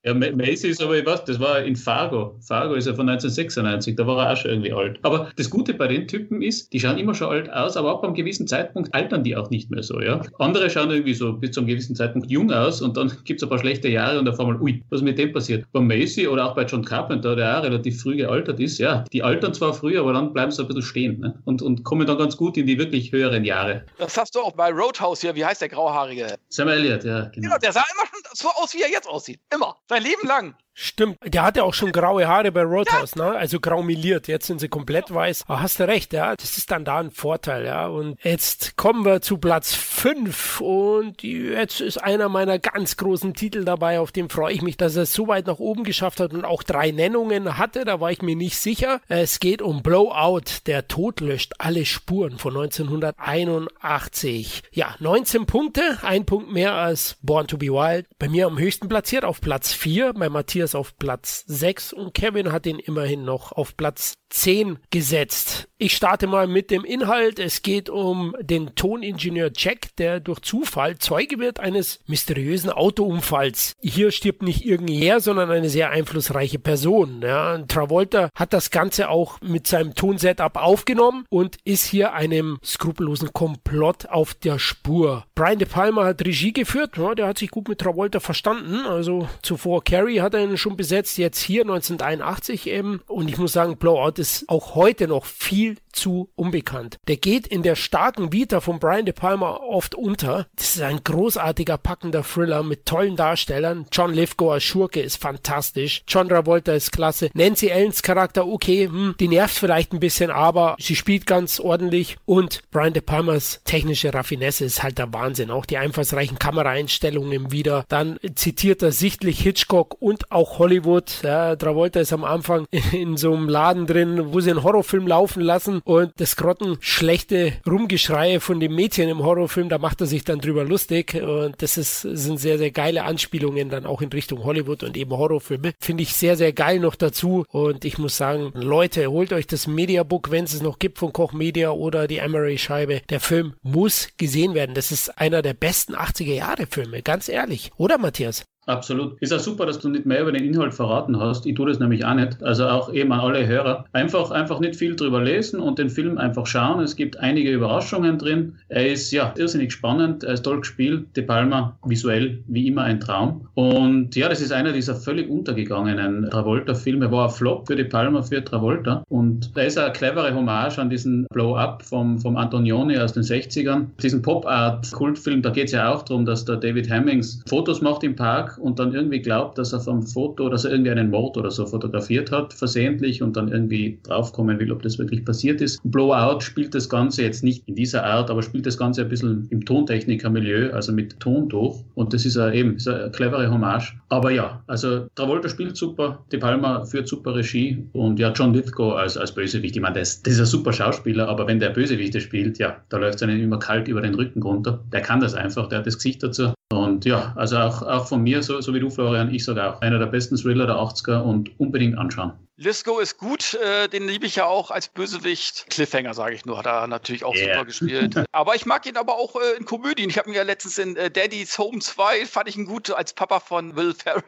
Ja, Macy ist aber, ich weiß, das war in Fargo. Fargo ist ja von 1996, da war er auch schon irgendwie alt. Aber das Gute bei den Typen ist, die schauen immer schon alt aus, aber ab einem gewissen Zeitpunkt altern die auch nicht mehr so, ja. Andere schauen irgendwie so bis zu einem gewissen Zeitpunkt jung aus und dann (laughs) gibt es ein paar schlechte Jahre und auf einmal, ui, was ist mit dem passiert? Bei Macy oder auch bei John Carpenter, der auch relativ früh gealtert ist, ja, die altern zwar früher, aber dann bleiben sie ein bisschen stehen ne? und, und kommen dann ganz gut in die wirklich höheren Jahre. Das hast du auch bei Roadhouse hier, wie heißt der Grauhaarige? Sam Elliott, ja, genau. Genau, der sah immer schon so aus, wie er jetzt aussieht. Immer. Sein Leben lang. Stimmt, der hatte auch schon graue Haare bei Roadhouse, ja. ne? Also grau miliert. Jetzt sind sie komplett weiß. Aber hast du recht, ja. Das ist dann da ein Vorteil, ja. Und jetzt kommen wir zu Platz 5 und jetzt ist einer meiner ganz großen Titel dabei, auf den freue ich mich, dass er es so weit nach oben geschafft hat und auch drei Nennungen hatte. Da war ich mir nicht sicher. Es geht um Blowout. Der Tod löscht alle Spuren von 1981. Ja, 19 Punkte, ein Punkt mehr als Born to be Wild. Bei mir am höchsten platziert auf Platz 4, bei Matthias Matthias auf Platz 6 und Kevin hat ihn immerhin noch auf Platz 10 gesetzt. Ich starte mal mit dem Inhalt. Es geht um den Toningenieur Jack, der durch Zufall Zeuge wird eines mysteriösen Autounfalls. Hier stirbt nicht irgendwer, sondern eine sehr einflussreiche Person. Ja, Travolta hat das Ganze auch mit seinem Tonsetup aufgenommen und ist hier einem skrupellosen Komplott auf der Spur. Brian De Palma hat Regie geführt. Ja, der hat sich gut mit Travolta verstanden. Also zuvor Carrie hat er ihn schon besetzt, jetzt hier 1981 eben. Und ich muss sagen, Blowout ist auch heute noch viel viel zu unbekannt. Der geht in der starken Vita von Brian De Palma oft unter. Das ist ein großartiger, packender Thriller mit tollen Darstellern. John Lithgow als Schurke ist fantastisch. John Travolta ist klasse. Nancy Ellens Charakter, okay, hm, die nervt vielleicht ein bisschen, aber sie spielt ganz ordentlich. Und Brian De Palmas technische Raffinesse ist halt der Wahnsinn. Auch die einfallsreichen Kameraeinstellungen wieder. Dann zitiert er sichtlich Hitchcock und auch Hollywood. Ja, Travolta ist am Anfang (laughs) in so einem Laden drin, wo sie einen Horrorfilm laufen lassen und das grottenschlechte Rumgeschreie von dem Mädchen im Horrorfilm, da macht er sich dann drüber lustig und das ist, sind sehr, sehr geile Anspielungen dann auch in Richtung Hollywood und eben Horrorfilme. Finde ich sehr, sehr geil noch dazu und ich muss sagen, Leute, holt euch das Mediabook, wenn es es noch gibt von Koch Media oder die Emery Scheibe. Der Film muss gesehen werden. Das ist einer der besten 80er Jahre Filme, ganz ehrlich. Oder Matthias? Absolut. Ist ja super, dass du nicht mehr über den Inhalt verraten hast. Ich tue das nämlich auch nicht. Also auch eben an alle Hörer. Einfach, einfach nicht viel drüber lesen und den Film einfach schauen. Es gibt einige Überraschungen drin. Er ist ja irrsinnig spannend. Er ist toll gespielt. De Palma visuell wie immer ein Traum. Und ja, das ist einer dieser völlig untergegangenen Travolta-Filme. War ein Flop für De Palma, für Travolta. Und da ist eine clevere Hommage an diesen Blow-Up vom, vom Antonioni aus den 60ern. Diesen Pop-Art-Kultfilm, da geht es ja auch darum, dass der David Hemmings Fotos macht im Park und dann irgendwie glaubt, dass er vom Foto, dass er irgendwie einen Mord oder so fotografiert hat, versehentlich und dann irgendwie draufkommen will, ob das wirklich passiert ist. Blowout spielt das Ganze jetzt nicht in dieser Art, aber spielt das Ganze ein bisschen im Tontechniker-Milieu, also mit Tontuch. Und das ist eben ist eine clevere Hommage. Aber ja, also Travolta spielt super, De Palma führt super Regie und ja, John Lithgow als, als Bösewicht. Ich meine, das, das ist ein super Schauspieler, aber wenn der Bösewichte spielt, ja, da läuft es einem immer kalt über den Rücken runter. Der kann das einfach, der hat das Gesicht dazu. Und ja, also auch, auch von mir, so, so wie du, Florian, ich sage auch, einer der besten Thriller der 80er und unbedingt anschauen. Lisco ist gut, äh, den liebe ich ja auch als Bösewicht. Cliffhanger, sage ich nur, hat er natürlich auch yeah. super gespielt. (laughs) aber ich mag ihn aber auch äh, in Komödien. Ich habe ihn ja letztens in äh, Daddy's Home 2, fand ich ihn gut als Papa von Will Ferrell.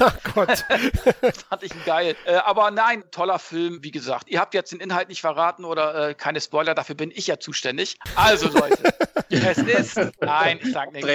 Ach (laughs) Gott. (laughs) fand ich ihn geil. Äh, aber nein, toller Film, wie gesagt. Ihr habt jetzt den Inhalt nicht verraten oder äh, keine Spoiler, dafür bin ich ja zuständig. Also Leute, es ist... Nein, ich sag nichts.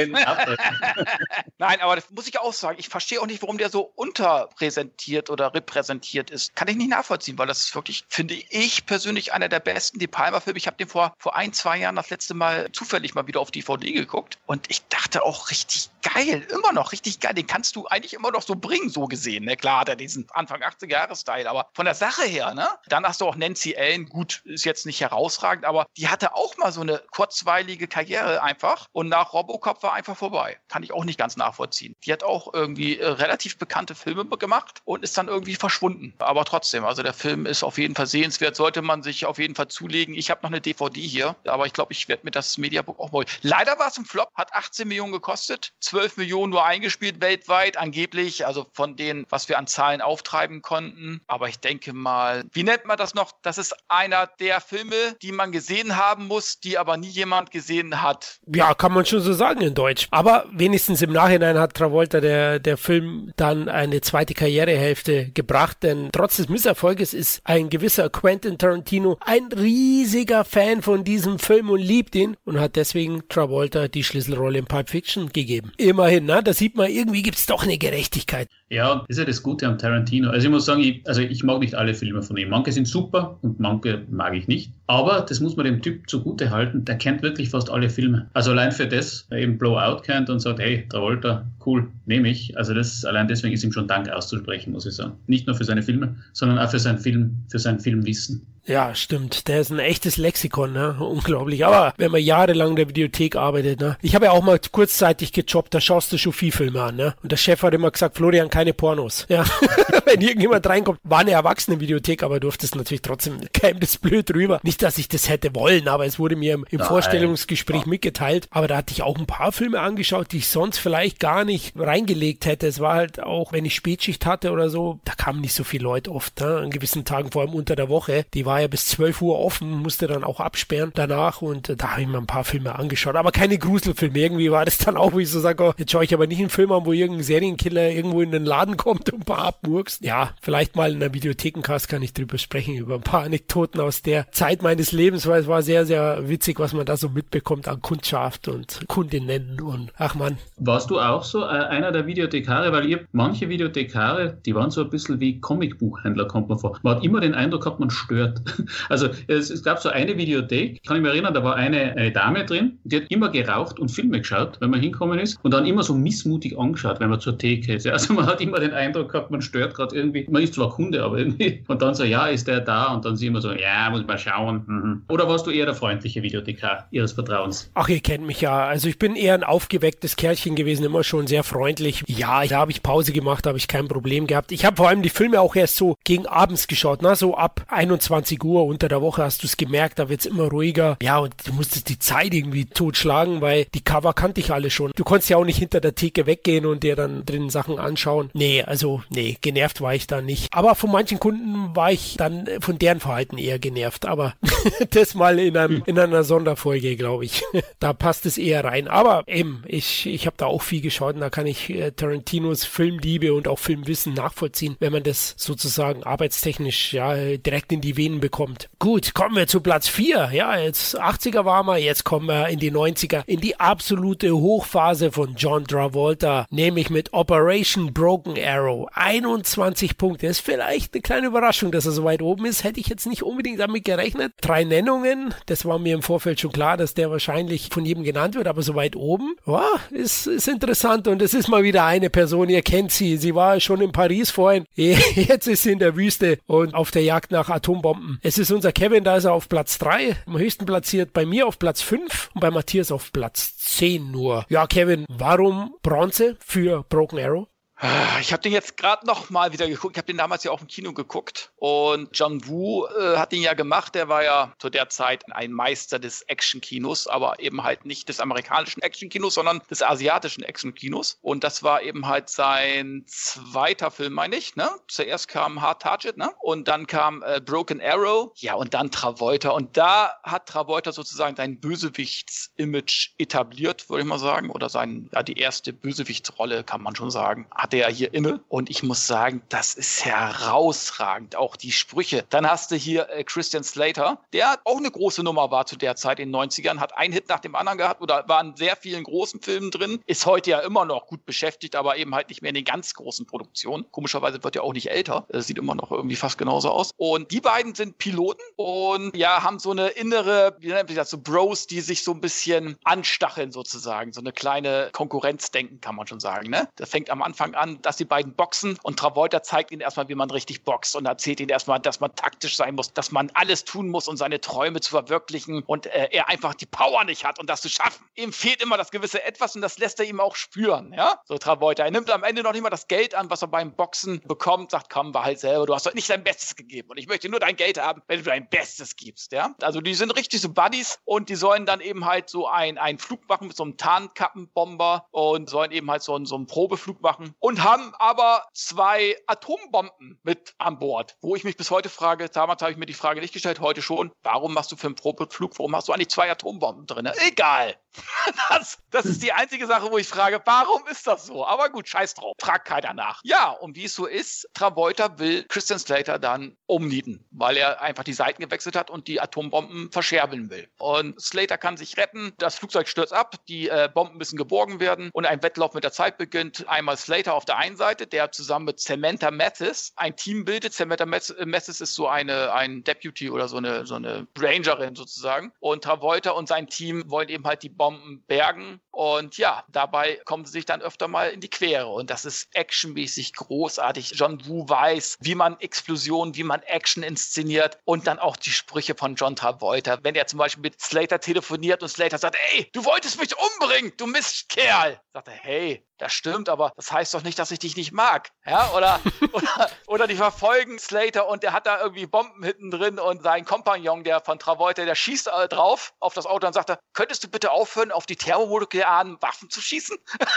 nein, aber das muss ich auch sagen. Ich verstehe auch nicht, warum der so unterpräsentiert oder repräsentiert ist kann ich nicht nachvollziehen, weil das ist wirklich, finde ich persönlich, einer der besten De Palma-Filme. Ich habe den vor, vor ein, zwei Jahren das letzte Mal zufällig mal wieder auf DVD geguckt und ich dachte auch richtig geil, immer noch richtig geil. Den kannst du eigentlich immer noch so bringen, so gesehen. Ne? Klar hat er diesen Anfang 80er-Jahre-Style, aber von der Sache her, ne? Dann hast du auch Nancy Ellen, gut, ist jetzt nicht herausragend, aber die hatte auch mal so eine kurzweilige Karriere einfach und nach Robocop war einfach vorbei. Kann ich auch nicht ganz nachvollziehen. Die hat auch irgendwie äh, relativ bekannte Filme gemacht und ist dann irgendwie verschwunden. Aber trotzdem, also der Film ist auf jeden Fall sehenswert, sollte man sich auf jeden Fall zulegen. Ich habe noch eine DVD hier, aber ich glaube, ich werde mir das Mediabook auch holen. Leider war es ein Flop, hat 18 Millionen gekostet, 12 Millionen nur eingespielt weltweit, angeblich, also von denen, was wir an Zahlen auftreiben konnten. Aber ich denke mal, wie nennt man das noch? Das ist einer der Filme, die man gesehen haben muss, die aber nie jemand gesehen hat. Ja, kann man schon so sagen in Deutsch. Aber wenigstens im Nachhinein hat Travolta der, der Film dann eine zweite Karrierehälfte gebracht, denn trotz des Misserfolges ist ein gewisser Quentin Tarantino ein riesiger Fan von diesem Film und liebt ihn und hat deswegen Travolta die Schlüsselrolle in Pulp Fiction gegeben. Immerhin, ne? da sieht man, irgendwie gibt es doch eine Gerechtigkeit. Ja, das ist ja das Gute am Tarantino. Also ich muss sagen, ich, also ich mag nicht alle Filme von ihm. Manche sind super und manche mag ich nicht. Aber das muss man dem Typ zugute halten, der kennt wirklich fast alle Filme. Also allein für das, er eben Blowout kennt und sagt, hey, Travolta, cool, nehme ich. Also das, allein deswegen ist ihm schon Dank auszusprechen, muss ich sagen. Nicht nur für seine Filme, sondern auch für sein Film, für sein Filmwissen. Ja, stimmt. Der ist ein echtes Lexikon, ne? (laughs) Unglaublich. Aber wenn man jahrelang in der Videothek arbeitet, ne? Ich habe ja auch mal kurzzeitig gejobbt, da schaust du schon viel Filme an, ne? Und der Chef hat immer gesagt, Florian, keine Pornos. (laughs) Ja. (laughs) wenn irgendjemand reinkommt, war eine erwachsene Videothek, aber durftest natürlich trotzdem, käme das blöd rüber. Nicht, dass ich das hätte wollen, aber es wurde mir im, im Vorstellungsgespräch ja. mitgeteilt. Aber da hatte ich auch ein paar Filme angeschaut, die ich sonst vielleicht gar nicht reingelegt hätte. Es war halt auch, wenn ich Spätschicht hatte oder so, da kamen nicht so viele Leute oft, ne? An gewissen Tagen, vor allem unter der Woche. Die war ja bis 12 Uhr offen, musste dann auch absperren danach und äh, da habe ich mir ein paar Filme angeschaut, aber keine Gruselfilme. Irgendwie war das dann auch, wo ich so sage, oh, jetzt schaue ich aber nicht einen Film an, wo irgendein Serienkiller irgendwo in den Laden kommt und ein paar abmurkst. Ja, vielleicht mal in der Videothekencast kann ich drüber sprechen, über ein paar Anekdoten aus der Zeit meines Lebens, weil es war sehr, sehr witzig, was man da so mitbekommt an Kundschaft und Kundinnen und ach man. Warst du auch so äh, einer der Videothekare? Weil ihr manche Videothekare, die waren so ein bisschen wie Comicbuchhändler, kommt man vor. Man hat immer den Eindruck gehabt, man stört. (laughs) Also es, es, gab so eine Videothek, kann ich mich erinnern, da war eine, eine Dame drin, die hat immer geraucht und Filme geschaut, wenn man hinkommen ist und dann immer so missmutig angeschaut, wenn man zur Theke ist. Also man hat immer den Eindruck gehabt, man stört gerade irgendwie, man ist zwar Kunde, aber irgendwie (laughs) und dann so, ja, ist der da? Und dann sie immer so, ja, muss mal schauen. Mhm. Oder warst du eher der freundliche Videothekar ihres Vertrauens? Ach, ihr kennt mich ja. Also ich bin eher ein aufgewecktes Kerlchen gewesen, immer schon sehr freundlich. Ja, da habe ich Pause gemacht, habe ich kein Problem gehabt. Ich habe vor allem die Filme auch erst so gegen abends geschaut, na, so ab 21 Uhr unter der Woche hast du es gemerkt, da wird es immer ruhiger. Ja, und du musstest die Zeit irgendwie totschlagen, weil die Cover kannte ich alle schon. Du konntest ja auch nicht hinter der Theke weggehen und dir dann drin Sachen anschauen. Nee, also, nee, genervt war ich da nicht. Aber von manchen Kunden war ich dann von deren Verhalten eher genervt. Aber (laughs) das mal in, einem, in einer Sonderfolge, glaube ich. (laughs) da passt es eher rein. Aber eben, ich, ich habe da auch viel geschaut und da kann ich äh, Tarantinos Filmliebe und auch Filmwissen nachvollziehen, wenn man das sozusagen arbeitstechnisch ja direkt in die Venen bekommt. Gut, kommen wir zu Platz 4. Ja, jetzt 80er waren wir, jetzt kommen wir in die 90er, in die absolute Hochphase von John Travolta, nämlich mit Operation Broken Arrow. 21 Punkte. Ist vielleicht eine kleine Überraschung, dass er so weit oben ist. Hätte ich jetzt nicht unbedingt damit gerechnet. Drei Nennungen, das war mir im Vorfeld schon klar, dass der wahrscheinlich von jedem genannt wird, aber so weit oben, ja, ist, ist interessant und es ist mal wieder eine Person, ihr kennt sie. Sie war schon in Paris vorhin. (laughs) Jetzt ist sie in der Wüste und auf der Jagd nach Atombomben. Es ist unser Kevin, da ist er auf Platz 3, am höchsten platziert, bei mir auf Platz 5 und bei Matthias auf Platz 10 nur. Ja, Kevin, warum Bronze für Broken Arrow? Ah, ich habe den jetzt gerade noch mal wieder geguckt. Ich habe den damals ja auch im Kino geguckt. Und John Woo äh, hat den ja gemacht. Der war ja zu der Zeit ein Meister des Action-Kinos, aber eben halt nicht des amerikanischen Action-Kinos, sondern des asiatischen Action-Kinos. Und das war eben halt sein zweiter Film, meine ich. Ne? Zuerst kam Hard Target, ne? Und dann kam äh, Broken Arrow. Ja, und dann Travolta. Und da hat Travolta sozusagen sein Bösewichts-Image etabliert, würde ich mal sagen. Oder sein, ja, die erste Bösewichtsrolle, kann man schon sagen. Hat hatte er hier inne. Und ich muss sagen, das ist herausragend. Auch die Sprüche. Dann hast du hier äh, Christian Slater, der auch eine große Nummer war zu der Zeit in den 90ern, hat einen Hit nach dem anderen gehabt oder war in sehr vielen großen Filmen drin. Ist heute ja immer noch gut beschäftigt, aber eben halt nicht mehr in den ganz großen Produktionen. Komischerweise wird er auch nicht älter. Er sieht immer noch irgendwie fast genauso aus. Und die beiden sind Piloten und ja, haben so eine innere, wie nennt man das, so Bros, die sich so ein bisschen anstacheln sozusagen. So eine kleine Konkurrenzdenken kann man schon sagen. Ne? Das fängt am Anfang an, dass die beiden boxen und Travolta zeigt ihnen erstmal, wie man richtig boxt und erzählt ihnen erstmal, dass man taktisch sein muss, dass man alles tun muss, um seine Träume zu verwirklichen und äh, er einfach die Power nicht hat, um das zu schaffen. Ihm fehlt immer das gewisse Etwas und das lässt er ihm auch spüren, ja? So Travolta. Er nimmt am Ende noch nicht mal das Geld an, was er beim Boxen bekommt, sagt, komm, war halt selber, du hast doch nicht dein Bestes gegeben und ich möchte nur dein Geld haben, wenn du dein Bestes gibst, ja? Also die sind richtig so Buddies und die sollen dann eben halt so ein, einen Flug machen mit so einem Tarnkappenbomber und sollen eben halt so, so einen Probeflug machen und und haben aber zwei Atombomben mit an Bord, wo ich mich bis heute frage, damals habe ich mir die Frage nicht gestellt, heute schon, warum machst du für einen Probeflug, warum hast du eigentlich zwei Atombomben drin? Egal. (laughs) Das, das ist die einzige Sache, wo ich frage, warum ist das so? Aber gut, scheiß drauf, fragt keiner nach. Ja, und wie es so ist, Travolta will Christian Slater dann umnieten, weil er einfach die Seiten gewechselt hat und die Atombomben verscherbeln will. Und Slater kann sich retten, das Flugzeug stürzt ab, die äh, Bomben müssen geborgen werden und ein Wettlauf mit der Zeit beginnt. Einmal Slater auf der einen Seite, der zusammen mit Samantha Mathis ein Team bildet. Samantha Mathis ist so eine ein Deputy oder so eine, so eine Rangerin sozusagen. Und Travolta und sein Team wollen eben halt die Bomben bergen. Und ja, dabei kommen sie sich dann öfter mal in die Quere. Und das ist actionmäßig großartig. John Woo weiß, wie man Explosionen, wie man Action inszeniert und dann auch die Sprüche von John Travolta. Wenn er zum Beispiel mit Slater telefoniert und Slater sagt, ey, du wolltest mich umbringen, du Mistkerl. Sagt er, hey, das stimmt, aber das heißt doch nicht, dass ich dich nicht mag. Ja, oder, (laughs) oder, oder die verfolgen Slater und der hat da irgendwie Bomben hinten drin und sein Kompagnon, der von Travolta, der schießt äh, drauf auf das Auto und sagt, könntest du bitte aufhören, auf die thermomolekulären Waffen zu schießen? (laughs)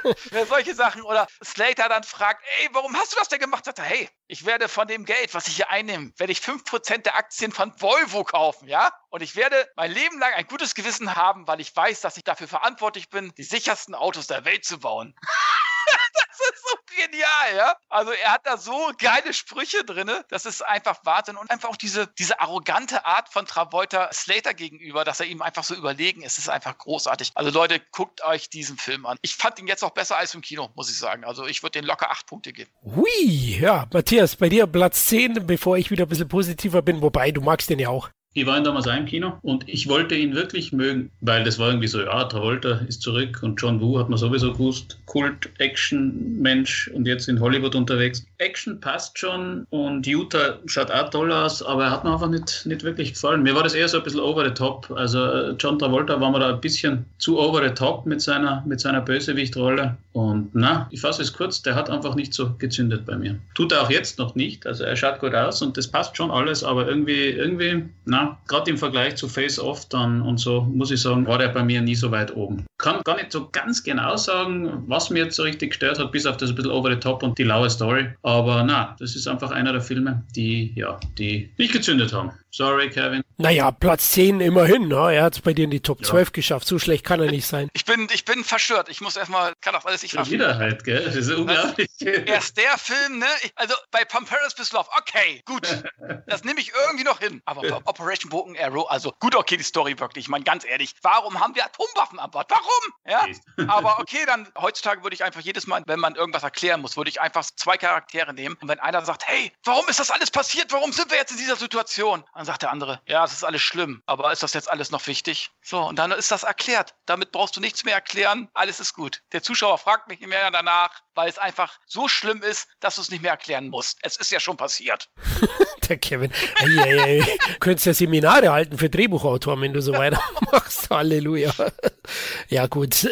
(laughs) ja, solche Sachen. Oder Slater dann fragt, ey, warum hast du das denn gemacht? Sagt er, hey, ich werde von dem Geld, was ich hier einnehme, werde ich 5% der Aktien von Volvo kaufen, ja? Und ich werde mein Leben lang ein gutes Gewissen haben, weil ich weiß, dass ich dafür verantwortlich bin, die sichersten Autos der Welt zu bauen. (laughs) das ist so genial, ja. Also er hat da so geile Sprüche drin. Das ist einfach Wahnsinn. Und einfach auch diese, diese arrogante Art von Travolta Slater gegenüber, dass er ihm einfach so überlegen ist, ist einfach großartig. Also Leute, guckt euch diesen Film an. Ich fand ihn jetzt auch besser als im Kino, muss ich sagen. Also ich würde den locker acht Punkte geben. Hui, ja, Matthias, bei dir Platz 10, bevor ich wieder ein bisschen positiver bin, wobei du magst den ja auch. Ich war ihn damals auch im Kino und ich wollte ihn wirklich mögen, weil das war irgendwie so, ja, Travolta ist zurück und John Woo hat man sowieso gewusst, Kult-Action-Mensch und jetzt in Hollywood unterwegs. Action passt schon und Utah schaut auch toll aus, aber er hat mir einfach nicht, nicht wirklich gefallen. Mir war das eher so ein bisschen over the top. Also äh, John Travolta war mir da ein bisschen zu over the top mit seiner, mit seiner Bösewichtrolle und na, ich fasse es kurz, der hat einfach nicht so gezündet bei mir. Tut er auch jetzt noch nicht, also er schaut gut aus und das passt schon alles, aber irgendwie, irgendwie, na, gerade im Vergleich zu Face Off dann und so, muss ich sagen, war der bei mir nie so weit oben. Kann gar nicht so ganz genau sagen, was mir jetzt so richtig gestört hat, bis auf das ein bisschen over the top und die laue Story. Aber na, das ist einfach einer der Filme, die, ja, die nicht gezündet haben. Sorry, Kevin. Naja, Platz 10 immerhin. Ne? Er hat es bei dir in die Top ja. 12 geschafft. So schlecht kann er nicht sein. Ich bin, ich bin verstört. Ich muss erstmal, kann auch alles nicht verstehen. Wieder halt, gell? Das ist unglaublich. Erst der Film, ne? Also bei Pompeius bis Love, okay, gut. (laughs) Das nehme ich irgendwie noch hin. Aber (laughs) Operation Broken Arrow, also gut, okay, die Story wirklich. Ich meine, ganz ehrlich, warum haben wir Atomwaffen an Bord? Warum? Ja? (laughs) Aber okay, dann heutzutage würde ich einfach jedes Mal, wenn man irgendwas erklären muss, würde ich einfach zwei Charaktere nehmen. Und wenn einer sagt, hey, warum ist das alles passiert? Warum sind wir jetzt in dieser Situation? Dann sagt der andere, ja, es ist alles schlimm, aber ist das jetzt alles noch wichtig? So, und dann ist das erklärt. Damit brauchst du nichts mehr erklären, alles ist gut. Der Zuschauer fragt mich nicht mehr danach, weil es einfach so schlimm ist, dass du es nicht mehr erklären musst. Es ist ja schon passiert. (laughs) der Kevin. Ey, ey, ey. Du könntest ja Seminare halten für Drehbuchautoren, wenn du so (laughs) weitermachst. Halleluja. Ja, gut.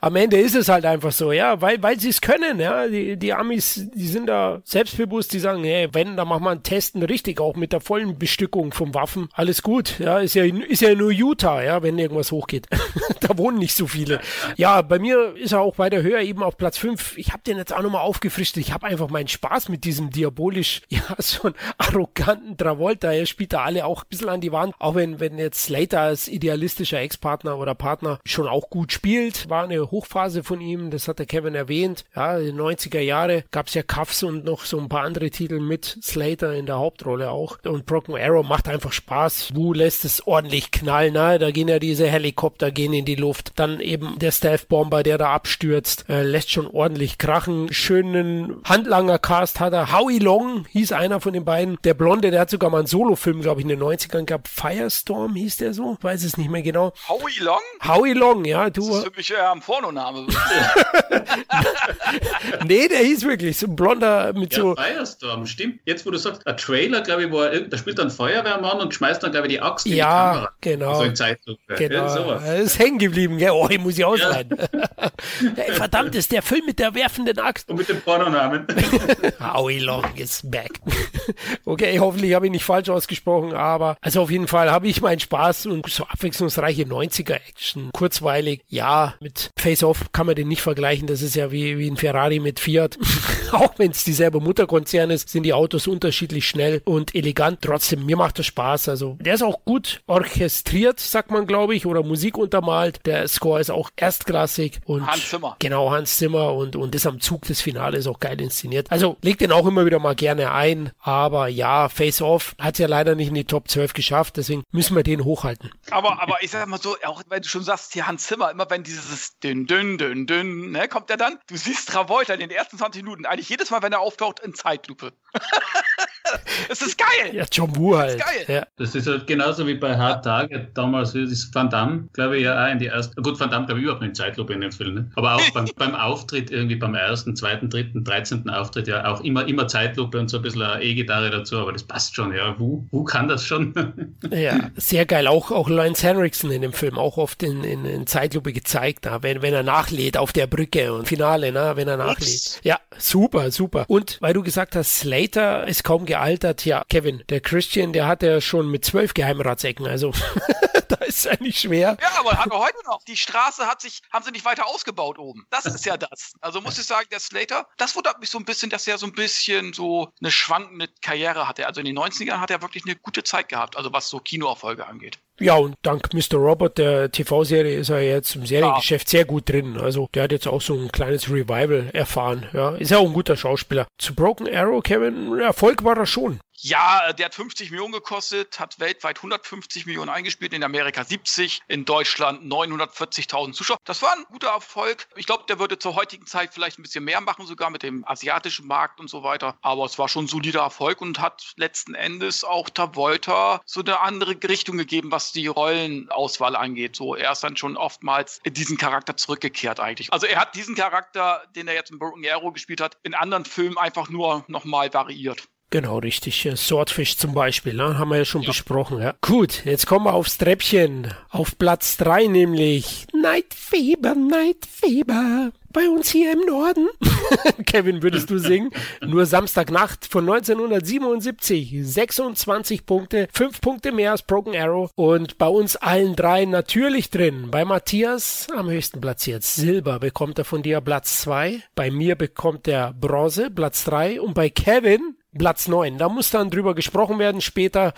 Am Ende ist es halt einfach so, ja, weil, weil sie es können, ja. Die, die Amis, die sind da selbstbewusst, die sagen, hey, wenn, dann machen wir einen Testen richtig, auch mit der vollen Bestückung vom Waffen. Alles gut, ja. Ist ja, ist ja nur Utah, ja, wenn irgendwas hochgeht. (laughs) da wohnen nicht so viele. Ja, bei mir ist er auch weiter höher, eben auf Platz 5. Ich habe den jetzt auch nochmal aufgefrischt. Ich habe einfach meinen Spaß mit diesem diabolisch, (laughs) ja, so ein arroganten Travolta. Er spielt da alle auch ein bisschen an die Wand. Auch wenn, wenn jetzt Slater als idealistischer Ex-Partner oder Partner schon auch gut spielt. War eine Hochphase von ihm, das hat der Kevin erwähnt. Ja, den 90er Jahre gab es ja Cuffs und noch so ein paar andere Titel mit Slater in der Hauptrolle auch. Und Broken Arrow macht einfach Spaß. Wu lässt es ordentlich knallen. Ne? Da gehen ja diese Helikopter gehen in die Luft. Dann eben der Stealth Bomber, der da abstürzt, äh, lässt schon ordentlich krachen. Schönen Handlanger-Cast hat er. Howie Long hieß einer von den beiden. Der Blonde, der hat sogar mal einen Solo-Film, glaube ich, in den 90ern gehabt. Firestorm hieß der so? Weiß es nicht mehr genau. Howie Long? Howie Long, ja. Du, das ist für mich eher ein Pornoname. (laughs) nee, der hieß wirklich so ein blonder mit ja, so. Firestorm, stimmt. Jetzt, wo du sagst, ein Trailer, glaube ich, wo er, da spielt ein Feuerwehrmann und schmeißt dann, glaube ich, die Axt in ja, die Kamera. genau. So in Zeitlupe. Genau. Ja, sowas. Das ist hängen geblieben, gell? Oh, ich muss ich ausleihen. Ja. hey, (laughs) verdammt, ist der Film mit der werfenden Axt. Und mit dem Pornonamen. (laughs) Howie Long is back. okay, hoffentlich habe ich nicht falsch ausgesprochen, aber also auf jeden Fall habe ich meinen Spaß und so abwechslungsreiche 90er-Action. Kurzweilig, ja, mit Face-Off kann man den nicht vergleichen. Das ist ja wie, wie ein Ferrari mit Fiat. (laughs) Auch wenn es dieselbe Mutterkonzern ist, sind die Autos unterschiedlich schnell und elegant. Trotzdem, mir macht das Spaß. Also, der ist auch gut orchestriert, sagt man, glaube ich, oder Musik untermalt. Der Score ist auch erstklassig. Und Hans Zimmer. Genau, Hans Zimmer und, und das am Zug des Finales auch geil inszeniert. Also, legt den auch immer wieder mal gerne ein. Aber ja, Face Off hat es ja leider nicht in die Top 12 geschafft. Deswegen müssen wir den hochhalten. Aber, aber ich sag mal so, auch wenn du schon sagst, hier Hans Zimmer, immer wenn dieses dünn, dünn, dünn, dünn, ne, kommt er dann, du siehst Travolta in den ersten 20 Minuten, eigentlich jedes Mal, wenn er auftaucht, in Zeitlupe. (laughs) Es ist geil. Ja, John Woo halt. Das ist, ja. das ist halt genauso wie bei Hard Target damals. Das ist Van Damme, glaube ich, ja auch in die erste. Gut, Van Damme, glaube ich, überhaupt nicht Zeitlupe in dem Film. Ne? Aber auch (laughs) beim, beim, Auftritt, irgendwie beim ersten, zweiten, dritten, dreizehnten Auftritt, ja, auch immer, immer Zeitlupe und so ein bisschen eine E-Gitarre dazu. Aber das passt schon, ja. Wo, wo kann das schon? Ja, sehr geil. Auch, auch Lance Henriksen in dem Film, auch oft in, in, in Zeitlupe gezeigt, na, wenn, wenn er nachlädt auf der Brücke und Finale, na, wenn er nachlädt. Ja, super, super. Und weil du gesagt hast, Slater ist kaum gealtert, ja, Kevin, der Christian, der hat ja schon mit zwölf Geheimratsecken, also (laughs) da ist es eigentlich schwer. Ja, aber hat er heute noch. Die Straße hat sich, haben sie nicht weiter ausgebaut oben. Das ist ja das. Also muss ich sagen, der Slater, das wundert mich so ein bisschen, dass er so ein bisschen so eine schwankende Karriere hatte. Also in den 90ern hat er wirklich eine gute Zeit gehabt, also was so Kinoerfolge angeht. Ja, und dank Mr. Robert, der TV-Serie, ist er jetzt im Seriengeschäft sehr gut drin. Also der hat jetzt auch so ein kleines Revival erfahren. Ja, ist ja auch ein guter Schauspieler. Zu Broken Arrow, Kevin, Erfolg war er schon. Ja, der hat 50 Millionen gekostet, hat weltweit 150 Millionen eingespielt, in Amerika 70, in Deutschland 940.000 Zuschauer. Das war ein guter Erfolg. Ich glaube, der würde zur heutigen Zeit vielleicht ein bisschen mehr machen, sogar mit dem asiatischen Markt und so weiter. Aber es war schon ein solider Erfolg und hat letzten Endes auch Travolta so eine andere Richtung gegeben, was die Rollenauswahl angeht. So, er ist dann schon oftmals in diesen Charakter zurückgekehrt eigentlich. Also er hat diesen Charakter, den er jetzt in Broken Arrow gespielt hat, in anderen Filmen einfach nur nochmal variiert. Genau, richtig. Swordfish zum Beispiel, ne? haben wir ja schon ja. besprochen. Ja. Gut, jetzt kommen wir aufs Treppchen. Auf Platz drei nämlich Night Fever, Night Fever. Bei uns hier im Norden. (laughs) Kevin, würdest du singen? Nur Samstagnacht von 1977. 26 Punkte, 5 Punkte mehr als Broken Arrow. Und bei uns allen drei natürlich drin. Bei Matthias am höchsten platziert. Silber bekommt er von dir Platz 2. Bei mir bekommt er Bronze, Platz 3. Und bei Kevin Platz 9. Da muss dann drüber gesprochen werden später.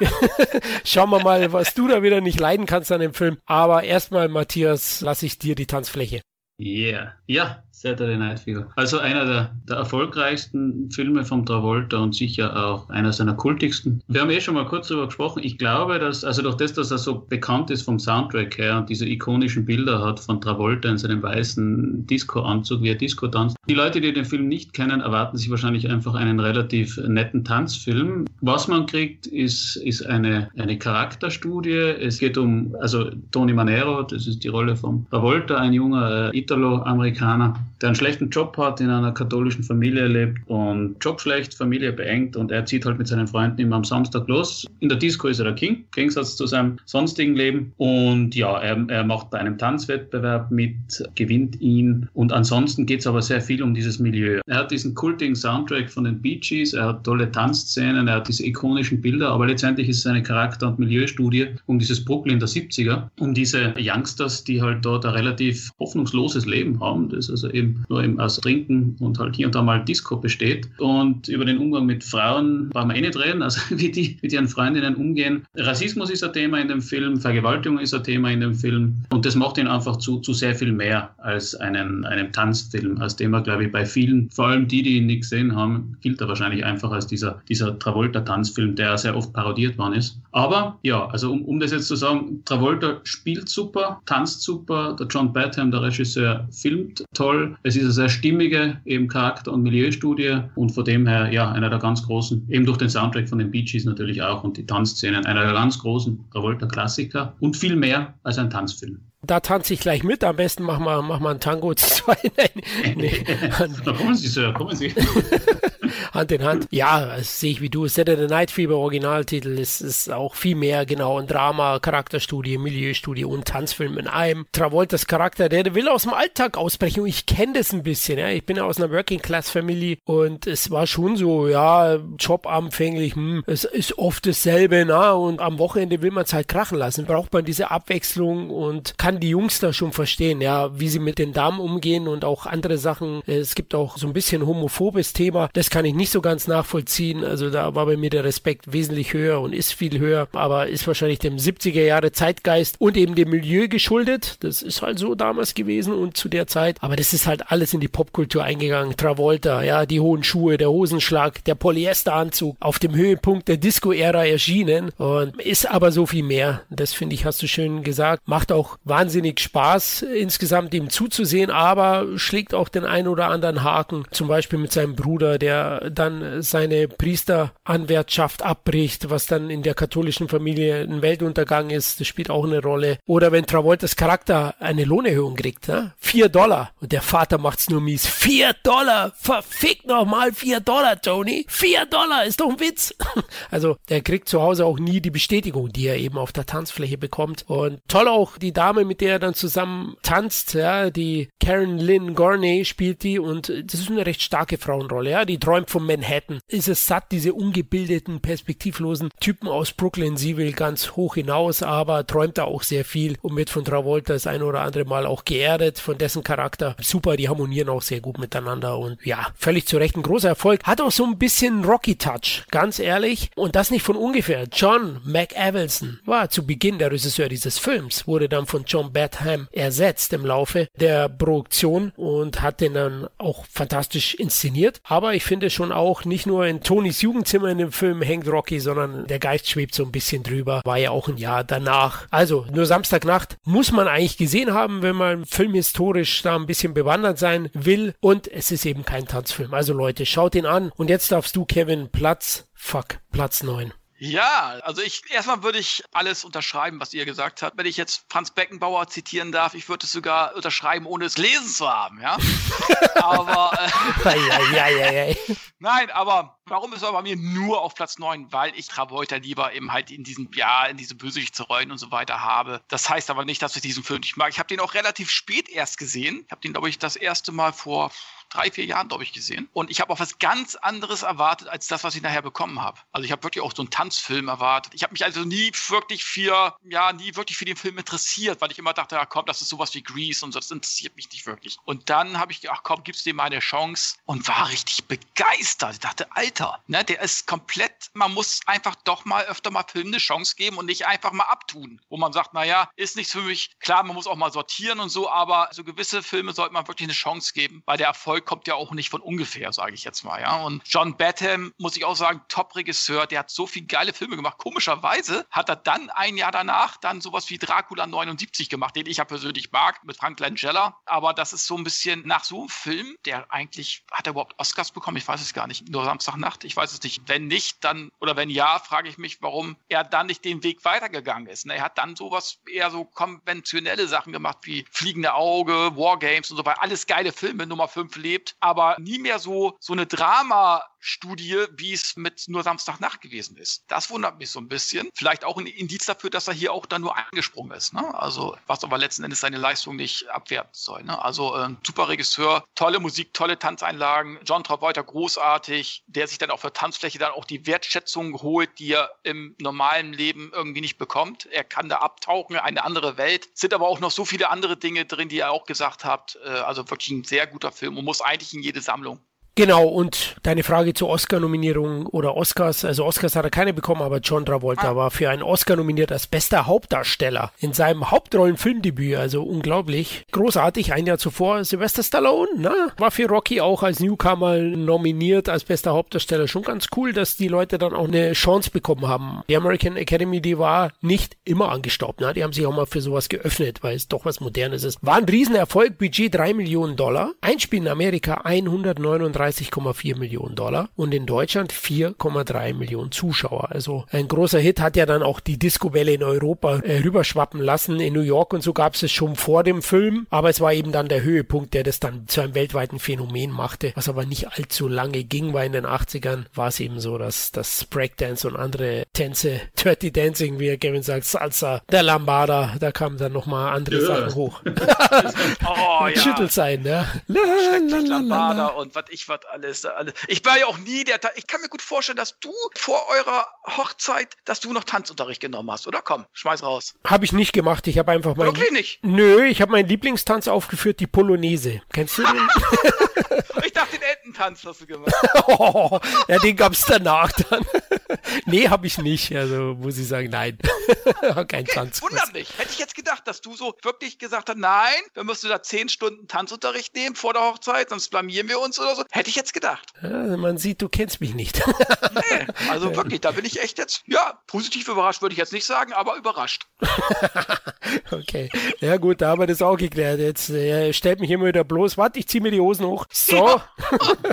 (laughs) Schauen wir mal, was du da wieder nicht leiden kannst an dem Film. Aber erstmal, Matthias, lasse ich dir die Tanzfläche. Yeah. Ja, Saturday Night Fever. Also einer der, der, erfolgreichsten Filme von Travolta und sicher auch einer seiner kultigsten. Wir haben eh schon mal kurz darüber gesprochen. Ich glaube, dass, also durch das, dass er so bekannt ist vom Soundtrack her und diese ikonischen Bilder hat von Travolta in seinem weißen Disco-Anzug, wie er Disco tanzt. Die Leute, die den Film nicht kennen, erwarten sich wahrscheinlich einfach einen relativ netten Tanzfilm. Was man kriegt, ist, ist eine, eine Charakterstudie. Es geht um, also Tony Manero, das ist die Rolle von Travolta, ein junger äh, Italo-Amerikaner, der einen schlechten Job hat, in einer katholischen Familie lebt und Job schlecht, Familie beengt und er zieht halt mit seinen Freunden immer am Samstag los. In der Disco ist er der King, im Gegensatz zu seinem sonstigen Leben. Und ja, er, er macht bei einem Tanzwettbewerb mit, gewinnt ihn und ansonsten geht es aber sehr viel um dieses Milieu. Er hat diesen kultigen Soundtrack von den Bee Gees, er hat tolle Tanzszenen, er hat diese ikonischen Bilder, aber letztendlich ist es eine Charakter- und Milieustudie um dieses Brooklyn der 70er, um diese Youngsters, die halt dort ein relativ hoffnungsloses Leben haben. Das also eben nur eben aus Trinken und halt hier und da mal Disco besteht. Und über den Umgang mit Frauen brauchen wir eh nicht reden, also (laughs) wie die mit ihren Freundinnen umgehen. Rassismus ist ein Thema in dem Film, Vergewaltigung ist ein Thema in dem Film und das macht ihn einfach zu, zu sehr viel mehr als einen, einem Tanzfilm, als er, glaube ich, bei vielen, vor allem die, die ihn nicht gesehen haben, gilt er wahrscheinlich einfach als dieser, dieser Travolta-Tanzfilm, der sehr oft parodiert worden ist. Aber ja, also um, um das jetzt zu sagen, Travolta spielt super, tanzt super, der John Badham, der Regisseur, filmt toll. Es ist eine sehr stimmige eben Charakter- und Milieustudie und von dem her, ja, einer der ganz großen, eben durch den Soundtrack von den Bee Gees natürlich auch und die Tanzszenen, einer der ganz großen Travolta-Klassiker und viel mehr als ein Tanzfilm. Da tanze ich gleich mit. Am besten machen wir, machen wir einen Tango zwei. (laughs) Nein, nee. (laughs) Na, kommen Sie, Sir, kommen Sie. (laughs) Hand in Hand. Ja, sehe ich wie du. Saturday Night Fever Originaltitel ist, ist auch viel mehr, genau. Ein Drama, Charakterstudie, Milieustudie und Tanzfilm in einem. Travoltas Charakter, der will aus dem Alltag ausbrechen und ich kenne das ein bisschen. Ja. Ich bin aus einer Working Class Family und es war schon so, ja, Job anfänglich, hm, es ist oft dasselbe, na, und am Wochenende will man es halt krachen lassen. Braucht man diese Abwechslung und kann die Jungs da schon verstehen, ja, wie sie mit den Damen umgehen und auch andere Sachen. Es gibt auch so ein bisschen homophobes Thema. Das kann ich nicht so ganz nachvollziehen. Also da war bei mir der Respekt wesentlich höher und ist viel höher, aber ist wahrscheinlich dem 70er Jahre Zeitgeist und eben dem Milieu geschuldet. Das ist halt so damals gewesen und zu der Zeit. Aber das ist halt alles in die Popkultur eingegangen. Travolta, ja, die hohen Schuhe, der Hosenschlag, der Polyesteranzug auf dem Höhepunkt der Disco-Ära erschienen und ist aber so viel mehr. Das finde ich, hast du schön gesagt. Macht auch wahnsinnig Spaß insgesamt ihm zuzusehen, aber schlägt auch den einen oder anderen Haken. Zum Beispiel mit seinem Bruder, der dann seine Priesteranwärtschaft abbricht, was dann in der katholischen Familie ein Weltuntergang ist, das spielt auch eine Rolle. Oder wenn Travoltas Charakter eine Lohnerhöhung kriegt, ne? Vier Dollar. Und der Vater macht's nur mies. Vier Dollar! Verfickt nochmal vier Dollar, Tony! Vier Dollar! Ist doch ein Witz! (laughs) Also, der kriegt zu Hause auch nie die Bestätigung, die er eben auf der Tanzfläche bekommt. Und toll auch die Dame, mit der er dann zusammen tanzt, ja, die Karen Lynn Gorney spielt die und das ist eine recht starke Frauenrolle, ja, die träumt von Manhattan, ist es satt, diese ungebildeten, perspektivlosen Typen aus Brooklyn, sie will ganz hoch hinaus, aber träumt da auch sehr viel und wird von Travolta das ein oder andere Mal auch geerdet von dessen Charakter. Super, die harmonieren auch sehr gut miteinander und ja, völlig zu Recht ein großer Erfolg. Hat auch so ein bisschen Rocky-Touch, ganz ehrlich. Und das nicht von ungefähr. John McAvelson war zu Beginn der Regisseur dieses Films, wurde dann von John Batham ersetzt im Laufe der Produktion und hat den dann auch fantastisch inszeniert. Aber ich finde schon auch, nicht nur in Tonys Jugendzimmer in dem Film hängt Rocky, sondern der Geist schwebt so ein bisschen drüber. War ja auch ein Jahr danach. Also nur Samstagnacht muss man eigentlich gesehen haben, wenn man filmhistorisch da ein bisschen bewandert sein will. Und es ist eben kein Tanzfilm. Also Leute, schaut ihn an. Und jetzt darfst du, Kevin, Platz, fuck, Platz 9. Ja, also ich erstmal würde ich alles unterschreiben, was ihr gesagt habt. Wenn ich jetzt Franz Beckenbauer zitieren darf, ich würde es sogar unterschreiben, ohne es lesen zu haben, ja. (laughs) aber äh, nein, aber warum ist er bei mir nur auf Platz 9? Weil ich Travolta lieber eben halt in diesem Jahr in diese Bösewicht-Rollen und so weiter habe. Das heißt aber nicht, dass ich diesen Film nicht mag. Ich habe den auch relativ spät erst gesehen. Ich habe den, glaube ich, das erste Mal vor drei, vier Jahren, glaube ich, gesehen. Und ich habe auch was ganz anderes erwartet, als das, was ich nachher bekommen habe. Also ich habe wirklich auch so einen Tanzfilm erwartet. Ich habe mich also nie wirklich für, ja, nie wirklich für den Film interessiert, weil ich immer dachte, ja komm, das ist sowas wie Grease und so, das interessiert mich nicht wirklich. Und dann habe ich gedacht, ach komm, gib's dem mal eine Chance und war richtig begeistert. Ich dachte, Alter, ne, der ist komplett, man muss einfach doch mal öfter mal Filmen eine Chance geben und nicht einfach mal abtun, wo man sagt, naja, ist nichts für mich. Klar, man muss auch mal sortieren und so, aber so gewisse Filme sollte man wirklich eine Chance geben, weil der Erfolg Erfolg kommt ja auch nicht von ungefähr, sage ich jetzt mal. Ja. Und John Batham, muss ich auch sagen, Top-Regisseur, der hat so viele geile Filme gemacht. Komischerweise hat er dann ein Jahr danach dann sowas wie Dracula 79 gemacht, den ich ja persönlich mag, mit Frank Langella. Aber das ist so ein bisschen nach so einem Film, der eigentlich, hat er überhaupt Oscars bekommen? Ich weiß es gar nicht. Nur Samstagnacht? Ich weiß es nicht. Wenn nicht, dann, oder wenn ja, frage ich mich, warum er dann nicht den Weg weitergegangen ist. Er hat dann sowas eher so konventionelle Sachen gemacht wie Fliegende Auge, Wargames und so weiter. Alles geile Filme, Nummer 5 erlebt, aber nie mehr so, so eine Drama, Studie, wie es mit nur Samstagnacht gewesen ist. Das wundert mich so ein bisschen. Vielleicht auch ein Indiz dafür, dass er hier auch dann nur eingesprungen ist. Ne? Also, was aber letzten Endes seine Leistung nicht abwerten soll. Ne? Also, ein äh, super Regisseur, tolle Musik, tolle Tanzeinlagen. John Travolta großartig, der sich dann auch für Tanzfläche dann auch die Wertschätzung holt, die er im normalen Leben irgendwie nicht bekommt. Er kann da abtauchen, eine andere Welt. Sind aber auch noch so viele andere Dinge drin, die ihr auch gesagt habt. Äh, also wirklich ein sehr guter Film und muss eigentlich in jede Sammlung. Genau, und deine Frage zur Oscar-Nominierung oder Oscars, also Oscars hat er keine bekommen, aber John Travolta ah. war für einen Oscar nominiert als bester Hauptdarsteller in seinem Hauptrollenfilmdebüt, also unglaublich. Großartig, ein Jahr zuvor Sylvester Stallone, ne? War für Rocky auch als Newcomer nominiert als bester Hauptdarsteller. Schon ganz cool, dass die Leute dann auch eine Chance bekommen haben. Die American Academy, die war nicht immer angestaubt, ne? Die haben sich auch mal für sowas geöffnet, weil es doch was Modernes ist. War ein Riesenerfolg, Budget 3 Millionen Dollar. Einspiel in Amerika 139 35,4 Millionen Dollar und in Deutschland 4,3 Millionen Zuschauer. Also ein großer Hit hat ja dann auch die Disco-Welle in Europa äh, rüberschwappen lassen. In New York und so gab es es schon vor dem Film, aber es war eben dann der Höhepunkt, der das dann zu einem weltweiten Phänomen machte, was aber nicht allzu lange ging, weil in den 80ern war es eben so, dass das Breakdance und andere Tänze, Dirty Dancing, wie Kevin sagt, Salsa, der Lambada, da kamen dann nochmal andere ja. Sachen hoch. (laughs) oh, ja. Schüttelt sein, ja. La, la, la, Lambada und was ich was alles, alles. Ich war ja auch nie der, ich kann mir gut vorstellen, dass du vor eurer Hochzeit, dass du noch Tanzunterricht genommen hast, oder? Komm, schmeiß raus. Habe ich nicht gemacht, ich habe einfach mal. Wirklich nicht? Nö, ich habe meinen Lieblingstanz aufgeführt, die Polonaise. Kennst du den? (laughs) (laughs) ich dachte, den Ententanz hast du gemacht. oh, (laughs) ja, den gab's danach dann. (laughs) nee, habe ich nicht, also muss ich sagen, nein. Kein okay, Tanz. Wundert mich. Hätte ich jetzt gedacht, dass du so wirklich gesagt hast, nein, wir müssen da zehn Stunden Tanzunterricht nehmen vor der Hochzeit, sonst blamieren wir uns oder so. Hätte ich jetzt gedacht. Ja, man sieht, du kennst mich nicht. nee, also wirklich, da bin ich echt jetzt, ja, positiv überrascht würde ich jetzt nicht sagen, aber überrascht. okay. Ja gut, da haben wir das auch geklärt. Jetzt äh, stellt mich immer wieder bloß, warte, ich ziehe mir die Hosen hoch. So.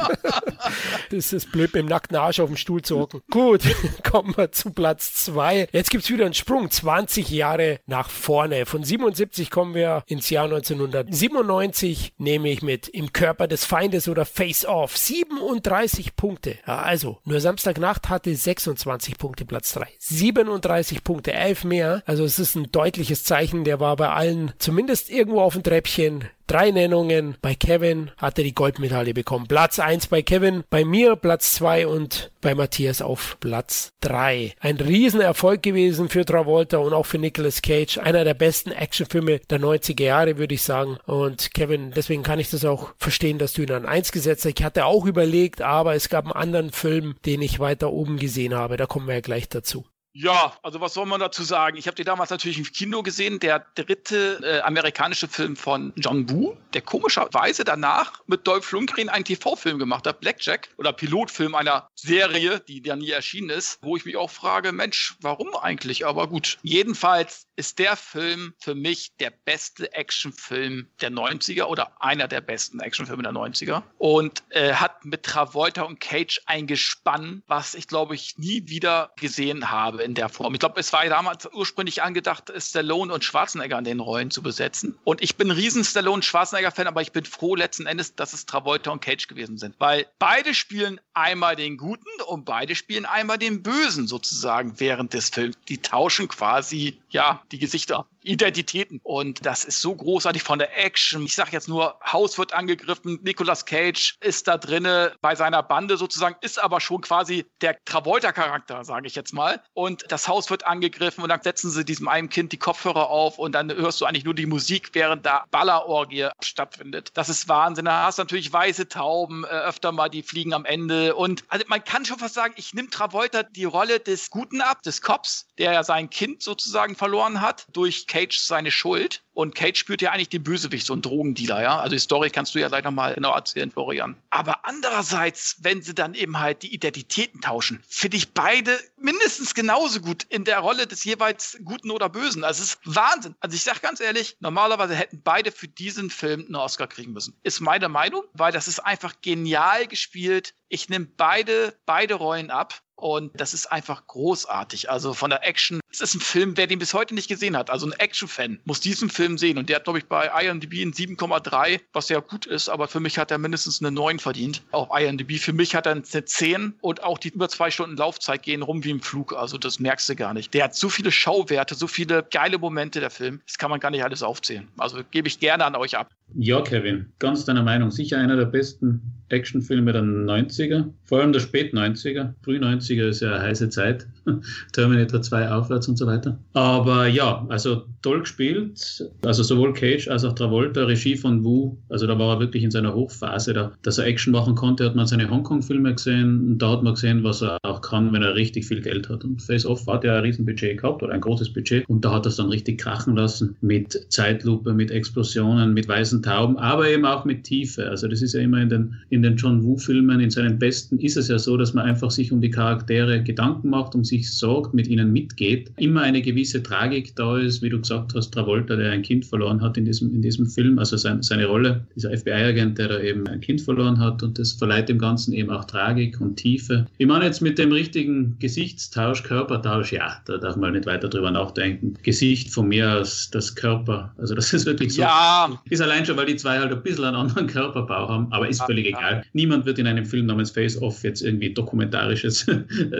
(laughs) das ist blöd, mit dem nackten Arsch auf dem Stuhl zu hocken. Gut. (laughs) kommen wir zu Platz 2. Jetzt gibt's wieder einen Sprung, 20 Jahre nach vorne. Von 77 kommen wir ins Jahr 1997, nämlich mit Im Körper des Feindes oder Face Off. 37 Punkte. Ja, also, nur Samstagnacht hatte 26 Punkte Platz 3. 37 Punkte, 11 mehr. Also es ist ein deutliches Zeichen. Der war bei allen zumindest irgendwo auf dem Treppchen Drei Nennungen. Bei Kevin hat er die Goldmedaille bekommen. Platz 1 bei Kevin, bei mir Platz 2 und bei Matthias auf Platz 3. Ein Riesenerfolg gewesen für Travolta und auch für Nicolas Cage. Einer der besten Actionfilme der 90er Jahre, würde ich sagen. Und Kevin, deswegen kann ich das auch verstehen, dass du ihn an 1 gesetzt hast. Ich hatte auch überlegt, aber es gab einen anderen Film, den ich weiter oben gesehen habe. Da kommen wir ja gleich dazu. Ja, also was soll man dazu sagen? Ich habe den damals natürlich im Kino gesehen, der dritte äh, amerikanische Film von John Woo, der komischerweise danach mit Dolph Lundgren einen TV-Film gemacht hat, Blackjack, oder Pilotfilm einer Serie, die ja nie erschienen ist, wo ich mich auch frage, Mensch, warum eigentlich? Aber gut, jedenfalls ist der Film für mich der beste Actionfilm der 90er oder einer der besten Actionfilme der 90er und äh, hat mit Travolta und Cage ein Gespann, was ich glaube ich nie wieder gesehen habe in der Form. Ich glaube, es war damals ursprünglich angedacht, Stallone und Schwarzenegger in den Rollen zu besetzen. Und ich bin riesen Stallone Schwarzenegger-Fan, aber ich bin froh letzten Endes, dass es Travolta und Cage gewesen sind. Weil beide spielen einmal den Guten und beide spielen einmal den Bösen sozusagen während des Films. Die tauschen quasi, ja, die Gesichter. Identitäten. Und das ist so großartig von der Action. Ich sage jetzt nur, Haus wird angegriffen, Nicolas Cage ist da drinne bei seiner Bande sozusagen, ist aber schon quasi der Travolta-Charakter, sage ich jetzt mal. Und das Haus wird angegriffen und dann setzen sie diesem einen Kind die Kopfhörer auf und dann hörst du eigentlich nur die Musik, während da Ballerorgie stattfindet. Das ist Wahnsinn. Da hast du natürlich weiße Tauben, äh, öfter mal, die fliegen am Ende. Und also man kann schon fast sagen, ich nehme Travolta die Rolle des Guten ab, des Cops, der ja sein Kind sozusagen verloren hat durch Cage seine Schuld. Und Cage spürt ja eigentlich den Bösewicht, so ein Drogendealer, ja. Also die Story kannst du ja gleich nochmal genau erzählen, Florian. Aber andererseits, wenn sie dann eben halt die Identitäten tauschen, finde ich beide mindestens genauso gut in der Rolle des jeweils Guten oder Bösen. Also es ist Wahnsinn. Also ich sag ganz ehrlich, normalerweise hätten beide für diesen Film einen Oscar kriegen müssen. Ist meine Meinung, weil das ist einfach genial gespielt. Ich nehme beide, beide Rollen ab. Und das ist einfach großartig. Also von der Action. Es ist ein Film, wer den bis heute nicht gesehen hat. Also ein Action-Fan muss diesen Film sehen. Und der hat, glaube ich, bei IMDb ein 7,3, was ja gut ist. Aber für mich hat er mindestens eine 9 verdient. Auf IMDb. Für mich hat er eine 10. Und auch die über zwei Stunden Laufzeit gehen rum wie im Flug. Also das merkst du gar nicht. Der hat so viele Schauwerte, so viele geile Momente, der Film. Das kann man gar nicht alles aufzählen. Also gebe ich gerne an euch ab. Ja, Kevin, ganz deiner Meinung. Sicher einer der besten Actionfilme der 90er, vor allem der Spät-90er. Früh-90er ist ja eine heiße Zeit. (laughs) Terminator 2 aufwärts und so weiter. Aber ja, also toll gespielt. Also sowohl Cage als auch Travolta, Regie von Wu. Also da war er wirklich in seiner Hochphase, da, dass er Action machen konnte, hat man seine Hongkong-Filme gesehen. Und da hat man gesehen, was er auch kann, wenn er richtig viel Geld hat. Und Face Off hat ja ein Riesenbudget gehabt oder ein großes Budget. Und da hat er es dann richtig krachen lassen mit Zeitlupe, mit Explosionen, mit weißen Tauben, aber eben auch mit Tiefe. Also das ist ja immer in den, in den John Woo-Filmen, in seinen besten, ist es ja so, dass man einfach sich um die Charaktere Gedanken macht, um sich sorgt, mit ihnen mitgeht. Immer eine gewisse Tragik da ist, wie du gesagt hast, Travolta, der ein Kind verloren hat in diesem, in diesem Film, also sein, seine Rolle, dieser FBI-Agent, der da eben ein Kind verloren hat und das verleiht dem Ganzen eben auch Tragik und Tiefe. Ich meine jetzt mit dem richtigen Gesichtstausch, Körpertausch, ja, da darf man nicht weiter drüber nachdenken. Gesicht von mir aus das Körper, also das ist wirklich so. Ja. Ist allein schon, weil die zwei halt ein bisschen einen anderen Körperbau haben, aber ist völlig egal. Niemand wird in einem Film namens Face Off jetzt irgendwie dokumentarisches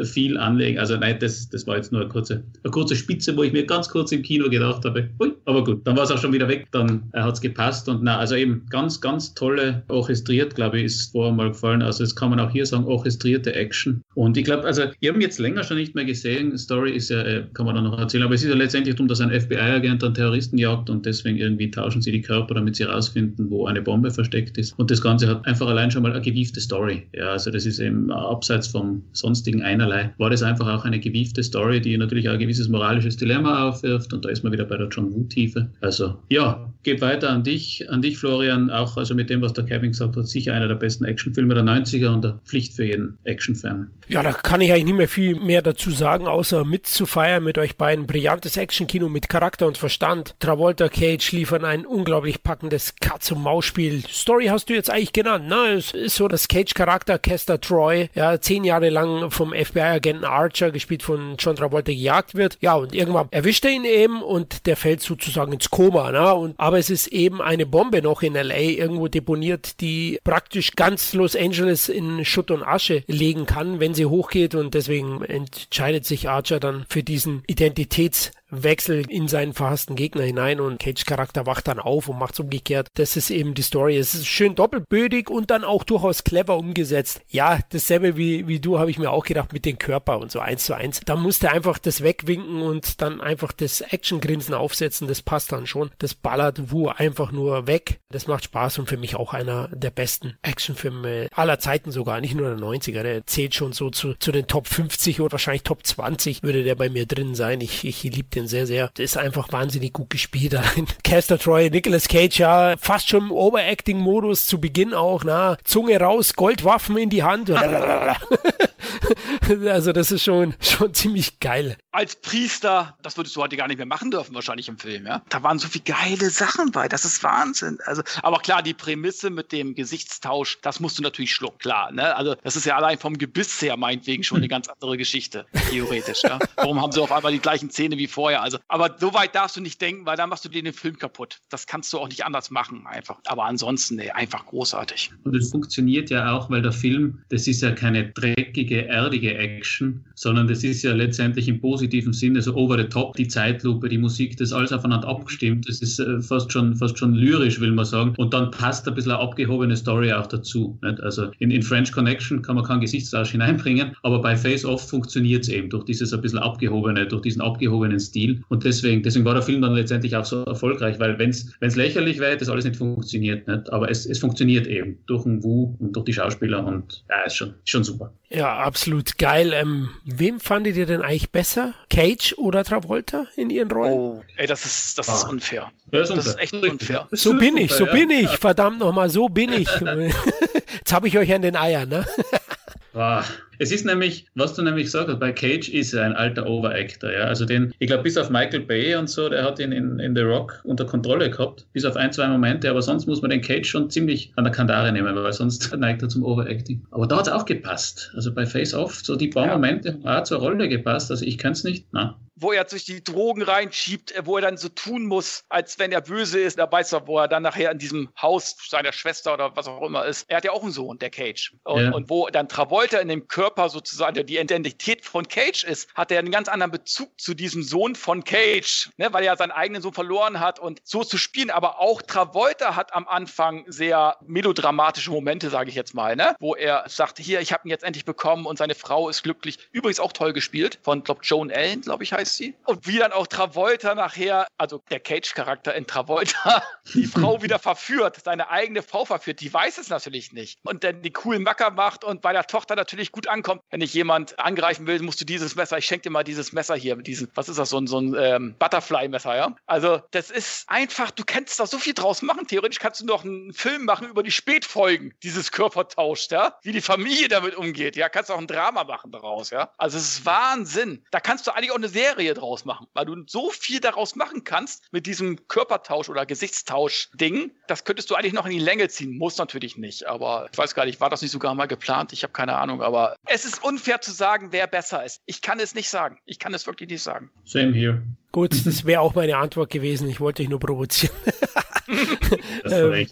viel anlegen. Also nein, das, das war jetzt nur eine kurze, eine kurze Spitze, wo ich mir ganz kurz im Kino gedacht habe, ui, aber gut, dann war es auch schon wieder weg, dann äh, hat es gepasst und na, also eben ganz, ganz tolle, orchestriert, glaube ich, ist vorher mal gefallen. Also jetzt kann man auch hier sagen, orchestrierte Action. Und ich glaube, also ich habe jetzt länger schon nicht mehr gesehen, Story ist ja, äh, kann man dann noch erzählen, aber es ist ja letztendlich darum, dass ein FBI-Agent einen Terroristen jagt und deswegen irgendwie tauschen sie die Körper, damit sie rausfinden, wo eine Bombe versteckt ist. Und das Ganze hat einfach allein schon mal eine gewiefte Story. Ja, also das ist eben abseits vom sonstigen einerlei, war das einfach auch eine gewiefte Story, die natürlich auch ein gewisses moralisches Dilemma aufwirft und da ist man wieder bei der John Woo-Tiefe. Also ja, geht weiter an dich, an dich Florian, auch also mit dem, was der Kevin gesagt hat, sicher einer der besten Actionfilme der 90er und eine Pflicht für jeden Actionfan. Ja, da kann ich eigentlich nicht mehr viel mehr dazu sagen, außer mitzufeiern mit euch beiden. Brillantes Actionkino mit Charakter und Verstand. Travolta Cage liefern ein unglaublich packendes Katz- und Maus-Spiel. Story hast du jetzt eigentlich genannt. Na, es das ist so das Cage-Charakter, Kester Troy, ja, zehn Jahre lang vom FBI-Agenten Archer, gespielt von John Travolta, gejagt wird. Ja, und irgendwann erwischt er ihn eben und der fällt sozusagen ins Koma, ne? Und, aber es ist eben eine Bombe noch in L.A. irgendwo deponiert, die praktisch ganz Los Angeles in Schutt und Asche legen kann, wenn sie hochgeht und deswegen entscheidet sich Archer dann für diesen Identitäts Wechsel in seinen verhassten Gegner hinein und Cage Charakter wacht dann auf und macht's umgekehrt. Das ist eben die Story. Es ist schön doppelbödig und dann auch durchaus clever umgesetzt. Ja, dasselbe wie, wie du habe ich mir auch gedacht mit dem Körper und so eins zu eins. Da musste einfach das wegwinken und dann einfach das Actiongrinsen aufsetzen. Das passt dann schon. Das ballert Wu einfach nur weg. Das macht Spaß und für mich auch einer der besten Actionfilme aller Zeiten sogar. Nicht nur der 90er. Der zählt schon so zu, zu den Top 50 oder wahrscheinlich Top 20 würde der bei mir drin sein. Ich, ich liebe den sehr, sehr. Ist einfach wahnsinnig gut gespielt. (laughs) Caster Troy, Nicolas Cage, ja, fast schon im Overacting-Modus zu Beginn auch, na, Zunge raus, Goldwaffen in die Hand. (laughs) also das ist schon, schon ziemlich geil. Als Priester, das würdest du heute gar nicht mehr machen dürfen, wahrscheinlich im Film, ja. Da waren so viele geile Sachen bei, das ist Wahnsinn. Also, aber klar, die Prämisse mit dem Gesichtstausch, das musst du natürlich schlucken, klar. Ne? Also, das ist ja allein vom Gebiss her meinetwegen schon eine (laughs) ganz andere Geschichte, theoretisch. ja? Warum haben sie auf einmal die gleichen Zähne wie vorher? Also, aber so weit darfst du nicht denken, weil dann machst du dir den Film kaputt. Das kannst du auch nicht anders machen, einfach. Aber ansonsten, nee, einfach großartig. Und es funktioniert ja auch, weil der Film, das ist ja keine dreckige, erdige Action, sondern das ist ja letztendlich im positiven Sinne so over the top, die Zeitlupe, die Musik, das alles aufeinander abgestimmt. Das ist äh, fast schon, fast schon lyrisch, will man sagen. Und dann passt ein bisschen eine abgehobene Story auch dazu. Nicht? Also in, in French Connection kann man keinen Gesichtstausch hineinbringen, aber bei Face Off funktioniert es eben durch dieses ein bisschen abgehobene, durch diesen abgehobenen Stil. Und deswegen, deswegen war der Film dann letztendlich auch so erfolgreich, weil wenn es lächerlich wäre, das alles nicht funktioniert. Nicht? Aber es, es funktioniert eben durch den Wu und durch die Schauspieler und ja, ist schon, schon super. Ja, absolut geil. Ähm, wem fandet ihr denn eigentlich besser? Cage oder Travolta in ihren Rollen? Oh, ey, das ist, das ist ah. unfair. Das ist, das ist echt unfair. So bin ich, so bin ich. Verdammt nochmal, so bin ich. (laughs) Jetzt habe ich euch an den Eiern, ne? Ah. Es ist nämlich, was du nämlich gesagt hast, bei Cage ist er ein alter Overactor, ja. Also den, ich glaube, bis auf Michael Bay und so, der hat ihn in, in The Rock unter Kontrolle gehabt, bis auf ein, zwei Momente, aber sonst muss man den Cage schon ziemlich an der Kandare nehmen, weil sonst (laughs) neigt er zum Overacting. Aber da hat es auch gepasst. Also bei Face Off, so die paar ja. Momente haben auch zur Rolle gepasst. Also ich kann es nicht, na wo er sich die Drogen reinschiebt, wo er dann so tun muss, als wenn er böse ist. Da weiß er, wo er dann nachher in diesem Haus seiner Schwester oder was auch immer ist. Er hat ja auch einen Sohn, der Cage. Und, ja. und wo dann Travolta in dem Körper sozusagen die Identität von Cage ist, hat er einen ganz anderen Bezug zu diesem Sohn von Cage, ne, weil er seinen eigenen Sohn verloren hat und so zu spielen. Aber auch Travolta hat am Anfang sehr melodramatische Momente, sage ich jetzt mal, ne, wo er sagt, hier, ich habe ihn jetzt endlich bekommen und seine Frau ist glücklich. Übrigens auch toll gespielt von, glaube Joan Allen, glaube ich, heißt heißt sie. Und wie dann auch Travolta nachher, also der Cage-Charakter in Travolta, (laughs) die Frau wieder verführt, seine eigene Frau verführt. Die weiß es natürlich nicht. Und dann die coolen Macker macht und bei der Tochter natürlich gut ankommt. Wenn ich jemand angreifen will, musst du dieses Messer, ich schenke dir mal dieses Messer hier, diesen, was ist das, so ein, so ein ähm, Butterfly-Messer, ja? Also, das ist einfach, du kannst da so viel draus machen. Theoretisch kannst du noch einen Film machen über die Spätfolgen dieses Körpertauschs, ja? Wie die Familie damit umgeht, ja? Kannst auch ein Drama machen daraus, ja? Also, es ist Wahnsinn. Da kannst du eigentlich auch eine Serie Serie draus machen, weil du so viel daraus machen kannst mit diesem Körpertausch oder Gesichtstausch-Ding. Das könntest du eigentlich noch in die Länge ziehen. Muss natürlich nicht, aber ich weiß gar nicht, war das nicht sogar mal geplant? Ich habe keine Ahnung, aber es ist unfair zu sagen, wer besser ist. Ich kann es nicht sagen. Ich kann es wirklich nicht sagen. Same here. Gut, das wäre auch meine Antwort gewesen. Ich wollte dich nur provozieren. (laughs) (laughs) ähm,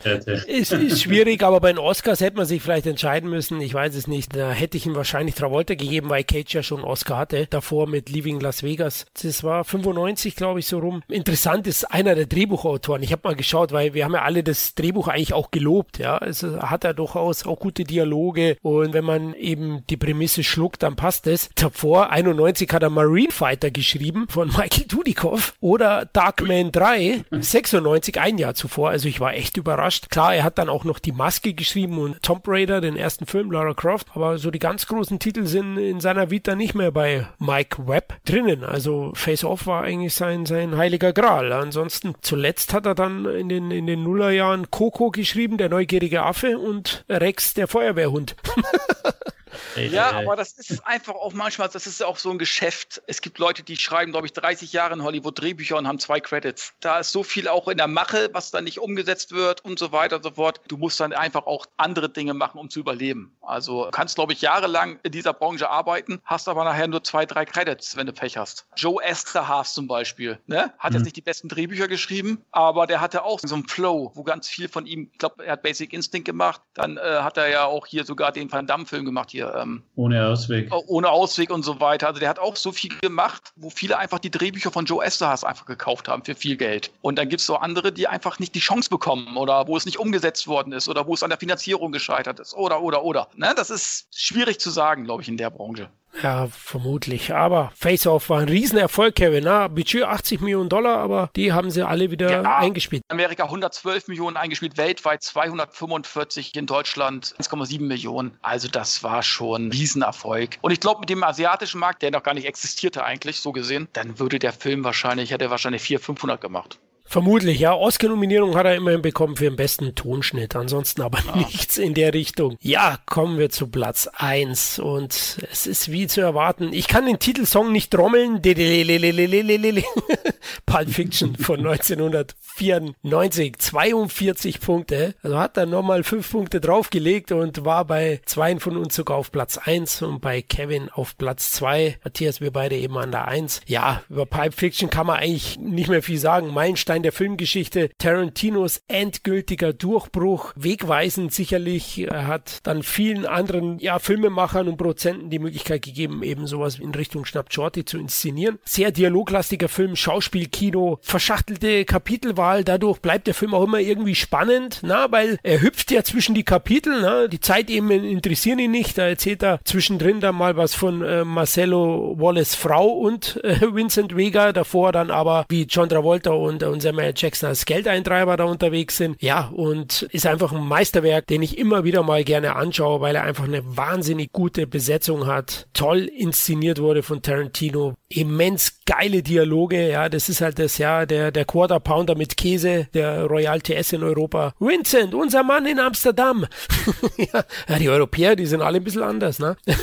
ist, ist schwierig, aber bei den Oscars hätte man sich vielleicht entscheiden müssen. Ich weiß es nicht. Da hätte ich ihm wahrscheinlich Travolta gegeben, weil Cage ja schon Oscar hatte. Davor mit Leaving Las Vegas. Das war 95, glaube ich, so rum. Interessant ist einer der Drehbuchautoren. Ich habe mal geschaut, weil wir haben ja alle das Drehbuch eigentlich auch gelobt. Ja, also hat er durchaus auch gute Dialoge und wenn man eben die Prämisse schluckt, dann passt es. Davor 91 hat er Marine Fighter geschrieben von Michael Dudikoff oder Darkman 3 96 ein Jahr zuvor. Also ich war echt überrascht. Klar, er hat dann auch noch die Maske geschrieben und Tomb Raider, den ersten Film, Lara Croft. Aber so die ganz großen Titel sind in seiner Vita nicht mehr bei Mike Webb drinnen. Also Face Off war eigentlich sein, sein heiliger Gral. Ansonsten zuletzt hat er dann in den, in den Nullerjahren Coco geschrieben, der neugierige Affe und Rex, der Feuerwehrhund. (laughs) Ja, aber das ist einfach auch manchmal, das ist auch so ein Geschäft. Es gibt Leute, die schreiben, glaube ich, 30 Jahre in Hollywood Drehbücher und haben zwei Credits. Da ist so viel auch in der Mache, was dann nicht umgesetzt wird und so weiter und so fort. Du musst dann einfach auch andere Dinge machen, um zu überleben. Also kannst, glaube ich, jahrelang in dieser Branche arbeiten, hast aber nachher nur zwei, drei Credits, wenn du Pech hast. Joe Esterhaas zum Beispiel, ne? hat mhm. jetzt nicht die besten Drehbücher geschrieben, aber der hatte auch so einen Flow, wo ganz viel von ihm, ich glaube, er hat Basic Instinct gemacht, dann äh, hat er ja auch hier sogar den Van Damme-Film gemacht hier. Ähm, ohne Ausweg. Oh, ohne Ausweg und so weiter. Also der hat auch so viel gemacht, wo viele einfach die Drehbücher von Joe Esterhaas einfach gekauft haben für viel Geld. Und dann gibt es so andere, die einfach nicht die Chance bekommen oder wo es nicht umgesetzt worden ist oder wo es an der Finanzierung gescheitert ist oder, oder, oder. Ne? Das ist schwierig zu sagen, glaube ich, in der Branche. Ja, vermutlich. Aber Face Off war ein Riesenerfolg, Kevin. Na, Budget 80 Millionen Dollar, aber die haben sie alle wieder ja, eingespielt. Amerika 112 Millionen eingespielt, weltweit 245 in Deutschland 1,7 Millionen. Also das war schon ein Riesenerfolg. Und ich glaube, mit dem asiatischen Markt, der noch gar nicht existierte eigentlich, so gesehen, dann würde der Film wahrscheinlich, hätte er wahrscheinlich 400, 500 gemacht. Vermutlich, ja. Oscar-Nominierung hat er immerhin bekommen für den besten Tonschnitt. Ansonsten aber ja. nichts in der Richtung. Ja, kommen wir zu Platz eins Und es ist wie zu erwarten. Ich kann den Titelsong nicht trommeln. (laughs) (laughs) Pulp Fiction von (laughs) 1994. 42 Punkte. Also hat er nochmal fünf Punkte draufgelegt und war bei zweien von uns sogar auf Platz eins und bei Kevin auf Platz zwei. Matthias, wir beide eben an der eins. Ja, über Pulp Fiction kann man eigentlich nicht mehr viel sagen. Meilenstein der Filmgeschichte, Tarantinos endgültiger Durchbruch, wegweisend sicherlich. Er hat dann vielen anderen ja, Filmemachern und Produzenten die Möglichkeit gegeben, eben sowas in Richtung Schnapp Shorty zu inszenieren. Sehr dialoglastiger Film, Schauspielkino, verschachtelte Kapitelwahl, dadurch bleibt der Film auch immer irgendwie spannend, na, weil er hüpft ja zwischen die Kapitel, na, die Zeit eben interessieren ihn nicht, da erzählt er zwischendrin dann mal was von äh, Marcelo Wallace Frau und äh, Vincent Vega, davor dann aber wie John Travolta und, und Samuel Jackson als Geldeintreiber da unterwegs sind. Ja, und ist einfach ein Meisterwerk, den ich immer wieder mal gerne anschaue, weil er einfach eine wahnsinnig gute Besetzung hat. Toll inszeniert wurde von Tarantino. Immens geile Dialoge. Ja, das ist halt das, ja, der, der Quarter Pounder mit Käse, der Royal TS in Europa. Vincent, unser Mann in Amsterdam. (laughs) ja, die Europäer, die sind alle ein bisschen anders, ne? (laughs)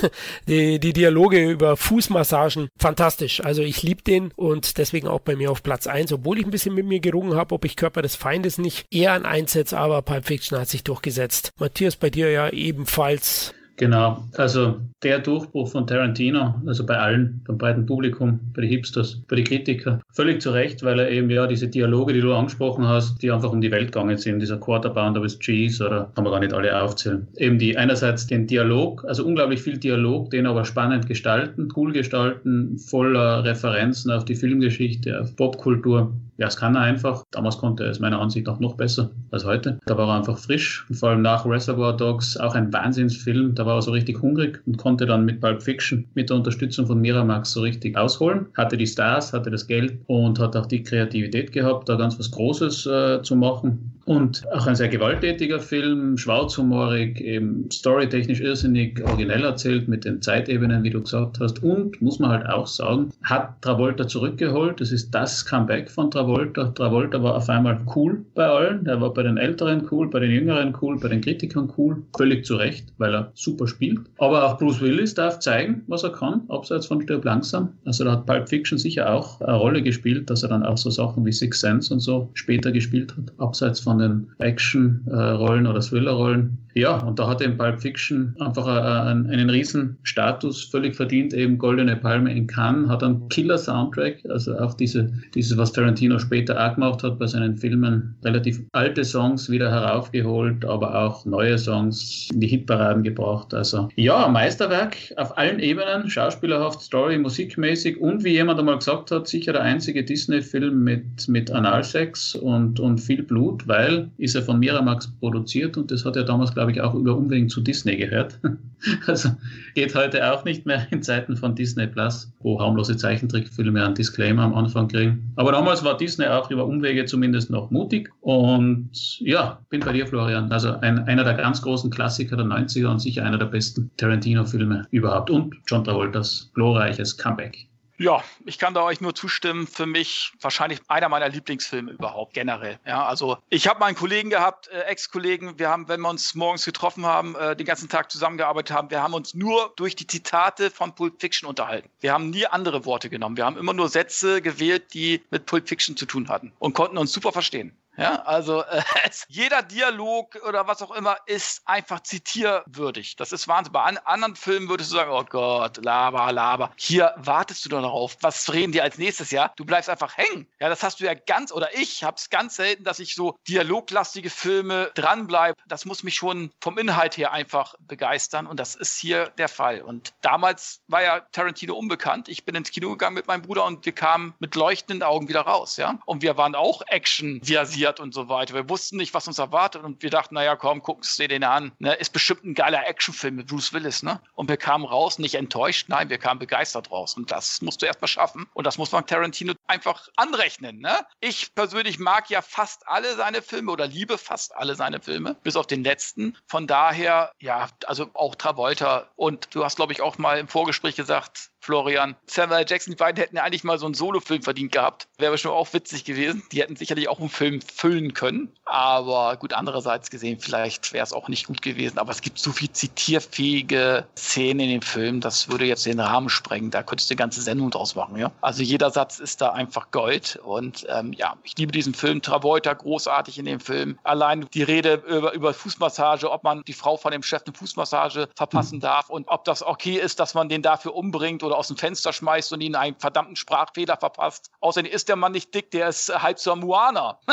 Die, die Dialoge über Fußmassagen, fantastisch. Also ich liebe den und deswegen auch bei mir auf Platz 1, obwohl ich ein bisschen mit mir gerungen habe, ob ich Körper des Feindes nicht eher an einsetze, aber Pulp Fiction hat sich durchgesetzt. Matthias, bei dir ja ebenfalls Genau, also der Durchbruch von Tarantino, also bei allen, beim breiten Publikum, bei den Hipsters, bei den Kritikern, völlig zu Recht, weil er eben ja diese Dialoge, die du angesprochen hast, die einfach um die Welt gegangen sind, dieser Quarter Pounder with Cheese oder kann man gar nicht alle aufzählen. Eben die einerseits den Dialog, also unglaublich viel Dialog, den aber spannend gestalten, cool gestalten, voller Referenzen auf die Filmgeschichte, auf Popkultur ja, es kann er einfach. Damals konnte er es meiner Ansicht nach noch besser als heute. Da war er einfach frisch. Und vor allem nach Reservoir Dogs auch ein Wahnsinnsfilm. Da war er so richtig hungrig und konnte dann mit Pulp Fiction mit der Unterstützung von Miramax so richtig ausholen. Hatte die Stars, hatte das Geld und hat auch die Kreativität gehabt, da ganz was Großes äh, zu machen. Und auch ein sehr gewalttätiger Film, schwarzhumorig, eben storytechnisch irrsinnig originell erzählt mit den Zeitebenen, wie du gesagt hast. Und, muss man halt auch sagen, hat Travolta zurückgeholt. Das ist das Comeback von Travolta Travolta. Travolta war auf einmal cool bei allen. Er war bei den Älteren cool, bei den Jüngeren cool, bei den Kritikern cool. Völlig zu Recht, weil er super spielt. Aber auch Bruce Willis darf zeigen, was er kann, abseits von Stirb langsam. Also da hat Pulp Fiction sicher auch eine Rolle gespielt, dass er dann auch so Sachen wie Six Sense und so später gespielt hat, abseits von den Action-Rollen oder Thriller-Rollen. Ja, und da hat eben Pulp Fiction einfach einen, einen riesen Status, völlig verdient, eben Goldene Palme in Cannes, hat einen Killer-Soundtrack, also auch diese, dieses, was Tarantino später auch gemacht hat bei seinen Filmen, relativ alte Songs wieder heraufgeholt, aber auch neue Songs in die Hitparaden gebracht. Also ja, Meisterwerk auf allen Ebenen, schauspielerhaft, Story, musikmäßig und wie jemand einmal gesagt hat, sicher der einzige Disney-Film mit, mit Analsex und, und viel Blut, weil ist er von Miramax produziert und das hat er damals, glaube ich, auch über Umwegen zu Disney gehört. (laughs) also geht heute auch nicht mehr in Zeiten von Disney Plus, wo harmlose Zeichentrickfilme einen Disclaimer am Anfang kriegen. Aber damals war Disney auch über Umwege zumindest noch mutig. Und ja, bin bei dir, Florian. Also ein, einer der ganz großen Klassiker der 90er und sicher einer der besten Tarantino-Filme überhaupt. Und John Travoltas glorreiches Comeback. Ja, ich kann da euch nur zustimmen. Für mich wahrscheinlich einer meiner Lieblingsfilme überhaupt generell. Ja, also ich habe meinen Kollegen gehabt, äh, Ex-Kollegen. Wir haben, wenn wir uns morgens getroffen haben, äh, den ganzen Tag zusammengearbeitet haben, wir haben uns nur durch die Zitate von Pulp Fiction unterhalten. Wir haben nie andere Worte genommen. Wir haben immer nur Sätze gewählt, die mit Pulp Fiction zu tun hatten und konnten uns super verstehen. Ja, also äh, (laughs) jeder Dialog oder was auch immer ist einfach zitierwürdig. Das ist Wahnsinn. Bei an anderen Filmen würdest du sagen, oh Gott, laber, laber. Hier wartest du doch darauf. Was reden die als nächstes Jahr? Du bleibst einfach hängen. Ja, das hast du ja ganz, oder ich hab's ganz selten, dass ich so dialoglastige Filme dranbleibe. Das muss mich schon vom Inhalt her einfach begeistern. Und das ist hier der Fall. Und damals war ja Tarantino unbekannt. Ich bin ins Kino gegangen mit meinem Bruder und wir kamen mit leuchtenden Augen wieder raus. Ja, und wir waren auch Action-versiert passiert und so weiter. Wir wussten nicht, was uns erwartet und wir dachten, naja, komm, gucken Sie den an. Ne, ist bestimmt ein geiler Actionfilm mit Bruce Willis, ne? Und wir kamen raus, nicht enttäuscht, nein, wir kamen begeistert raus. Und das musst du erst mal schaffen. Und das muss man Tarantino einfach anrechnen, ne? Ich persönlich mag ja fast alle seine Filme oder liebe fast alle seine Filme, bis auf den letzten. Von daher, ja, also auch Travolta. Und du hast, glaube ich, auch mal im Vorgespräch gesagt, Florian. Samuel Jackson, die beiden hätten ja eigentlich mal so einen Solo-Film verdient gehabt. Wäre bestimmt auch witzig gewesen. Die hätten sicherlich auch einen Film füllen können. Aber gut, andererseits gesehen, vielleicht wäre es auch nicht gut gewesen. Aber es gibt so viel zitierfähige Szenen in dem Film, das würde jetzt den Rahmen sprengen. Da könntest du eine ganze Sendung draus machen, ja. Also jeder Satz ist da einfach Gold. Und ähm, ja, ich liebe diesen Film. Travolta großartig in dem Film. Allein die Rede über, über Fußmassage, ob man die Frau von dem Chef eine Fußmassage verpassen darf und ob das okay ist, dass man den dafür umbringt oder oder aus dem Fenster schmeißt und ihn einen verdammten Sprachfehler verpasst. Außerdem ist der Mann nicht dick, der ist halb Samuaner. (laughs)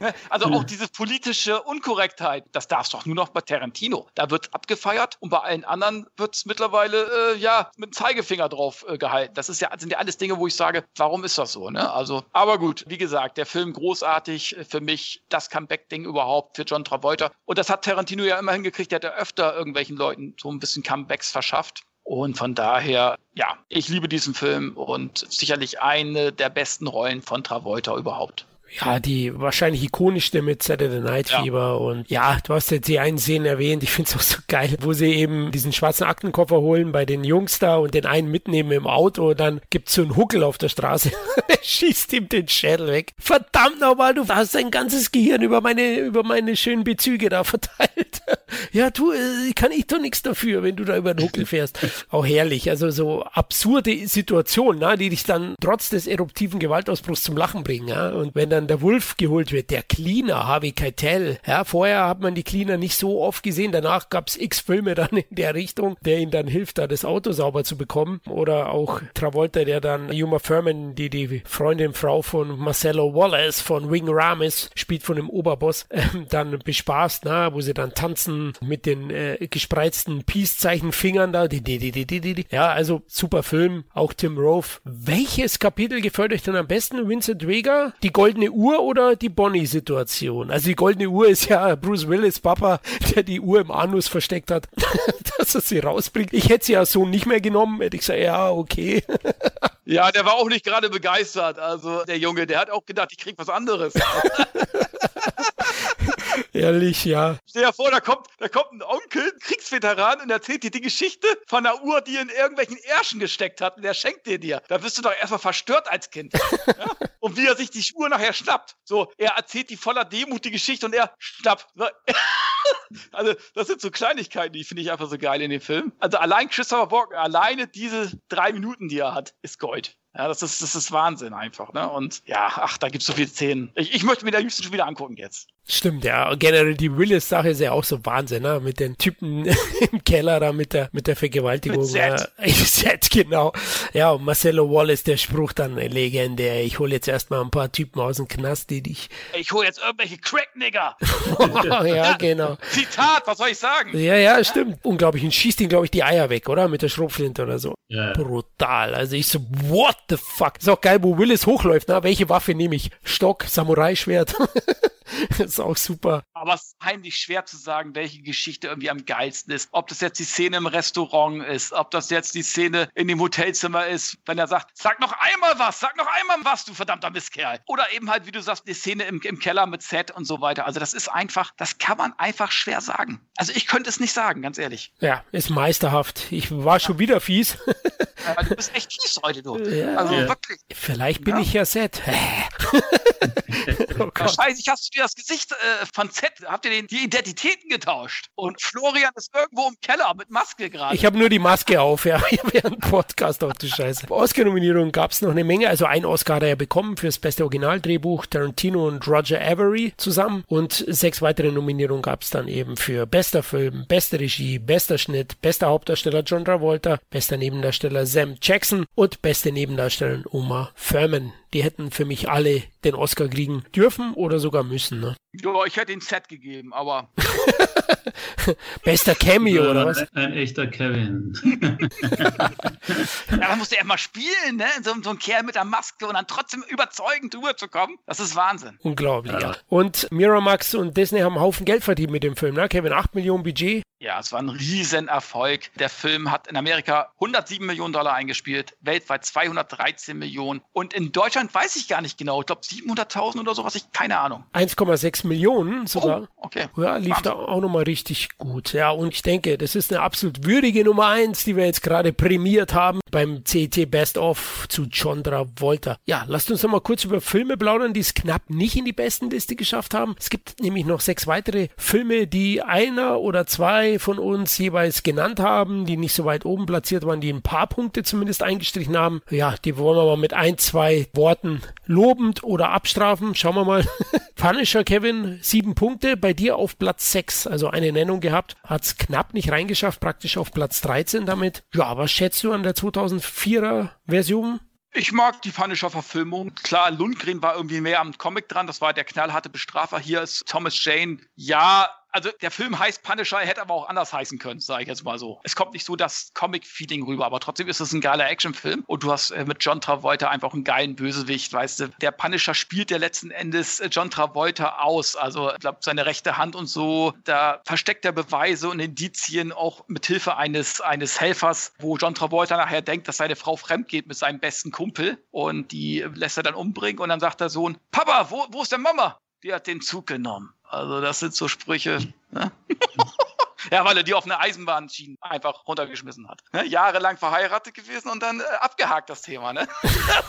(laughs) also auch diese politische Unkorrektheit, das darfst doch nur noch bei Tarantino. Da wird abgefeiert und bei allen anderen wird es mittlerweile äh, ja mit dem Zeigefinger drauf äh, gehalten. Das ist ja, sind ja alles Dinge, wo ich sage, warum ist das so? Ne? Also, aber gut, wie gesagt, der Film großartig für mich, das Comeback-Ding überhaupt für John Travolta. Und das hat Tarantino ja immer hingekriegt, der hat ja öfter irgendwelchen Leuten so ein bisschen Comebacks verschafft. Und von daher, ja, ich liebe diesen Film und sicherlich eine der besten Rollen von Travolta überhaupt ja, die wahrscheinlich ikonischste mit Saturday Night Fever ja. und ja, du hast jetzt die einen Szenen erwähnt, ich finde es auch so geil, wo sie eben diesen schwarzen Aktenkoffer holen bei den Jungs da und den einen mitnehmen im Auto, dann gibt's so einen Huckel auf der Straße, (laughs) der schießt ihm den Schädel weg. Verdammt nochmal, du hast dein ganzes Gehirn über meine, über meine schönen Bezüge da verteilt. (laughs) ja, du, äh, kann ich doch nichts dafür, wenn du da über den Huckel fährst. (laughs) auch herrlich, also so absurde Situationen, ne, die dich dann trotz des eruptiven Gewaltausbruchs zum Lachen bringen, ja, und wenn dann dann der Wolf geholt wird, der Cleaner, Harvey Keitel. Ja, vorher hat man die Cleaner nicht so oft gesehen. Danach gab es x Filme dann in der Richtung, der ihnen dann hilft, da das Auto sauber zu bekommen. Oder auch Travolta, der dann Yuma Furman, die die Freundin, Frau von Marcelo Wallace von Wing Ramis, spielt von dem Oberboss, (laughs) äh, dann bespaßt, na, wo sie dann tanzen mit den äh, gespreizten Peace-Zeichen-Fingern da. Die, die, die, die, die, die. Ja, also super Film. Auch Tim Roth. Welches Kapitel gefällt euch denn am besten? Vincent Vega? Die goldene goldene Uhr oder die Bonnie-Situation? Also die goldene Uhr ist ja Bruce Willis Papa, der die Uhr im Anus versteckt hat, (laughs) dass er sie rausbringt. Ich hätte sie ja so nicht mehr genommen, hätte ich gesagt, ja, okay. (laughs) Ja, der war auch nicht gerade begeistert. Also der Junge, der hat auch gedacht, ich krieg was anderes. (laughs) Ehrlich, ja. Stell dir vor, da kommt, da kommt ein Onkel, Kriegsveteran, und erzählt dir die Geschichte von einer Uhr, die in irgendwelchen Ärschen gesteckt hat, und der schenkt dir dir. Da wirst du doch erstmal verstört als Kind. ja? (laughs) Und wie er sich die Uhr nachher schnappt. So, er erzählt die voller Demut die Geschichte und er schnappt. (laughs) also, das sind so Kleinigkeiten, die finde ich einfach so geil in dem Film. Also allein Christopher Walken, alleine diese drei Minuten, die er hat, ist Gold. Ja, das ist, das ist Wahnsinn einfach, ne? Und ja, ach, da gibt es so viele Szenen. Ich, ich möchte mir der Houston schon wieder angucken jetzt. Stimmt, ja. Generell die Willis-Sache ist ja auch so Wahnsinn, ne? Mit den Typen (laughs) im Keller da mit der, mit der Vergewaltigung. Mit Set. Ja, Set, genau. Ja, und Marcelo Wallace, der Spruch dann legendär. Ich hole jetzt erstmal ein paar Typen aus dem Knast, die dich. (laughs) Ich hole jetzt irgendwelche Crack-Nigger. (laughs) ja, genau. Zitat, was soll ich sagen? Ja, ja, stimmt. Unglaublich. Und schießt ihn, glaube ich, die Eier weg, oder? Mit der Schrotflinte oder so. Ja. Brutal. Also ich so, what the fuck? Ist auch geil, wo Willis hochläuft, ne? Welche Waffe nehme ich? Stock, Samurai-Schwert. (laughs) ist auch super. Aber es ist heimlich schwer zu sagen, welche Geschichte irgendwie am geilsten ist. Ob das jetzt die Szene im Restaurant ist, ob das jetzt die Szene in dem Hotelzimmer ist, wenn er sagt, sag noch einmal was, sag noch einmal was, du verdammter Mistkerl. Oder eben halt, wie du sagst, die Szene im, im Keller mit Set und so weiter. Also das ist einfach, das kann man einfach schwer sagen. Also ich könnte es nicht sagen, ganz ehrlich. Ja, ist meisterhaft. Ich war schon wieder fies. (laughs) Ja, du bist echt fies heute, du. Ja. Also Ja. wirklich. Vielleicht bin ich ja set. (laughs) oh Gott. Wahrscheinlich hast du dir das Gesicht äh, von Z, habt ihr den, die Identitäten getauscht. Und Florian ist irgendwo im Keller mit Maske gerade. Ich habe nur die Maske auf, ja, (laughs) während Podcast, oh du Scheiße. Oscar-Nominierungen gab es noch eine Menge. Also ein Oscar hat er ja bekommen fürs beste Originaldrehbuch, Tarantino und Roger Avery zusammen. Und sechs weitere Nominierungen gab es dann eben für bester Film, beste Regie, bester Schnitt, bester Hauptdarsteller John Travolta, bester Nebendarsteller Sam Jackson und beste Nebendarstellerin Uma Thurman. Die hätten für mich alle den Oscar kriegen dürfen oder sogar müssen. Ne? Ja, ich hätte ihn Z gegeben, aber (laughs) Bester Cameo oder was? Ein, ein echter Kevin. (laughs) ja, da musste er mal spielen, ne? So, so ein Kerl mit der Maske und dann trotzdem überzeugend rüberzukommen. Das ist Wahnsinn. Unglaublich, ja. Ja. Und Miramax und Disney haben einen Haufen Geld verdient mit dem Film, ne? Kevin, 8 Millionen Budget. Ja, es war ein Riesenerfolg. Der Film hat in Amerika 107 Millionen Dollar eingespielt, weltweit 213 Millionen. Und in Deutschland weiß ich gar nicht genau. Ich glaube 700.000 oder sowas. Ich keine Ahnung. 1,6 Millionen sogar. Oh, okay. Ja, lief da auch nochmal richtig gut. Ja, und ich denke, das ist eine absolut würdige Nummer eins, die wir jetzt gerade prämiert haben beim CET Best of zu John Travolta. Ja, lasst uns noch mal kurz über Filme plaudern, die es knapp nicht in die Bestenliste geschafft haben. Es gibt nämlich noch sechs weitere Filme, die einer oder zwei von uns jeweils genannt haben, die nicht so weit oben platziert waren, die ein paar Punkte zumindest eingestrichen haben. Ja, die wollen wir mal mit ein, zwei Worten lobend oder abstrafen. Schauen wir mal. (laughs) Punisher Kevin, sieben Punkte, bei dir auf Platz sechs, also eine Nennung gehabt, hat's knapp nicht reingeschafft, praktisch auf Platz 13 damit. Ja, was schätzt du an der 2004er Version? Ich mag die Punisher-Verfilmung. Klar, Lundgren war irgendwie mehr am Comic dran. Das war der knallharte Bestrafer. Hier ist Thomas Jane. Ja, also der Film heißt Punisher, hätte aber auch anders heißen können, sage ich jetzt mal so. Es kommt nicht so das Comic-Feeling rüber, aber trotzdem ist es ein geiler Actionfilm. Und du hast äh, mit John Travolta einfach einen geilen Bösewicht, weißt du. Der Punisher spielt ja letzten Endes äh, John Travolta aus. Also, ich glaube, seine rechte Hand und so, da versteckt er Beweise und Indizien auch mit Hilfe eines, eines Helfers, wo John Travolta nachher denkt, dass seine Frau fremd geht mit seinem besten Kumpel. Und die lässt er dann umbringen. Und dann sagt der Sohn, Papa, wo, wo ist der Mama? Die hat den Zug genommen. Also das sind so Sprüche. Ne? (laughs) ja, weil er die auf eine Eisenbahnschiene einfach runtergeschmissen hat. Ne? Jahrelang verheiratet gewesen und dann äh, abgehakt das Thema. Ne?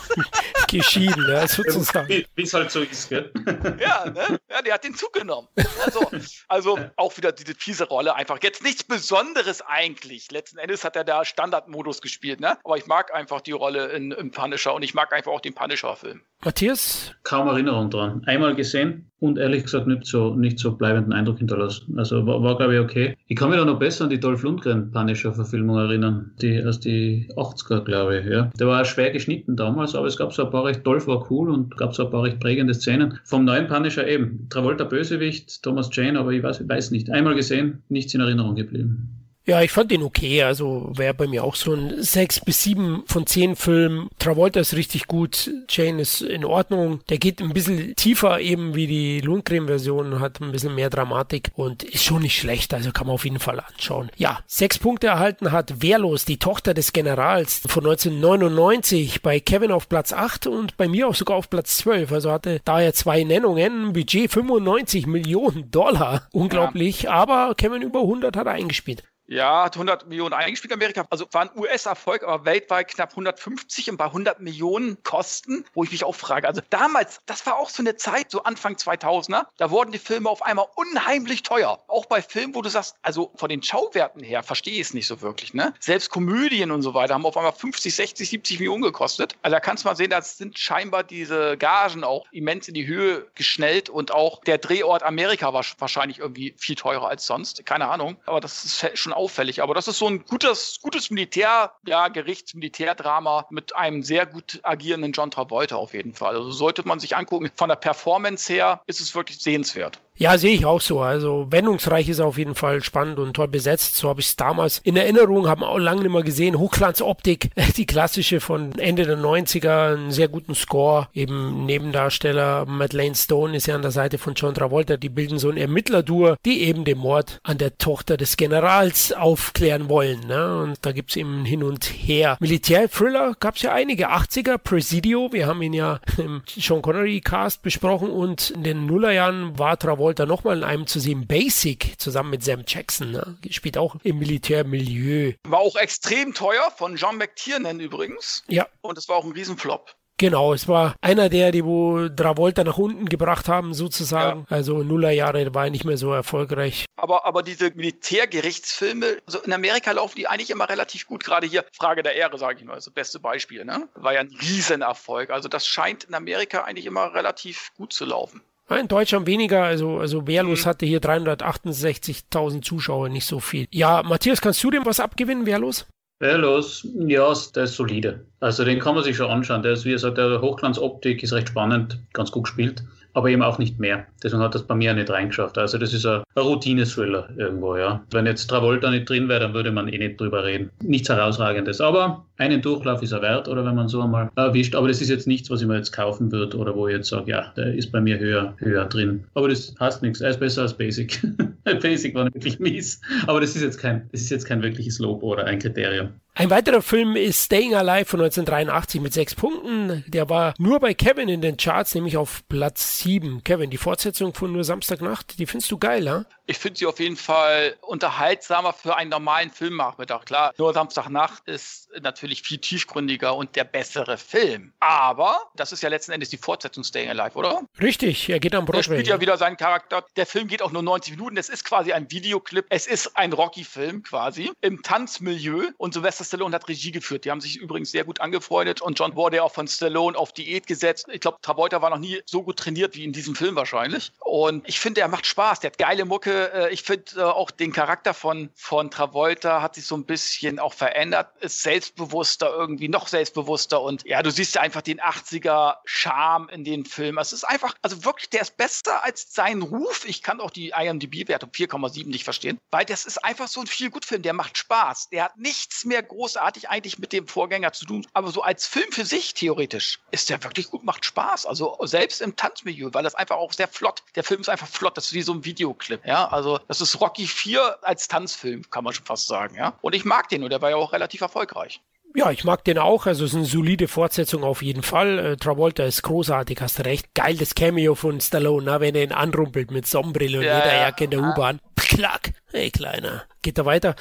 (laughs) Geschieden, ja, sozusagen. Wie es halt so ist, gell? (laughs) ja, ne? ja, der hat den Zug genommen. Also, also auch wieder diese fiese Rolle einfach. Jetzt nichts Besonderes eigentlich. Letzten Endes hat er da Standardmodus gespielt, ne? Aber ich mag einfach die Rolle in, im Punisher und ich mag einfach auch den Punisher-Film. Matthias, Kaum Erinnerung dran. Einmal gesehen und ehrlich gesagt nicht so, nicht so bleibenden Eindruck hinterlassen. Also war, war glaube ich, okay. Ich kann mich da noch besser an die Dolph Lundgren Punisher-Verfilmung erinnern. Die aus die 80er, glaube ich. Ja. Der war schwer geschnitten damals, aber es gab so ein paar recht, Dolph war cool und gab so ein paar recht prägende Szenen. Vom neuen Punisher eben. Travolta Bösewicht, Thomas Jane, aber ich weiß, ich weiß nicht. Einmal gesehen, nichts in Erinnerung geblieben. Ja, ich fand den okay. Also wäre bei mir auch so ein 6 bis 7 von 10 Film. Travolta ist richtig gut. Jane ist in Ordnung. Der geht ein bisschen tiefer eben wie die Lundgren-Version, hat ein bisschen mehr Dramatik und ist schon nicht schlecht. Also kann man auf jeden Fall anschauen. Ja, sechs Punkte erhalten hat Wehrlos, die Tochter des Generals von 1999 bei Kevin auf Platz 8 und bei mir auch sogar auf Platz 12. Also hatte daher zwei Nennungen. Budget 95 Millionen Dollar. Unglaublich. Aber Kevin über 100 hat er eingespielt. Ja, hat 100 Millionen eingespielt in Amerika. Also war ein US-Erfolg, aber weltweit knapp 150 und bei 100 Millionen Kosten, wo ich mich auch frage. Also damals, das war auch so eine Zeit, so Anfang 2000er, da wurden die Filme auf einmal unheimlich teuer. Auch bei Filmen, wo du sagst, also von den Schauwerten her verstehe ich es nicht so wirklich. Ne? Selbst Komödien und so weiter haben auf einmal 50, 60, 70 Millionen gekostet. Also da kannst du mal sehen, da sind scheinbar diese Gagen auch immens in die Höhe geschnellt und auch der Drehort Amerika war wahrscheinlich irgendwie viel teurer als sonst. Keine Ahnung. Aber das ist schon auffällig. Aber das ist so ein gutes, gutes Militär, ja, Gerichts-Militärdrama mit einem sehr gut agierenden John Travolta auf jeden Fall. Also sollte man sich angucken. Von der Performance her ist es wirklich sehenswert. Ja, sehe ich auch so. Also wendungsreich ist auf jeden Fall spannend und toll besetzt. So habe ich es damals in Erinnerung, haben auch lange nicht mehr gesehen. Hochglanzoptik, (laughs) die klassische von Ende der 90er, einen sehr guten Score. Eben Nebendarsteller Madeleine Stone ist ja an der Seite von John Travolta. Die bilden so ein Ermittlerdur, die eben den Mord an der Tochter des Generals aufklären wollen. Ne? Und da gibt's eben hin und her. Militärthriller gab's ja einige. 80er, Presidio, wir haben ihn ja (laughs) im Sean Connery Cast besprochen und in den Nullerjahren war Travolta Travolta nochmal in einem zu sehen, Basic, zusammen mit Sam Jackson, ne? spielt auch im Militärmilieu. War auch extrem teuer, von John McTiernan übrigens. Ja. Und es war auch ein Riesenflop. Genau, es war einer der, die wo Travolta nach unten gebracht haben, sozusagen. Ja. Also Nullerjahre war er nicht mehr so erfolgreich. Aber, aber diese Militärgerichtsfilme, also in Amerika laufen die eigentlich immer relativ gut. Gerade hier Frage der Ehre, sage ich mal, das beste Beispiel. Ne? War ja ein Riesenerfolg. Also das scheint in Amerika eigentlich immer relativ gut zu laufen. In Deutschland weniger, also, also Wehrlos mhm. hatte hier 368.000 Zuschauer, nicht so viel. Ja, Matthias, kannst du dem was abgewinnen, Wehrlos? Wehrlos, ja, der ist solide. Also den kann man sich schon anschauen. Der ist, wie gesagt, der Hochglanzoptik ist recht spannend, ganz gut gespielt aber eben auch nicht mehr. Deswegen hat das bei mir nicht reingeschafft. Also das ist ein, Routine-Thriller irgendwo, ja. Wenn jetzt Travolta nicht drin wäre, dann würde man eh nicht drüber reden. Nichts Herausragendes, aber einen Durchlauf ist er wert oder wenn man so einmal erwischt. Aber das ist jetzt nichts, was ich mir jetzt kaufen würde oder wo ich jetzt sage, ja, der ist bei mir höher, höher drin. Aber das heißt nichts. Er ist besser als Basic. (laughs) Basic war wirklich mies. Aber das ist jetzt kein, das ist jetzt kein wirkliches Lob oder ein Kriterium. Ein weiterer Film ist Staying Alive von 1983 mit sechs Punkten. Der war nur bei Kevin in den Charts, nämlich auf Platz sieben. Kevin, die Fortsetzung von Nur Samstagnacht, die findest du geil, ja? Ich finde sie auf jeden Fall unterhaltsamer für einen normalen Filmnachmittag. Klar, Nur Samstagnacht ist natürlich viel tiefgründiger und der bessere Film. Aber das ist ja letzten Endes die Fortsetzung Staying Alive, oder? Richtig, er geht am Broadway. Er spielt ja wieder seinen Charakter. Der Film geht auch nur 90 Minuten. Es ist quasi ein Videoclip. Es ist ein Rocky-Film quasi im Tanzmilieu und Sylvester Stallone hat Regie geführt. Die haben sich übrigens sehr gut angefreundet und John wurde auch von Stallone auf Diät gesetzt. Ich glaube, Travolta war noch nie so gut trainiert wie in diesem Film wahrscheinlich. Und ich finde, er macht Spaß. Der hat geile Mucke. Äh, ich finde äh, auch den Charakter von, von Travolta hat sich so ein bisschen auch verändert. Ist selbstbewusster irgendwie, noch selbstbewusster. Und ja, du siehst ja einfach den 80er Charme in den Film. Es ist einfach, also wirklich, der ist besser als sein Ruf. Ich kann auch die IMDb-Wertung 4,7 nicht verstehen, weil das ist einfach so ein viel gut Film. Der macht Spaß. Der hat nichts mehr großartig eigentlich mit dem Vorgänger zu tun. Aber so als Film für sich theoretisch ist der wirklich gut, macht Spaß. Also selbst im Tanzmilieu, weil das einfach auch sehr flott. Der Film ist einfach flott. Das ist wie so ein Videoclip. Ja, also das ist Rocky 4 als Tanzfilm, kann man schon fast sagen. Ja, und ich mag den und der war ja auch relativ erfolgreich. Ja, ich mag den auch. Also es ist eine solide Fortsetzung auf jeden Fall. Äh, Travolta ist großartig, hast recht. Geil das Cameo von Stallone, na, wenn er ihn anrumpelt mit Sonnenbrille und ja, Lederjacke in der U-Bahn. Klack. Hey, Kleiner geht da weiter.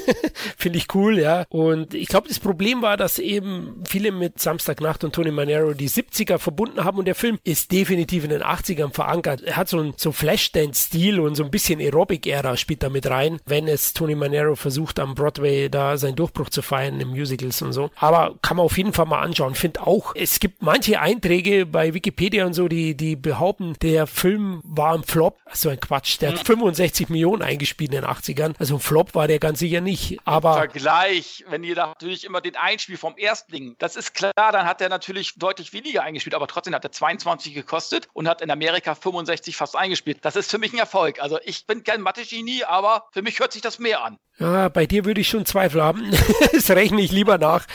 (laughs) Finde ich cool, ja. Und ich glaube, das Problem war, dass eben viele mit Samstagnacht und Tony Manero die 70er verbunden haben und der Film ist definitiv in den 80ern verankert. Er hat so einen so Flashdance-Stil und so ein bisschen Aerobic-Ära spielt da mit rein, wenn es Tony Manero versucht, am Broadway da seinen Durchbruch zu feiern im Musicals und so. Aber kann man auf jeden Fall mal anschauen. Finde auch, es gibt manche Einträge bei Wikipedia und so, die, die behaupten, der Film war ein Flop. So ein Quatsch. Der hat 65 Millionen eingespielt in den 80ern. Also Flop war der ganz sicher nicht. Aber Vergleich, wenn ihr da natürlich immer den Einspiel vom Erstling, das ist klar, dann hat er natürlich deutlich weniger eingespielt, aber trotzdem hat er 22 gekostet und hat in Amerika 65 fast eingespielt. Das ist für mich ein Erfolg. Also ich bin kein Mathe-Genie, aber für mich hört sich das mehr an. Ja, bei dir würde ich schon Zweifel haben. (laughs) das rechne ich lieber nach.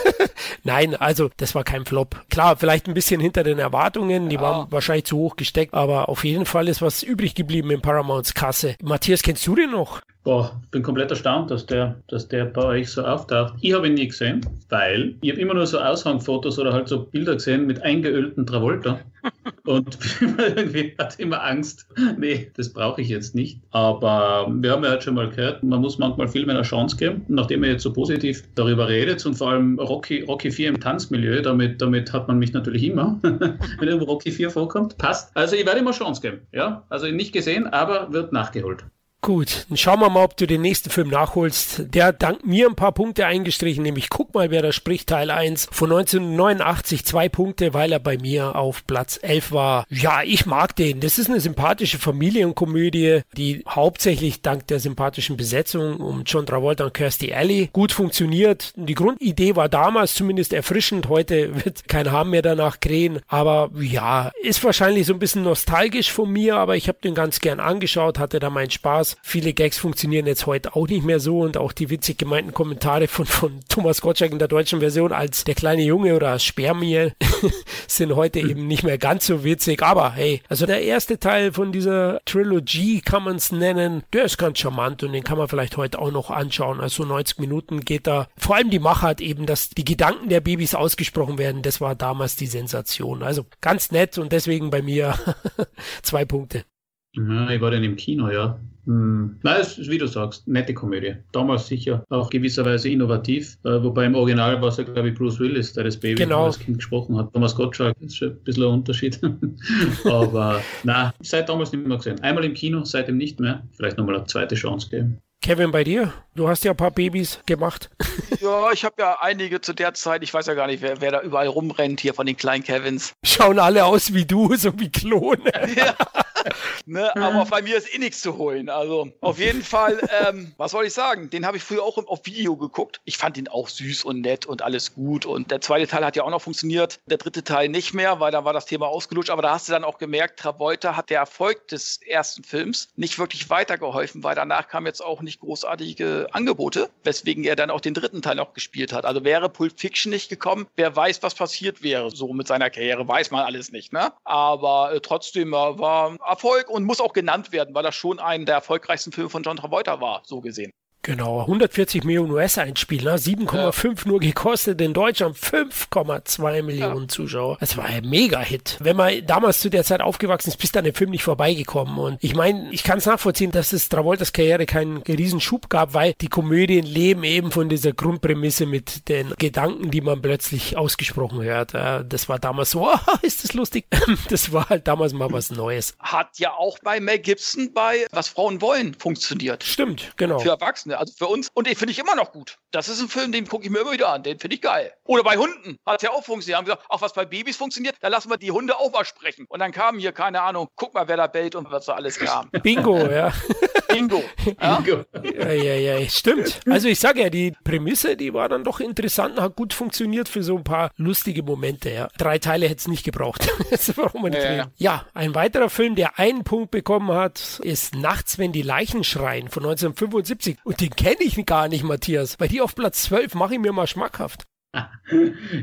(laughs) Nein, also das war kein Flop. Klar, vielleicht ein bisschen hinter den Erwartungen, die ja. waren wahrscheinlich zu hoch gesteckt, aber auf jeden Fall ist was übrig geblieben in Paramounts Kasse. Matthias, kennst du den noch? Boah, bin komplett erstaunt, dass der, dass der bei euch so auftaucht. Ich habe ihn nie gesehen, weil ich habe immer nur so Aushangfotos oder halt so Bilder gesehen mit eingeölten Travolta. (laughs) Und (laughs) irgendwie hatte immer Angst, nee, das brauche ich jetzt nicht. Aber wir haben ja halt schon mal gehört, man muss manchmal Filmen eine Chance geben. Nachdem er jetzt so positiv darüber redet und vor allem Rocky, Rocky 4 im Tanzmilieu, damit, damit hat man mich natürlich immer, (laughs) wenn irgendwo Rocky 4 vorkommt. Passt. Also ich werde immer Chance geben. Ja, also nicht gesehen, aber wird nachgeholt. Gut, dann schauen wir mal, ob du den nächsten Film nachholst. Der hat dank mir ein paar Punkte eingestrichen, nämlich guck mal, wer da spricht, Teil 1 von 1989, zwei Punkte, weil er bei mir auf Platz 11 war. Ja, ich mag den. Das ist eine sympathische Familienkomödie, die hauptsächlich dank der sympathischen Besetzung um John Travolta und Kirstie Alley gut funktioniert. Die Grundidee war damals zumindest erfrischend. Heute wird kein Haar mehr danach krähen. Aber ja, ist wahrscheinlich so ein bisschen nostalgisch von mir, aber ich habe den ganz gern angeschaut, hatte da meinen Spaß. Viele Gags funktionieren jetzt heute auch nicht mehr so und auch die witzig gemeinten Kommentare von, von Thomas Gottschalk in der deutschen Version als der kleine Junge oder als Spermie (laughs) sind heute eben nicht mehr ganz so witzig. Aber hey, also der erste Teil von dieser Trilogie kann man es nennen, der ist ganz charmant und den kann man vielleicht heute auch noch anschauen. Also 90 Minuten geht da. Vor allem die Machart eben, dass die Gedanken der Babys ausgesprochen werden, das war damals die Sensation. Also ganz nett und deswegen bei mir (laughs) zwei Punkte. Ja, ich war dann im Kino, ja. Hm. Nein, es ist, wie du sagst, nette Komödie. Damals sicher auch gewisserweise innovativ, äh, wobei im Original war es ja, glaube ich, Bruce Willis, der das Baby Genau. das Kind gesprochen hat. Thomas Gottschalk ist schon ein bisschen ein Unterschied. (laughs) Aber nein, seit damals nicht mehr gesehen. Einmal im Kino, seitdem nicht mehr. Vielleicht nochmal eine zweite Chance geben. Kevin, bei dir? Du hast ja ein paar Babys gemacht. (laughs) Ja, ich habe ja einige zu der Zeit, ich weiß ja gar nicht, wer, wer da überall rumrennt hier von den kleinen Kevins. Schauen alle aus wie du, (laughs) so wie Klone. (laughs) Ja. ne, aber bei mir ist eh nichts zu holen. Also auf jeden Fall, ähm, was soll ich sagen? Den habe ich früher auch auf Video geguckt. Ich fand ihn auch süß und nett und alles gut. Und der zweite Teil hat ja auch noch funktioniert. Der dritte Teil nicht mehr, weil da war das Thema ausgelutscht. Aber da hast du dann auch gemerkt, Travolta hat der Erfolg des ersten Films nicht wirklich weitergeholfen, weil danach kamen jetzt auch nicht großartige Angebote, weswegen er dann auch den dritten Teil noch gespielt hat. Also wäre Pulp Fiction nicht gekommen, wer weiß, was passiert wäre. So mit seiner Karriere weiß man alles nicht, ne? Aber äh, trotzdem äh, war Erfolg und muss auch genannt werden, weil das schon einer der erfolgreichsten Filme von John Travolta war, so gesehen. Genau, 140 Millionen US-Einspiel, ne? 7,5 nur gekostet, in Deutschland 5,2 Millionen Zuschauer. Das war ein Mega-Hit. Wenn man damals zu der Zeit aufgewachsen ist, bist du an dem Film nicht vorbeigekommen. Und ich meine, ich kann es nachvollziehen, dass es Travoltas Karriere keinen riesen Schub gab, weil die Komödien leben eben von dieser Grundprämisse mit den Gedanken, die man plötzlich ausgesprochen hört. Äh, Das war damals so, (laughs) ah, ist das lustig? (laughs) Das war halt damals mal was Neues. Hat ja auch bei Mel Gibson bei Was Frauen wollen funktioniert. Stimmt, genau. Für Erwachsene, also für uns. Und den finde ich immer noch gut. Das ist ein Film, den gucke ich mir immer wieder an. Den finde ich geil. Oder bei Hunden hat ja auch funktioniert. Haben gesagt, auch was bei Babys funktioniert, da lassen wir die Hunde auch mal sprechen. Und dann kam hier, keine Ahnung, guck mal, wer da bellt und was so alles kam. (laughs) Bingo, ja. Bingo. (laughs) Ja? Ja, ja, ja, stimmt. Also ich sage ja, die Prämisse, die war dann doch interessant und hat gut funktioniert für so ein paar lustige Momente. Ja. Drei Teile hätte es nicht gebraucht. (laughs) Ja. Ja, ein weiterer Film, der einen Punkt bekommen hat, ist Nachts, wenn die Leichen schreien von 1975. Und den kenne ich gar nicht, Matthias. Bei dir auf Platz 12 mache ich mir mal schmackhaft.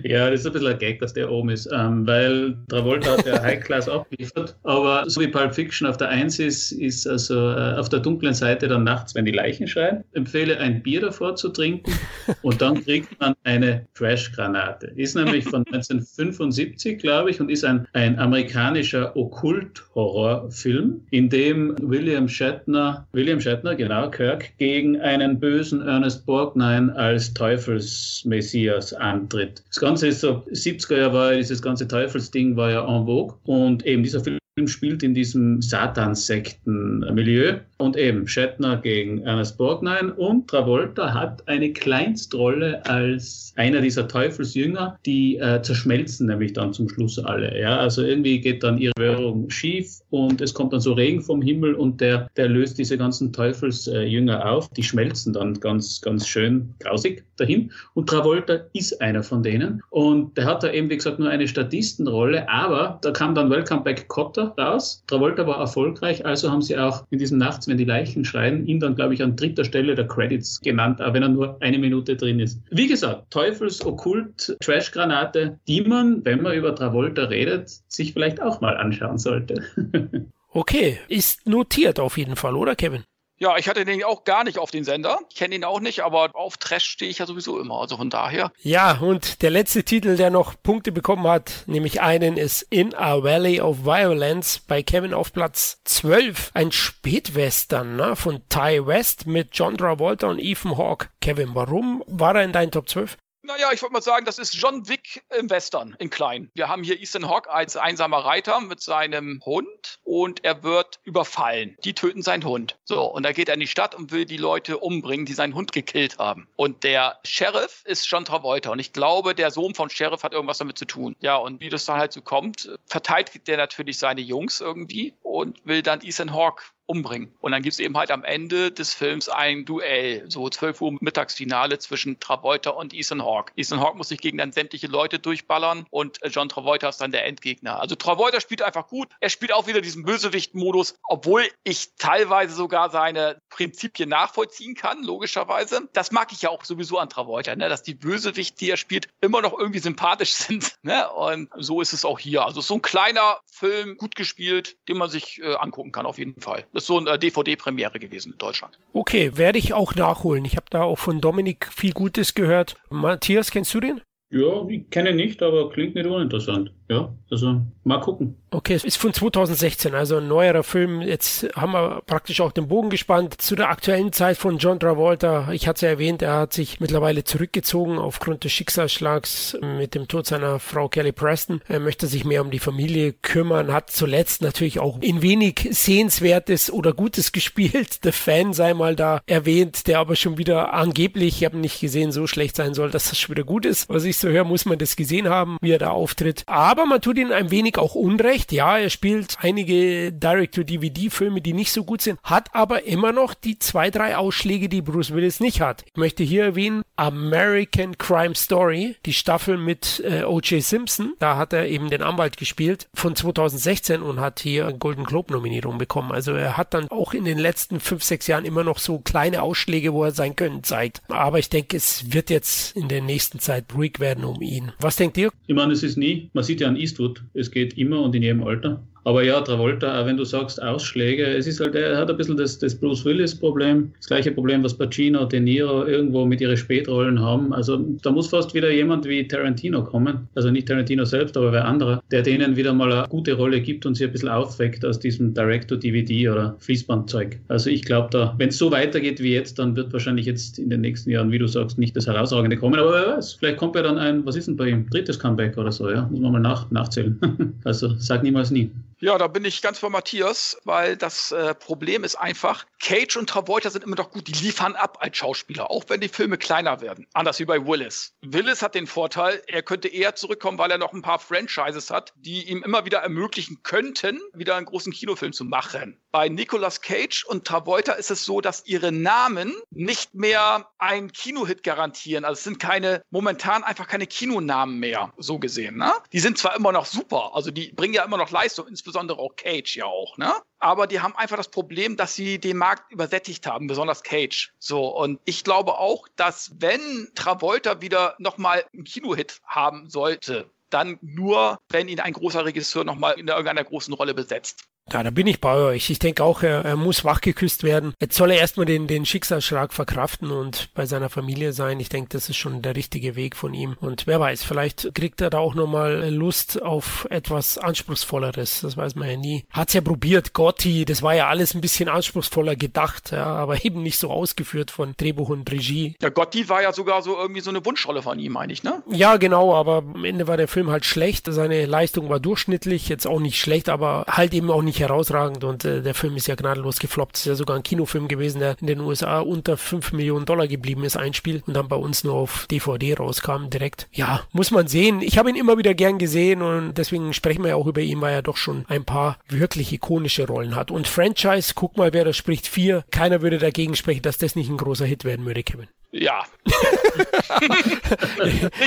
Ja, das ist ein bisschen ein Gag, dass der oben ist, ähm, weil Travolta hat ja (laughs) High Class abgeliefert, aber so wie Pulp Fiction auf der 1 ist, ist also äh, auf der dunklen Seite dann nachts, wenn die Leichen schreien, empfehle ein Bier davor zu trinken (laughs) und dann kriegt man eine Trash-Granate. Ist nämlich von (laughs) 1975, glaube ich, und ist ein, ein amerikanischer Okkult-Horrorfilm, in dem William Shatner, William Shatner, genau, Kirk, gegen einen bösen Ernest Borgnine als Teufelsmessias antritt. Das Ganze ist so, 70er Jahre war dieses ganze Teufelsding war ja en vogue und eben dieser Film spielt in diesem Satanssekten-Milieu und eben Shatner gegen Ernest Borgnine. Und Travolta hat eine Kleinstrolle als einer dieser Teufelsjünger, die äh, zerschmelzen nämlich dann zum Schluss alle. Ja, also irgendwie geht dann ihre Währung schief und es kommt dann so Regen vom Himmel und der, der löst diese ganzen Teufelsjünger auf. Die schmelzen dann ganz, ganz schön grausig dahin. Und Travolta ist einer von denen. Und der hat da eben, wie gesagt, nur eine Statistenrolle, aber da kam dann Welcome Back Cotter raus. Travolta war erfolgreich, also haben sie auch in diesem Nachts, wenn die Leichen schreien, ihn dann, glaube ich, an dritter Stelle der Credits genannt, auch wenn er nur eine Minute drin ist. Wie gesagt, Teufels Okkult Trash-Granate, die man, wenn man über Travolta redet, sich vielleicht auch mal anschauen sollte. (laughs) Okay, ist notiert auf jeden Fall, oder Kevin? Ja, ich hatte den auch gar nicht auf den Sender. Ich kenne ihn auch nicht, aber auf Trash stehe ich ja sowieso immer. Also von daher. Ja, und der letzte Titel, der noch Punkte bekommen hat, nämlich einen, ist In a Valley of Violence bei Kevin auf Platz 12. Ein Spätwestern ne, von Ty West mit John Travolta und Ethan Hawke. Kevin, warum war er in deinen Top 12? Naja, ich würde mal sagen, das ist John Wick im Western, in klein. Wir haben hier Ethan Hawke als einsamer Reiter mit seinem Hund und er wird überfallen. Die töten seinen Hund. So, und da geht er in die Stadt und will die Leute umbringen, die seinen Hund gekillt haben. Und der Sheriff ist John Travolta und ich glaube, der Sohn vom Sheriff hat irgendwas damit zu tun. Ja, und wie das dann halt so kommt, verteidigt der natürlich seine Jungs irgendwie und will dann Ethan Hawke umbringen. Und dann gibt es eben halt am Ende des Films ein Duell, so 12 Uhr Mittagsfinale zwischen Travolta und Ethan Hawke. Ethan Hawke muss sich gegen dann sämtliche Leute durchballern und äh, John Travolta ist dann der Endgegner. Also Travolta spielt einfach gut. Er spielt auch wieder diesen Bösewicht-Modus, obwohl ich teilweise sogar seine Prinzipien nachvollziehen kann, logischerweise. Das mag ich ja auch sowieso an Travolta, ne? dass die Bösewicht, die er spielt, immer noch irgendwie sympathisch (laughs) sind. Ne? Und so ist es auch hier. Also so ein kleiner Film, gut gespielt, den man sich äh, angucken kann, auf jeden Fall. Das ist so eine DVD-Premiere gewesen in Deutschland. Okay, werde ich auch nachholen. Ich habe da auch von Dominik viel Gutes gehört. Matthias, kennst du den? Ja, ich kenne ihn nicht, aber klingt nicht uninteressant. Ja, also mal gucken. Okay, es ist von 2016, also ein neuerer Film. Jetzt haben wir praktisch auch den Bogen gespannt zu der aktuellen Zeit von John Travolta. Ich hatte es ja erwähnt, er hat sich mittlerweile zurückgezogen aufgrund des Schicksalsschlags mit dem Tod seiner Frau Kelly Preston. Er möchte sich mehr um die Familie kümmern, hat zuletzt natürlich auch in wenig Sehenswertes oder Gutes (laughs) gespielt. Der Fan sei mal da erwähnt, der aber schon wieder angeblich, ich habe nicht gesehen, so schlecht sein soll, dass das schon wieder gut ist. Was ich so höre, muss man das gesehen haben, wie er da auftritt. Aber man tut ihn ein wenig auch unrecht. Ja, er spielt einige Direct-to-DVD-Filme, die nicht so gut sind, hat aber immer noch die zwei, drei Ausschläge, die Bruce Willis nicht hat. Ich möchte hier erwähnen American Crime Story, die Staffel mit äh, O.J. Simpson. Da hat er eben den Anwalt gespielt von 2016 und hat hier eine Golden Globe-Nominierung bekommen. Also er hat dann auch in den letzten fünf, sechs Jahren immer noch so kleine Ausschläge, wo er sein Können zeigt. Aber ich denke, es wird jetzt in der nächsten Zeit ruhig werden um ihn. Was denkt ihr? Ich meine, es ist nie, man sieht ja an Eastwood, es geht immer und in jedem Alter. Aber ja, Travolta, auch wenn du sagst Ausschläge, es ist halt, er hat ein bisschen das, das Bruce Willis-Problem, das gleiche Problem, was Pacino, De Niro irgendwo mit ihren Spätrollen haben. Also da muss fast wieder jemand wie Tarantino kommen, also nicht Tarantino selbst, aber wer anderer, der denen wieder mal eine gute Rolle gibt und sie ein bisschen aufweckt aus diesem Direct-to-DVD oder Fließbandzeug. Also ich glaube da, wenn es so weitergeht wie jetzt, dann wird wahrscheinlich jetzt in den nächsten Jahren, wie du sagst, nicht das Herausragende kommen, aber wer weiß, vielleicht kommt ja dann ein, was ist denn bei ihm, drittes Comeback oder so, ja, muss man mal nach, nachzählen. (laughs) also sag niemals nie. Ja, da bin ich ganz bei Matthias, weil das äh, Problem ist einfach, Cage und Travolta sind immer noch gut, die liefern ab als Schauspieler, auch wenn die Filme kleiner werden. Anders wie bei Willis. Willis hat den Vorteil, er könnte eher zurückkommen, weil er noch ein paar Franchises hat, die ihm immer wieder ermöglichen könnten, wieder einen großen Kinofilm zu machen. Bei Nicolas Cage und Travolta ist es so, dass ihre Namen nicht mehr einen Kinohit garantieren. Also es sind keine, momentan einfach keine Kinonamen mehr, so gesehen. Ne? Die sind zwar immer noch super, also die bringen ja immer noch Leistung, insbesondere auch Cage ja auch, ne? Aber die haben einfach das Problem, dass sie den Markt übersättigt haben, besonders Cage. So, und ich glaube auch, dass wenn Travolta wieder nochmal einen Kinohit haben sollte, dann nur, wenn ihn ein großer Regisseur nochmal in irgendeiner großen Rolle besetzt. Ja, da bin ich bei euch. Ich denke auch, er, er muss wachgeküsst werden. Jetzt soll er erstmal den, den Schicksalsschlag verkraften und bei seiner Familie sein. Ich denke, das ist schon der richtige Weg von ihm. Und wer weiß, vielleicht kriegt er da auch nochmal Lust auf etwas Anspruchsvolleres. Das weiß man ja nie. Hat's ja probiert. Gotti, das war ja alles ein bisschen anspruchsvoller gedacht, ja, aber (laughs) eben nicht so ausgeführt von Drehbuch und Regie. Ja, Gotti war ja sogar so irgendwie so eine Wunschrolle von ihm, meine ich, ne? Ja, genau, aber am Ende war der Film halt schlecht. Seine Leistung war durchschnittlich, jetzt auch nicht schlecht, aber halt eben auch nicht herausragend und äh, der Film ist ja gnadenlos gefloppt. Es ist ja sogar ein Kinofilm gewesen, der in den USA unter 5 Millionen Dollar geblieben ist, ein und dann bei uns nur auf DVD rauskam direkt. Ja, muss man sehen. Ich habe ihn immer wieder gern gesehen und deswegen sprechen wir ja auch über ihn, weil er doch schon ein paar wirklich ikonische Rollen hat. Und Franchise, guck mal, wer da spricht, vier. Keiner würde dagegen sprechen, dass das nicht ein großer Hit werden würde, Kevin. Ja. (laughs)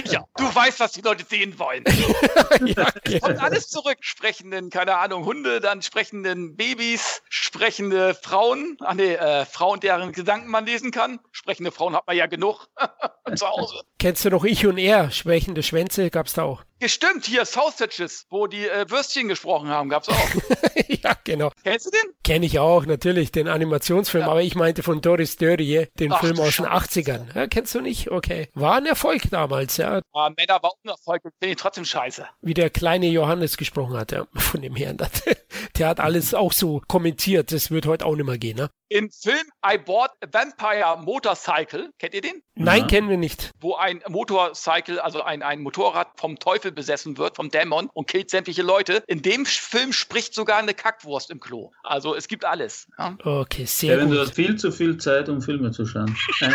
ja, du weißt, was die Leute sehen wollen. (laughs) ja, okay. Kommt alles zurück. Sprechenden, keine Ahnung, Hunde, dann sprechenden Babys, sprechende Frauen. Ach nee, äh, Frauen, deren Gedanken man lesen kann. Sprechende Frauen hat man ja genug (laughs) zu Hause. Kennst du noch Ich und Er? Sprechende Schwänze gab's da auch. Gestimmt, hier Sausages, wo die äh, Würstchen gesprochen haben, gab's auch. (laughs) ja, genau. Kennst du den? Kenn ich auch, natürlich, den Animationsfilm, ja. aber ich meinte von Doris Dörrie, den Ach, Film aus den 80ern. Ja, kennst du nicht? Okay. War ein Erfolg damals, ja. Ah, Männer war auch ein Erfolg, finde ich trotzdem scheiße. Wie der kleine Johannes gesprochen hat, ja, (laughs) von dem Herrn. Der hat alles auch so kommentiert, das wird heute auch nicht mehr gehen, ne? Im Film I Bought a Vampire Motorcycle, kennt ihr den? Nein, ja. kennen wir nicht. Wo ein Motorcycle, also ein, ein Motorrad vom Teufel besessen wird, vom Dämon und killt sämtliche Leute. In dem Film spricht sogar eine Kackwurst im Klo. Also es gibt alles. Ja? Okay, sehr ja, gut. Du hast viel zu viel Zeit, um Filme zu schauen. (laughs)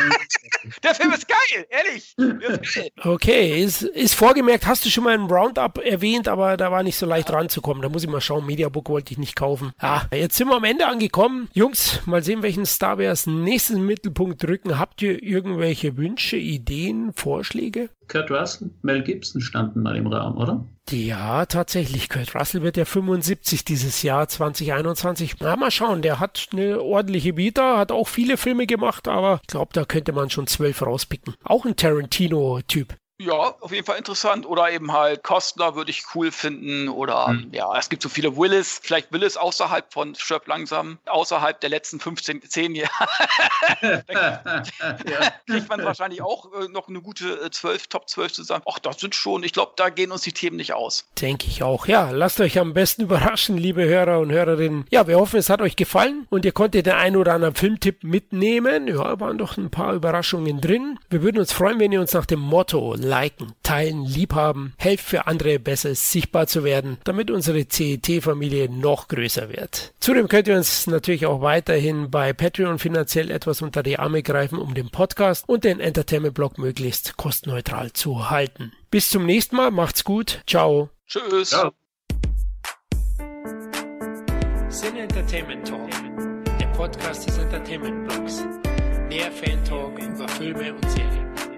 Der Film ist geil, ehrlich. Ist geil. Okay, ist, ist vorgemerkt, hast du schon mal einen Roundup erwähnt, aber da war nicht so leicht ranzukommen. Da muss ich mal schauen. Mediabook wollte ich nicht kaufen. Ah, jetzt sind wir am Ende angekommen. Jungs, mal sehen, welchen Star wir als nächsten Mittelpunkt drücken. Habt ihr irgendwelche Wünsche, Ideen, Vorschläge? Kurt Russell, Mel Gibson standen mal im Raum, oder? Ja, tatsächlich. Kurt Russell wird ja 75 dieses Jahr 2021. Na, mal schauen. Der hat eine ordentliche Vita, hat auch viele Filme gemacht, aber ich glaube, da könnte man schon zwölf rauspicken. Auch ein Tarantino-Typ. Ja, auf jeden Fall interessant. Oder eben halt Kostler würde ich cool finden. Oder hm. ja, es gibt so viele Willis. Vielleicht Willis außerhalb von Stirb langsam, außerhalb der letzten 15, 10 Jahre. (laughs) (laughs) ja. kriegt man wahrscheinlich auch äh, noch eine gute 12, äh, Top 12 zusammen. Ach, das sind schon, ich glaube, da gehen uns die Themen nicht aus. Denke ich auch. Ja, lasst euch am besten (laughs) überraschen, liebe Hörer und Hörerinnen. Ja, wir hoffen, es hat euch gefallen und ihr konntet den einen oder anderen Filmtipp mitnehmen. Ja, waren doch ein paar Überraschungen drin. Wir würden uns freuen, wenn ihr uns nach dem Motto liken, teilen, liebhaben, helft für andere besser sichtbar zu werden, damit unsere CET-Familie noch größer wird. Zudem könnt ihr uns natürlich auch weiterhin bei Patreon finanziell etwas unter die Arme greifen, um den Podcast und den Entertainment-Blog möglichst kostenneutral zu halten. Bis zum nächsten Mal, macht's gut, ciao. Tschüss. Ciao. Sin Entertainment Talk, der Podcast des Entertainment Blogs. Mehr Fan Talk über Filme und Serien.